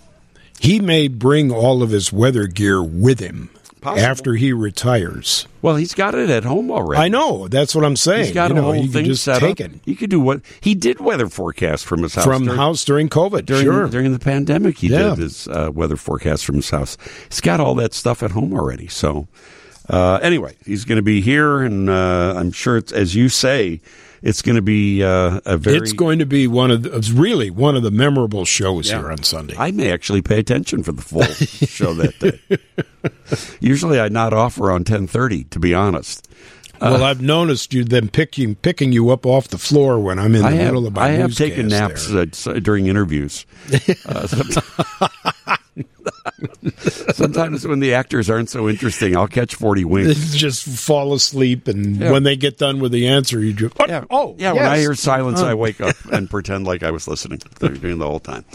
He may bring all of his weather gear with him Possible. after he retires. Well, he's got it at home already. I know. That's what I'm saying. He's got you a know, whole thing just set take up. it He could do what he did weather forecast from his house from during, house during COVID. during, sure. during the pandemic. He Yeah. did his uh, weather forecast from his house. He's got all that stuff at home already. So uh, anyway, he's going to be here, and uh, I'm sure it's as you say, it's going to be uh, a very. it's going to be one of the, it's really one of the memorable shows Yeah. here on Sunday. I may actually pay attention for the full show that day. Usually, I nod off around ten thirty. To be honest, well, I've noticed you them picking picking you up off the floor when I'm in the I have, middle of my I have taken naps uh, during interviews. Sometimes, when the actors aren't so interesting, I'll catch 40 winks. just fall asleep, and Yeah. when they get done with the answer, you just Yeah. oh yeah. When I hear silence. I wake up and pretend like I was listening during the whole time.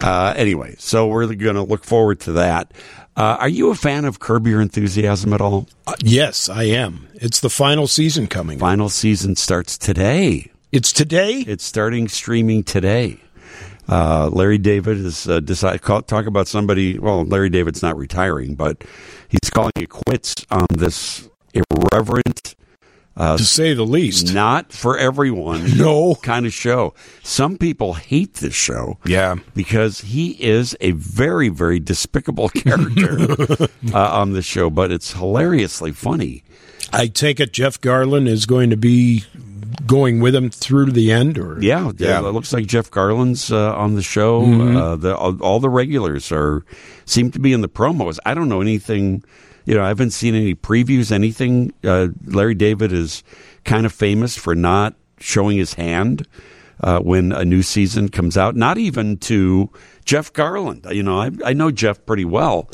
Uh, anyway, so we're going to look forward to that. Uh, are you a fan of Curb Your Enthusiasm at all? Uh, yes, I am. It's the final season coming. Final season starts today. It's today. It's starting streaming today. Uh, Larry David has uh, decided call, talk about somebody. Well, Larry David's not retiring, but he's calling it quits on this irreverent, uh, to say the least. not for everyone, No. kind of show. Some people hate this show, Yeah. because he is a very, very despicable character uh, on the show, but it's hilariously funny. I take it Jeff Garlin is going to be going with him through to the end, or Yeah, Yeah. It looks like Jeff Garlin's uh, on the show. Mhm. Uh, the, all, all the regulars are seem to be in the promos. I don't know anything You know, I haven't seen any previews, anything. Uh, Larry David is kind of famous for not showing his hand uh, when a new season comes out. Not even to Jeff Garlin. You know, I, I know Jeff pretty well,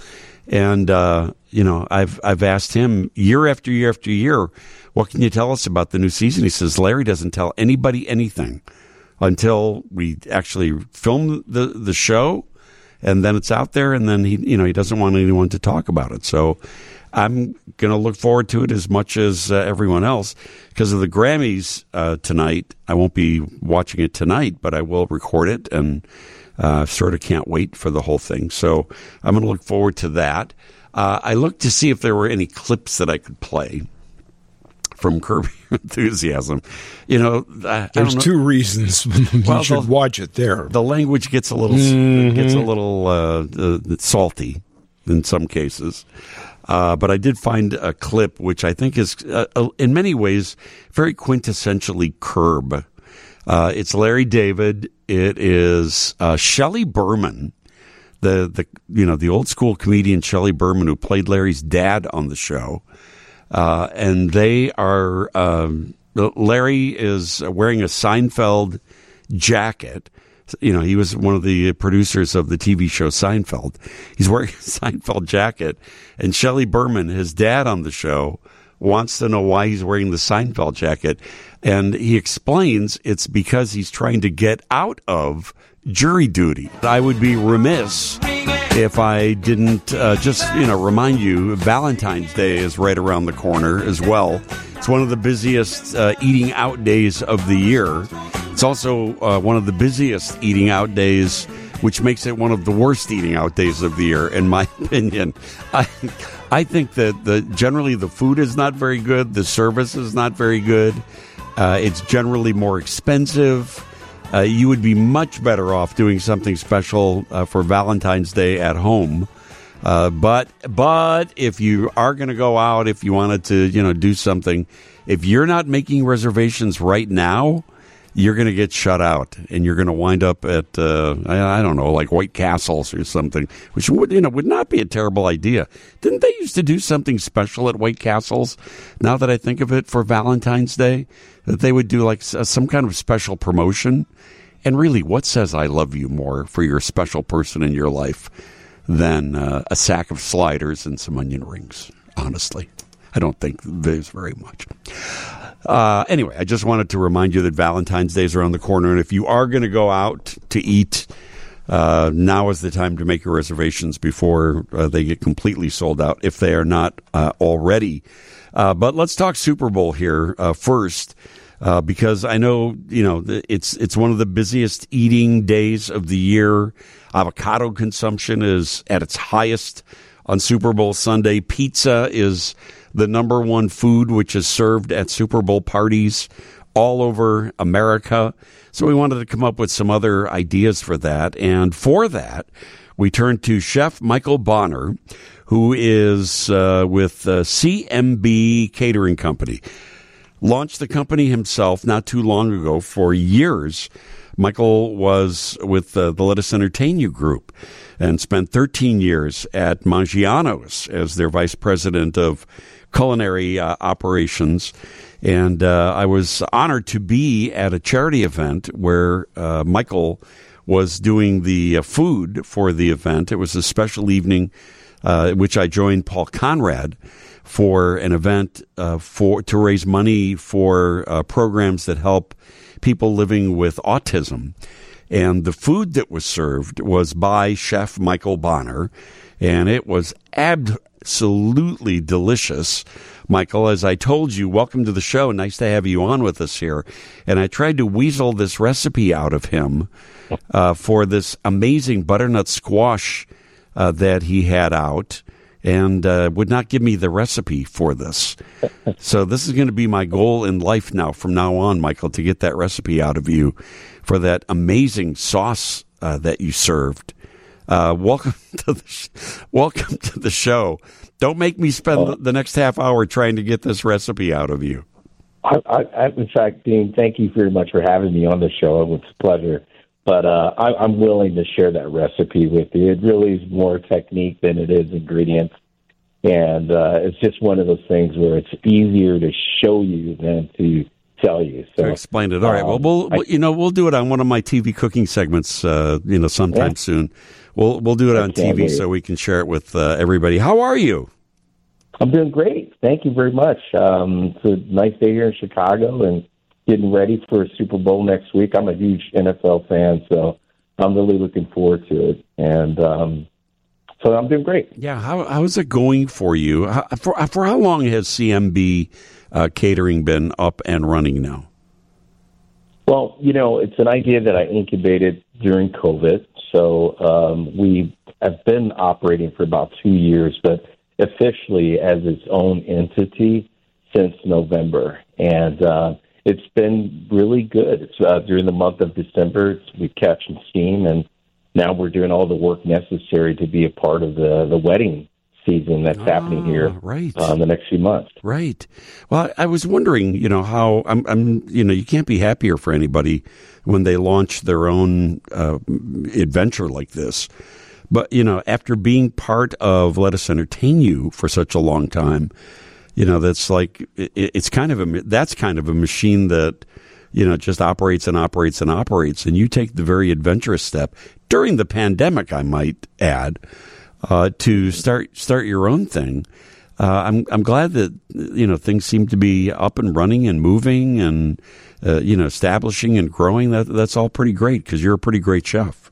and uh, you know, I've I've asked him year after year after year, what can you tell us about the new season? He says Larry doesn't tell anybody anything until we actually film the the show, and then it's out there, and then he you know he doesn't want anyone to talk about it. So. I'm going to look forward to it as much as uh, everyone else because of the Grammys uh, tonight. I won't be watching it tonight, but I will record it and uh, sort of can't wait for the whole thing. So I'm going to look forward to that. Uh, I looked to see if there were any clips that I could play from Curb Enthusiasm. You know, I, there's I two reasons you well, should the, watch it there. The language gets a little mm-hmm. gets a little uh, uh, salty in some cases. Uh, but I did find a clip which I think is, uh, uh, in many ways, very quintessentially Curb. Uh, it's Larry David. It is uh, Shelley Berman, the the you know the old school comedian Shelley Berman who played Larry's dad on the show, uh, and they are um, Larry is wearing a Seinfeld jacket you know, he was one of the producers of the TV show Seinfeld. He's wearing a Seinfeld jacket, and Shelley Berman, his dad on the show, wants to know why he's wearing the Seinfeld jacket, and he explains it's because he's trying to get out of jury duty. I would be remiss if I didn't uh, just you know remind you Valentine's Day is right around the corner as well. It's one of the busiest uh, eating out days of the year. It's also uh, one of the busiest eating out days, which makes it one of the worst eating out days of the year, in my opinion. I, I think that the generally the food is not very good, the service is not very good. Uh, it's generally more expensive. Uh, you would be much better off doing something special uh, for Valentine's Day at home. Uh, but but if you are going to go out, if you wanted to, you know, do something, if you're not making reservations right now, you're going to get shut out, and you're going to wind up at uh, I, don't know, like White Castles or something, which would you know would not be a terrible idea. Didn't they used to do something special at White Castles? Now that I think of it, for Valentine's Day, that they would do like some kind of special promotion. And really, what says "I love you" more for your special person in your life than uh, a sack of sliders and some onion rings? Honestly, I don't think there's very much. Uh, anyway, I just wanted to remind you that Valentine's Day is around the corner, and if you are going to go out to eat, uh, now is the time to make your reservations before uh, they get completely sold out, if they are not uh, already. Uh, but let's talk Super Bowl here uh, first. because I know you know it's it's one of the busiest eating days of the year. Avocado consumption is at its highest on Super Bowl Sunday. Pizza is the number one food which is served at Super Bowl parties all over America. So we wanted to come up with some other ideas for that. And for that, we turned to Chef Mychael Bonner, who is uh, with uh, CMB Catering Company. Launched the company himself not too long ago for years. Mychael was with uh, the Lettuce Entertain You group and spent 13 years at Maggiano's as their vice president of culinary uh, operations. And uh, I was honored to be at a charity event where uh, Mychael was doing the uh, food for the event. It was a special evening, uh, which I joined Paul Conrad for an event uh, for to raise money for programs that help people living with autism. And the food that was served was by Chef Mychael Bonner, and it was absolutely delicious. Mychael, as I told you, welcome to the show. Nice to have you on with us here. And I tried to weasel this recipe out of him uh, for this amazing butternut squash uh, that he had out and uh, would not give me the recipe for this. so this is going to be my goal in life now from now on, Mychael, to get that recipe out of you for that amazing sauce uh, that you served. Uh, welcome to the sh- welcome to the show. Don't make me spend uh, the next half hour trying to get this recipe out of you. I, I, in fact, Dean, thank you very much for having me on the show. It was a pleasure. But uh, I, I'm willing to share that recipe with you. It really is more technique than it is ingredients. and uh, it's just one of those things where it's easier to show you than to tell you. So To explain it. All right. Well, um, we'll, I- you know we'll do it on one of my TV cooking segments. Uh, you know, sometime Yeah. soon. We'll we'll do it on TV so we can share it with uh, everybody. How are you? I'm doing great. Thank you very much. Um, it's a nice day here in Chicago and getting ready for a Super Bowl next week. I'm a huge NFL fan, so I'm really looking forward to it. And um, so I'm doing great. Yeah. How how is it going for you? How, for for how long has CMB uh, catering been up and running now? Well, you know, it's an idea that I incubated during COVID. So um, we have been operating for about two years, but officially as its own entity since November. And uh, it's been really good. It's, uh, during the month of December, it's, we catching steam, and now we're doing all the work necessary to be a part of the, the wedding season that's happening here right. uh, in the next few months. Right. Well, I I was wondering, you know, how I'm, I'm, you know, you can't be happier for anybody when they launch their own uh, adventure like this. But you know, after being part of Lettuce Entertain You for such a long time, you know, that's like it, it's kind of a that's kind of a machine that you know just operates and operates and operates, and you take the very adventurous step during the pandemic, I might add, uh, to start start your own thing. Uh, I'm I'm glad that you know things seem to be up and running and moving and uh, you know establishing and growing. That that's all pretty great because you're a pretty great chef.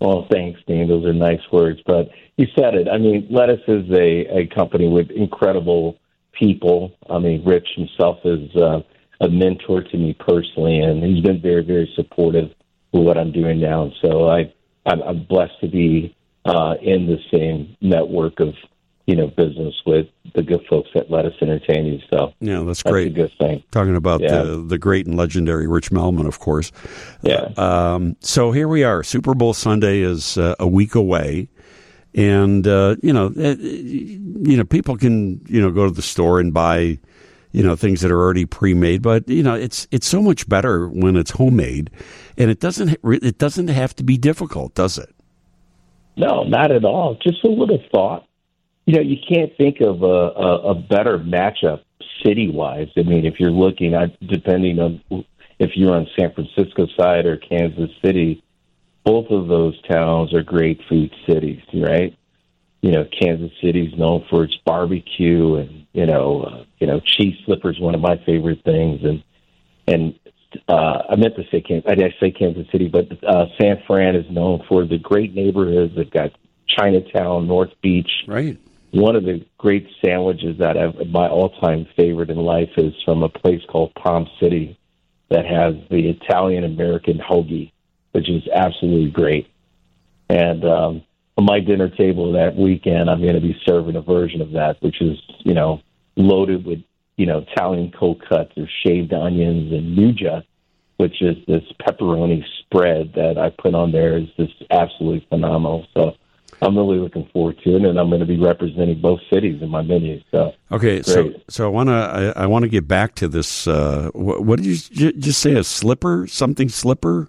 Well, thanks, Dean. Those are nice words, but you said it. I mean, Lettuce is a, a company with incredible people. I mean, Rich himself is uh, a mentor to me personally, and he's been very, very supportive with what I'm doing now. So I, I'm, I'm blessed to be uh, in the same network of you know business with the good folks that Lettuce Entertain You. So Yeah, that's that's a great. good thing. Talking about Yeah. the the great and legendary Rich Melman, of course. Yeah. Um, so here we are. Super Bowl Sunday is uh, a week away, and uh, you know, uh, you know, people can you know go to the store and buy you know things that are already pre-made, but you know, it's it's so much better when it's homemade, and it doesn't it doesn't have to be difficult, does it? No, not at all. Just a little thought. You know, you can't think of a, a, a better matchup city wise. I mean, if you're looking at depending on if you're on San Francisco side or Kansas City, both of those towns are great food cities, right? You know, Kansas City's known for its barbecue, and you know, uh, you know, cheese slippers one of my favorite things, and and uh, I meant to say Kansas. I did say Kansas City, but uh, San Fran is known for the great neighborhoods. They've got Chinatown, North Beach. Right. One of the great sandwiches that I've, my all-time favorite in life is from a place called Palm City that has the Italian American hoagie, which is absolutely great. And um, on my dinner table that weekend, I'm going to be serving a version of that, which is you know loaded with you know Italian cold cuts or shaved onions and nduja, which is this pepperoni spread that I put on there is just absolutely phenomenal. So I'm really looking forward to it, and I'm going to be representing both cities in my menu. So Okay, so Great. so I want to I, I want to get back to this. Uh, what, what did you j- just say? A slipper? Something slipper?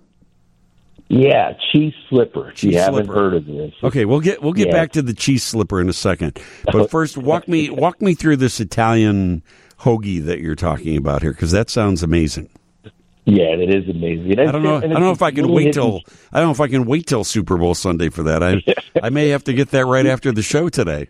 yeah, cheese slipper. Cheese you haven't slipper. heard of this, Okay, we'll get we'll get Yeah. back to the cheese slipper in a second. But first, walk me walk me through this Italian hoagie that you're talking about here because that sounds amazing. Yeah, it is amazing. I don't know. I don't know if I can wait till I don't know if I can wait till Super Bowl Sunday for that. I I may have to get that right after the show today.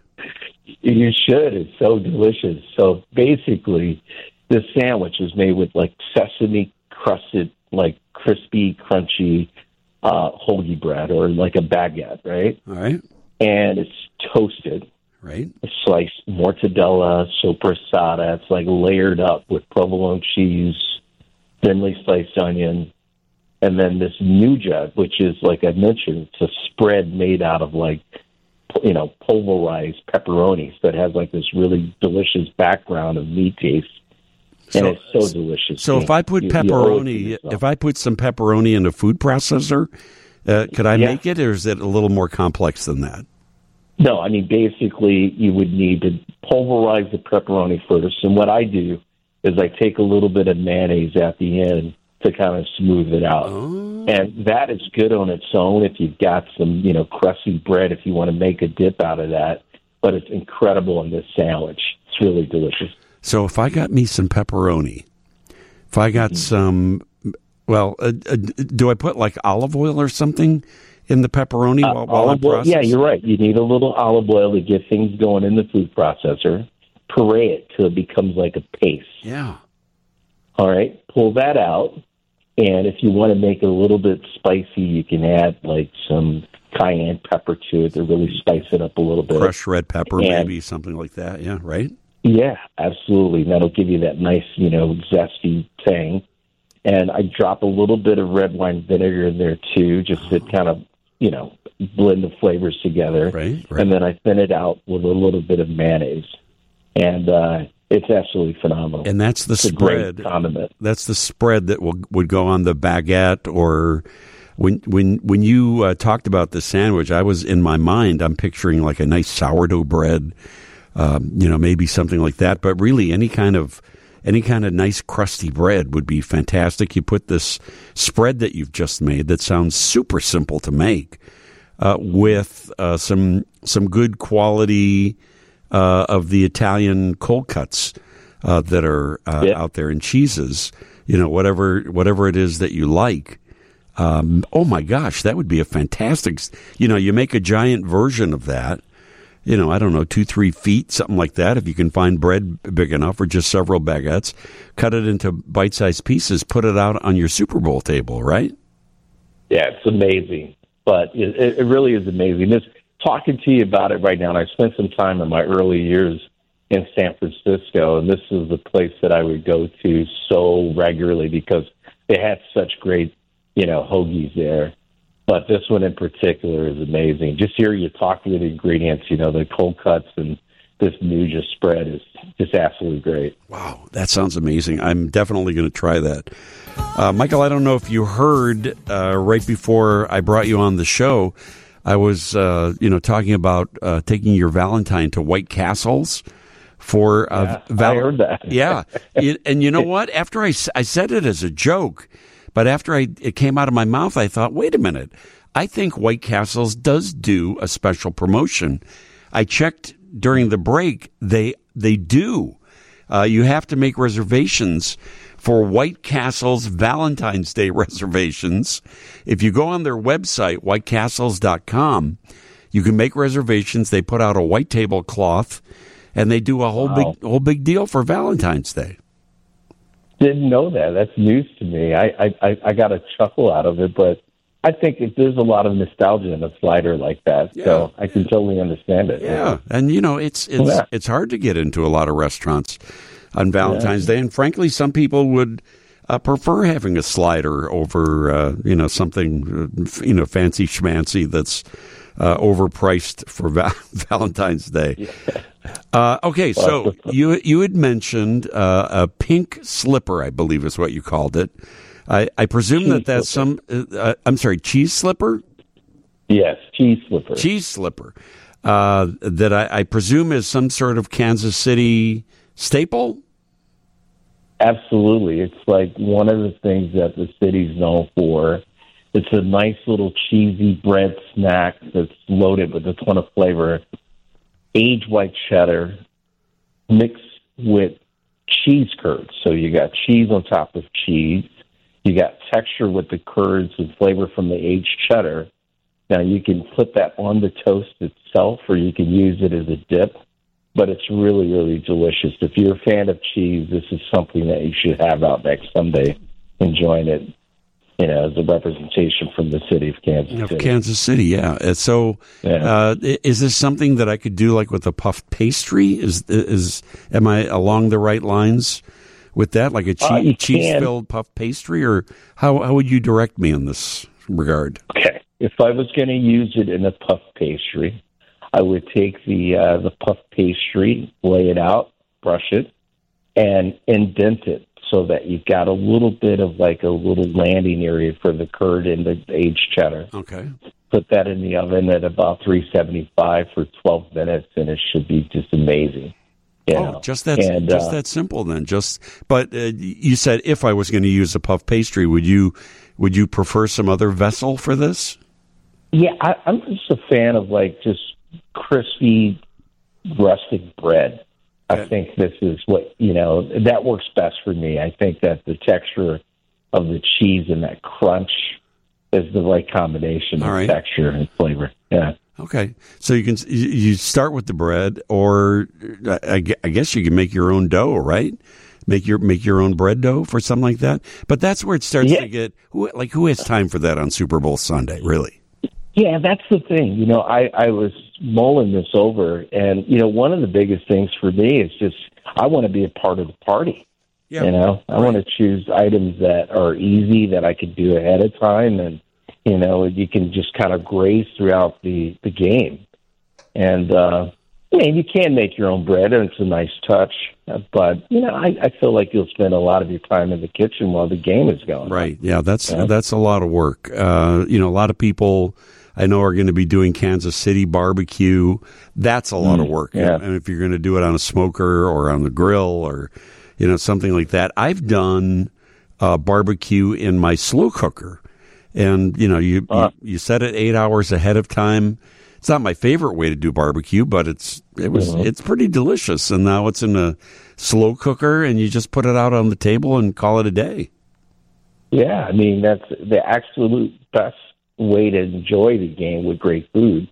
You should. It's so delicious. So basically, this sandwich is made with like sesame crusted, like crispy, crunchy uh, hoagie bread or like a baguette, right? All right. And it's toasted. Right. It's sliced mortadella, sopressata. It's like layered up with provolone cheese, thinly sliced onion, and then this nduja, which is like I mentioned, it's a spread made out of like you know pulverized pepperonis that has like this really delicious background of meat taste, and So- it's so delicious. So if I put You- you owe it to pepperoni, if I put some pepperoni in a food processor, uh, could I Yeah. make it, or is it a little more complex than that? No, I mean basically you would need to pulverize the pepperoni first, and what I do is I take a little bit of mayonnaise at the end to kind of smooth it out, and that is good on its own. If you've got some, you know, crusty bread, if you want to make a dip out of that, but it's incredible in this sandwich. It's really delicious. So if I got me some pepperoni, if I got some, well, uh, uh, do I put like olive oil or something in the pepperoni while, while I'm olive oil, processing? yeah, you're right. You need a little olive oil to get things going in the food processor. Puree it till it becomes like a paste. Yeah. All right, pull that out, and if you want to make it a little bit spicy, you can add like some cayenne pepper to it to really spice it up a little bit. Crushed red pepper, And- maybe something like that. Yeah, right. Yeah, absolutely. That'll give you that nice, you know, zesty tang. And I drop a little bit of red wine vinegar in there too, just to kind of, you know, blend the flavors together. Right, And then I thin it out with a little bit of mayonnaise. And uh, it's absolutely phenomenal. And that's the It's spread. condiment. That's the spread that will, would go on the baguette or when when when you uh, talked about the sandwich, I was in my mind. I'm picturing like a nice sourdough bread, um, you know, maybe something like that. But really, any kind of any kind of nice crusty bread would be fantastic. You put this spread that you've just made that sounds super simple to make uh, with uh, some some good quality uh, of the Italian cold cuts uh, that are uh, out there and cheeses. You know, whatever whatever it is that you like. Um, oh my gosh, that would be a fantastic. You know, you make a giant version of that. You know, I don't know, two three feet, something like that. If you can find bread big enough, or just several baguettes, cut it into bite sized pieces, put it out on your Super Bowl table, right? Yeah, it's amazing. But it, it it really is amazing. This talking to you about it right now, and I spent some time in my early years in San Francisco, and this is the place that I would go to so regularly because they had such great, you know, hoagies there. But this one in particular is amazing. Just hear you talk through the ingredients, you know, the cold cuts and this nduja spread is just absolutely great. Wow, that sounds amazing. I'm definitely going to try that. Uh, Mychael, I don't know if you heard uh, right before I brought you on the show, I was, uh, you know, talking about uh, taking your Valentine to White Castles for uh, Yeah, I heard that. yeah, It- and you know what? After I, I said it as a joke, but after I it came out of my mouth, I thought, wait a minute. I think White Castles does do a special promotion. I checked during the break; they they do. Uh, you have to make reservations for White Castle's Valentine's Day reservations. If you go on their website, whitecastles.com, you can make reservations. They put out a white tablecloth and they do a whole Wow. big whole big deal for Valentine's Day. Didn't know that. That's news to me. I, I, I, got a chuckle out of it, but I think it, there's a lot of nostalgia in a slider like that. So I can totally understand it. Yeah, and you know it's it's Yeah. it's hard to get into a lot of restaurants on Valentine's Day, and frankly, some people would uh, prefer having a slider over uh, you know something uh, you know fancy schmancy that's uh, overpriced for va- Valentine's Day. Uh, okay, so you you had mentioned uh, a pink slipper, I believe is what you called it. I, I presume that that's some. Uh, I'm sorry, cheese slipper. Yes, cheese slipper. Cheese slipper. Uh, that I, I presume is some sort of Kansas City staple. Absolutely. It's like one of the things that the city's known for. It's a nice little cheesy bread snack that's loaded with a ton of flavor. Aged white cheddar mixed with cheese curds. So you got cheese on top of cheese. You got texture with the curds and flavor from the aged cheddar. Now you can put that on the toast itself or you can use it as a dip but it's really, really delicious. If you're a fan of cheese, this is something that you should have out next Sunday, enjoying it, you know, as a representation from the city of Kansas Of City. Kansas City, yeah. Uh, So, uh, is this something that I could do, like with a puffed pastry? Is is am I along the right lines with that, like a Uh, cheese cheese filled puffed pastry, or how how would you direct me in this regard? Okay. If I was going to use it in a puff pastry, I would take the uh, the puff pastry, lay it out, brush it, and indent it so that you've got a little bit of like a little landing area for the curd and the aged cheddar. Okay. Put that in the oven at about 375 for 12 minutes, and it should be just amazing. You oh, know? just that And, just uh, that simple then. Just but uh, you said if I was going to use a puff pastry, would you would you prefer some other vessel for this? Yeah, I, I'm just a fan of like just crispy rustic bread. I think this is what you know that works best for me. I think that the texture of the cheese and that crunch is the right combination All of right. texture and flavor. Yeah. Okay, so you can you- start with the bread, or I, I gue- I guess you can make your own dough, right? Make your make your own bread dough for something like that. But that's where it starts to get like who has time for that on Super Bowl Sunday, really? Yeah, that's the thing. You know, I, I was mulling this over, and, you know, one of the biggest things for me is just I want to be a part of the party. Yeah. You know, I want to choose items that are easy that I could do ahead of time, and, you know, you can just kind of graze throughout the, the game. And, uh, I mean, you can make your own bread, and it's a nice touch. uh, But you know, I, I feel like you'll spend a lot of your time in the kitchen while the game is going. Right. Yeah, that's Yeah. that's a lot of work. Uh, you know, a lot of people I know are going to be doing Kansas City barbecue. That's a lot of Mm, work. yeah. And if you're going to do it on a smoker or on the grill or you know something like that, I've done uh, barbecue in my slow cooker, and you know you, Uh. you you set it eight hours ahead of time. It's not my favorite way to do barbecue, but it's it was Mhm. it's pretty delicious. And now it's in a slow cooker, and you just put it out on the table and call it a day. Yeah, I mean that's the absolute best way to enjoy the game with great food.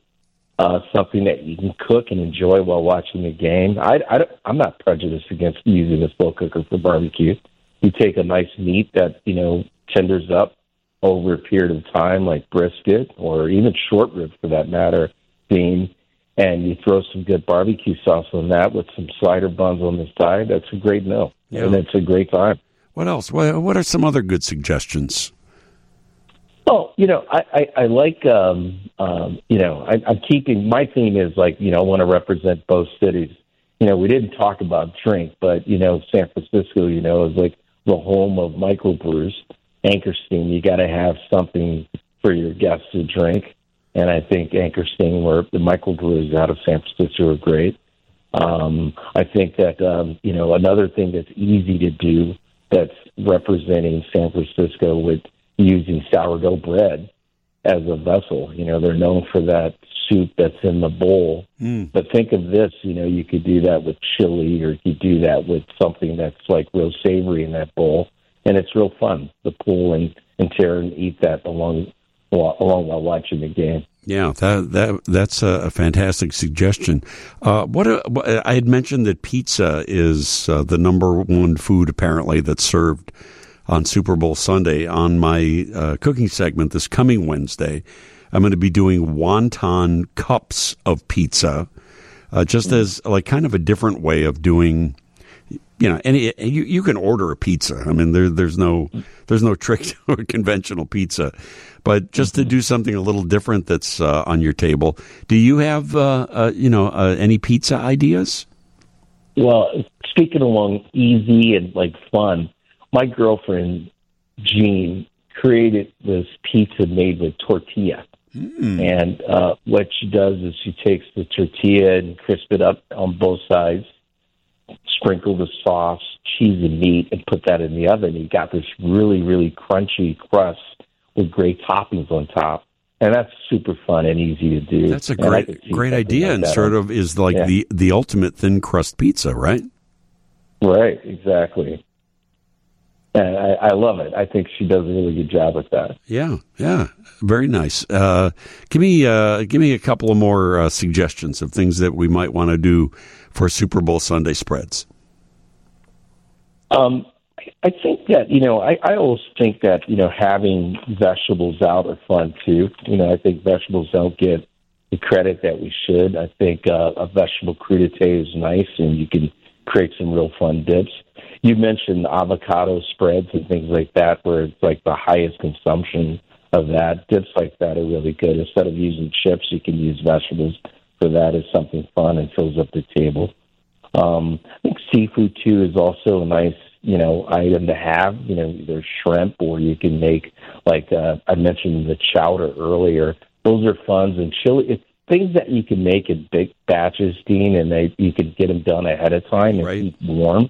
Uh, something that you can cook and enjoy while watching the game. I, I, don't- I'm not prejudiced against using a slow cooker for barbecue. You take a nice meat that you know tenders up over a period of time, like brisket or even short rib for that matter, bean, and you throw some good barbecue sauce on that with some slider buns on the side. That's a great meal, Yeah. and it's a great time. What else? What are some other good suggestions? Well, you know, I, I, I like, um, um, you know, I, I'm keeping my theme is like, you know, I want to represent both cities. You know, we didn't talk about drink, but you know, San Francisco, you know, is like the home of microbrews. Anchor Steam, you got to have something for your guests to drink, and I think Anchor Steam, where the microbrews out of San Francisco, are great. Um, I think that um, you know another thing that's easy to do that's representing San Francisco with using sourdough bread as a vessel. You know, they're known for that soup that's in the bowl. Mm. But think of this, you know, you could do that with chili or you could do that with something that's like real savory in that bowl. And it's real fun to pull and, and tear and eat that along while, along while watching the game. Yeah, that that that's a, fantastic suggestion. Uh, what, a, I had mentioned that pizza is uh, the number one food apparently that's served on Super Bowl Sunday. On my uh, cooking segment this coming Wednesday, I'm going to be doing wonton cups of pizza, uh, just as like kind of a different way of doing. You know, any you, you can order a pizza. I mean, there there's no there's no trick to a conventional pizza, but just to do something a little different that's uh, on your table. Do you have uh, uh, you know uh, any pizza ideas? Well, speaking along easy and like fun, my girlfriend Jean created this pizza made with tortilla. And uh, what she does is she takes the tortilla and crisp it up on both sides, sprinkle the sauce, cheese, and meat, and put that in the oven. You got this really, really crunchy crust with great toppings on top, and that's super fun and easy to do. That's a great great idea, like and that sort of is like Yeah. the the ultimate thin crust pizza, right? Right, exactly. And I, I love it. I think she does a really good job with that. Yeah, yeah, very nice. Uh, give me uh, give me a couple of more uh, suggestions of things that we might want to do for Super Bowl Sunday spreads. Um, I think that you know, I, I always think that you know having vegetables out are fun too. You know, I think vegetables don't get the credit that we should. I think uh, a vegetable crudité is nice, and you can create some real fun dips. You mentioned avocado spreads and things like that, where it's like the highest consumption of that. Dips like that are really good. Instead of using chips, you can use vegetables for that as something fun and fills up the table. Um, I think seafood too is also a nice, you know, item to have. You know, either shrimp or you can make like uh, I mentioned the chowder earlier. Those are funs and chili. It's things that you can make in big batches, Dean, and they you can get them done ahead of time and keep warm.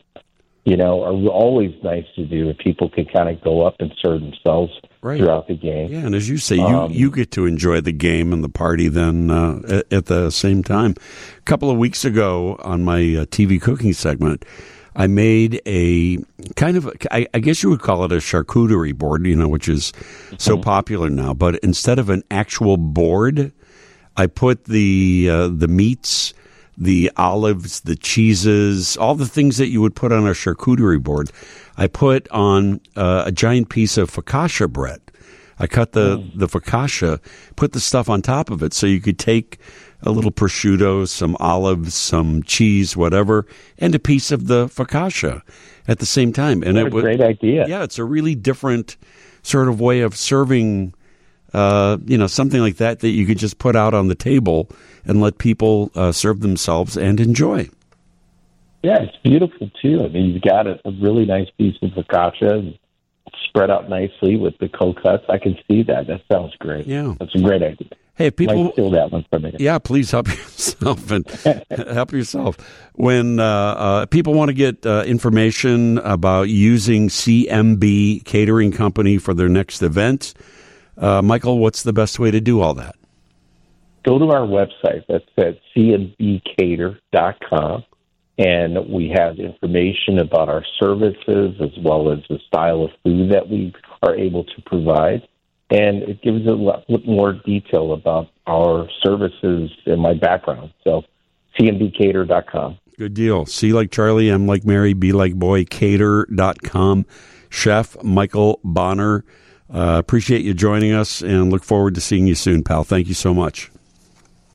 You know, are always nice to do if people can kind of go up and serve themselves Right. throughout the game. Yeah, and as you say, you, Um, you get to enjoy the game and the party then uh, at, at the same time. A couple of weeks ago on my uh, TV cooking segment, I made a kind of, I, I guess you would call it a charcuterie board, you know, which is so popular now. But instead of an actual board, I put the uh, the meats, the olives, the cheeses, all the things that you would put on a charcuterie board. I put on uh, a giant piece of focaccia bread. I cut the the focaccia, put the stuff on top of it, so you could take a little prosciutto, some olives, some cheese, whatever, and a piece of the focaccia at the same time. And What it a was great idea. Yeah, it's a really different sort of way of serving uh, you know, something like that that you could just put out on the table and let people uh, serve themselves and enjoy. Yeah, it's beautiful too. I mean, you've got a, a really nice piece of focaccia spread out nicely with the cold cuts. I can see that. That sounds great. Yeah. that's a great idea. Hey, if people Might steal that one from me. Yeah, please help yourself and help yourself. When uh, uh, people want to get uh, information about using CMB Catering Company for their next event, uh, Mychael, what's the best way to do all that? Go to our website. That's at cmbcater.com. And we have information about our services as well as the style of food that we are able to provide. And it gives a lot more detail about our services and my background. So, cmbcater.com. Good deal. C like Charlie, M like Mary, B like boy, cater.com. Chef Mychael Bonner. Uh, appreciate you joining us and look forward to seeing you soon, pal. Thank you so much.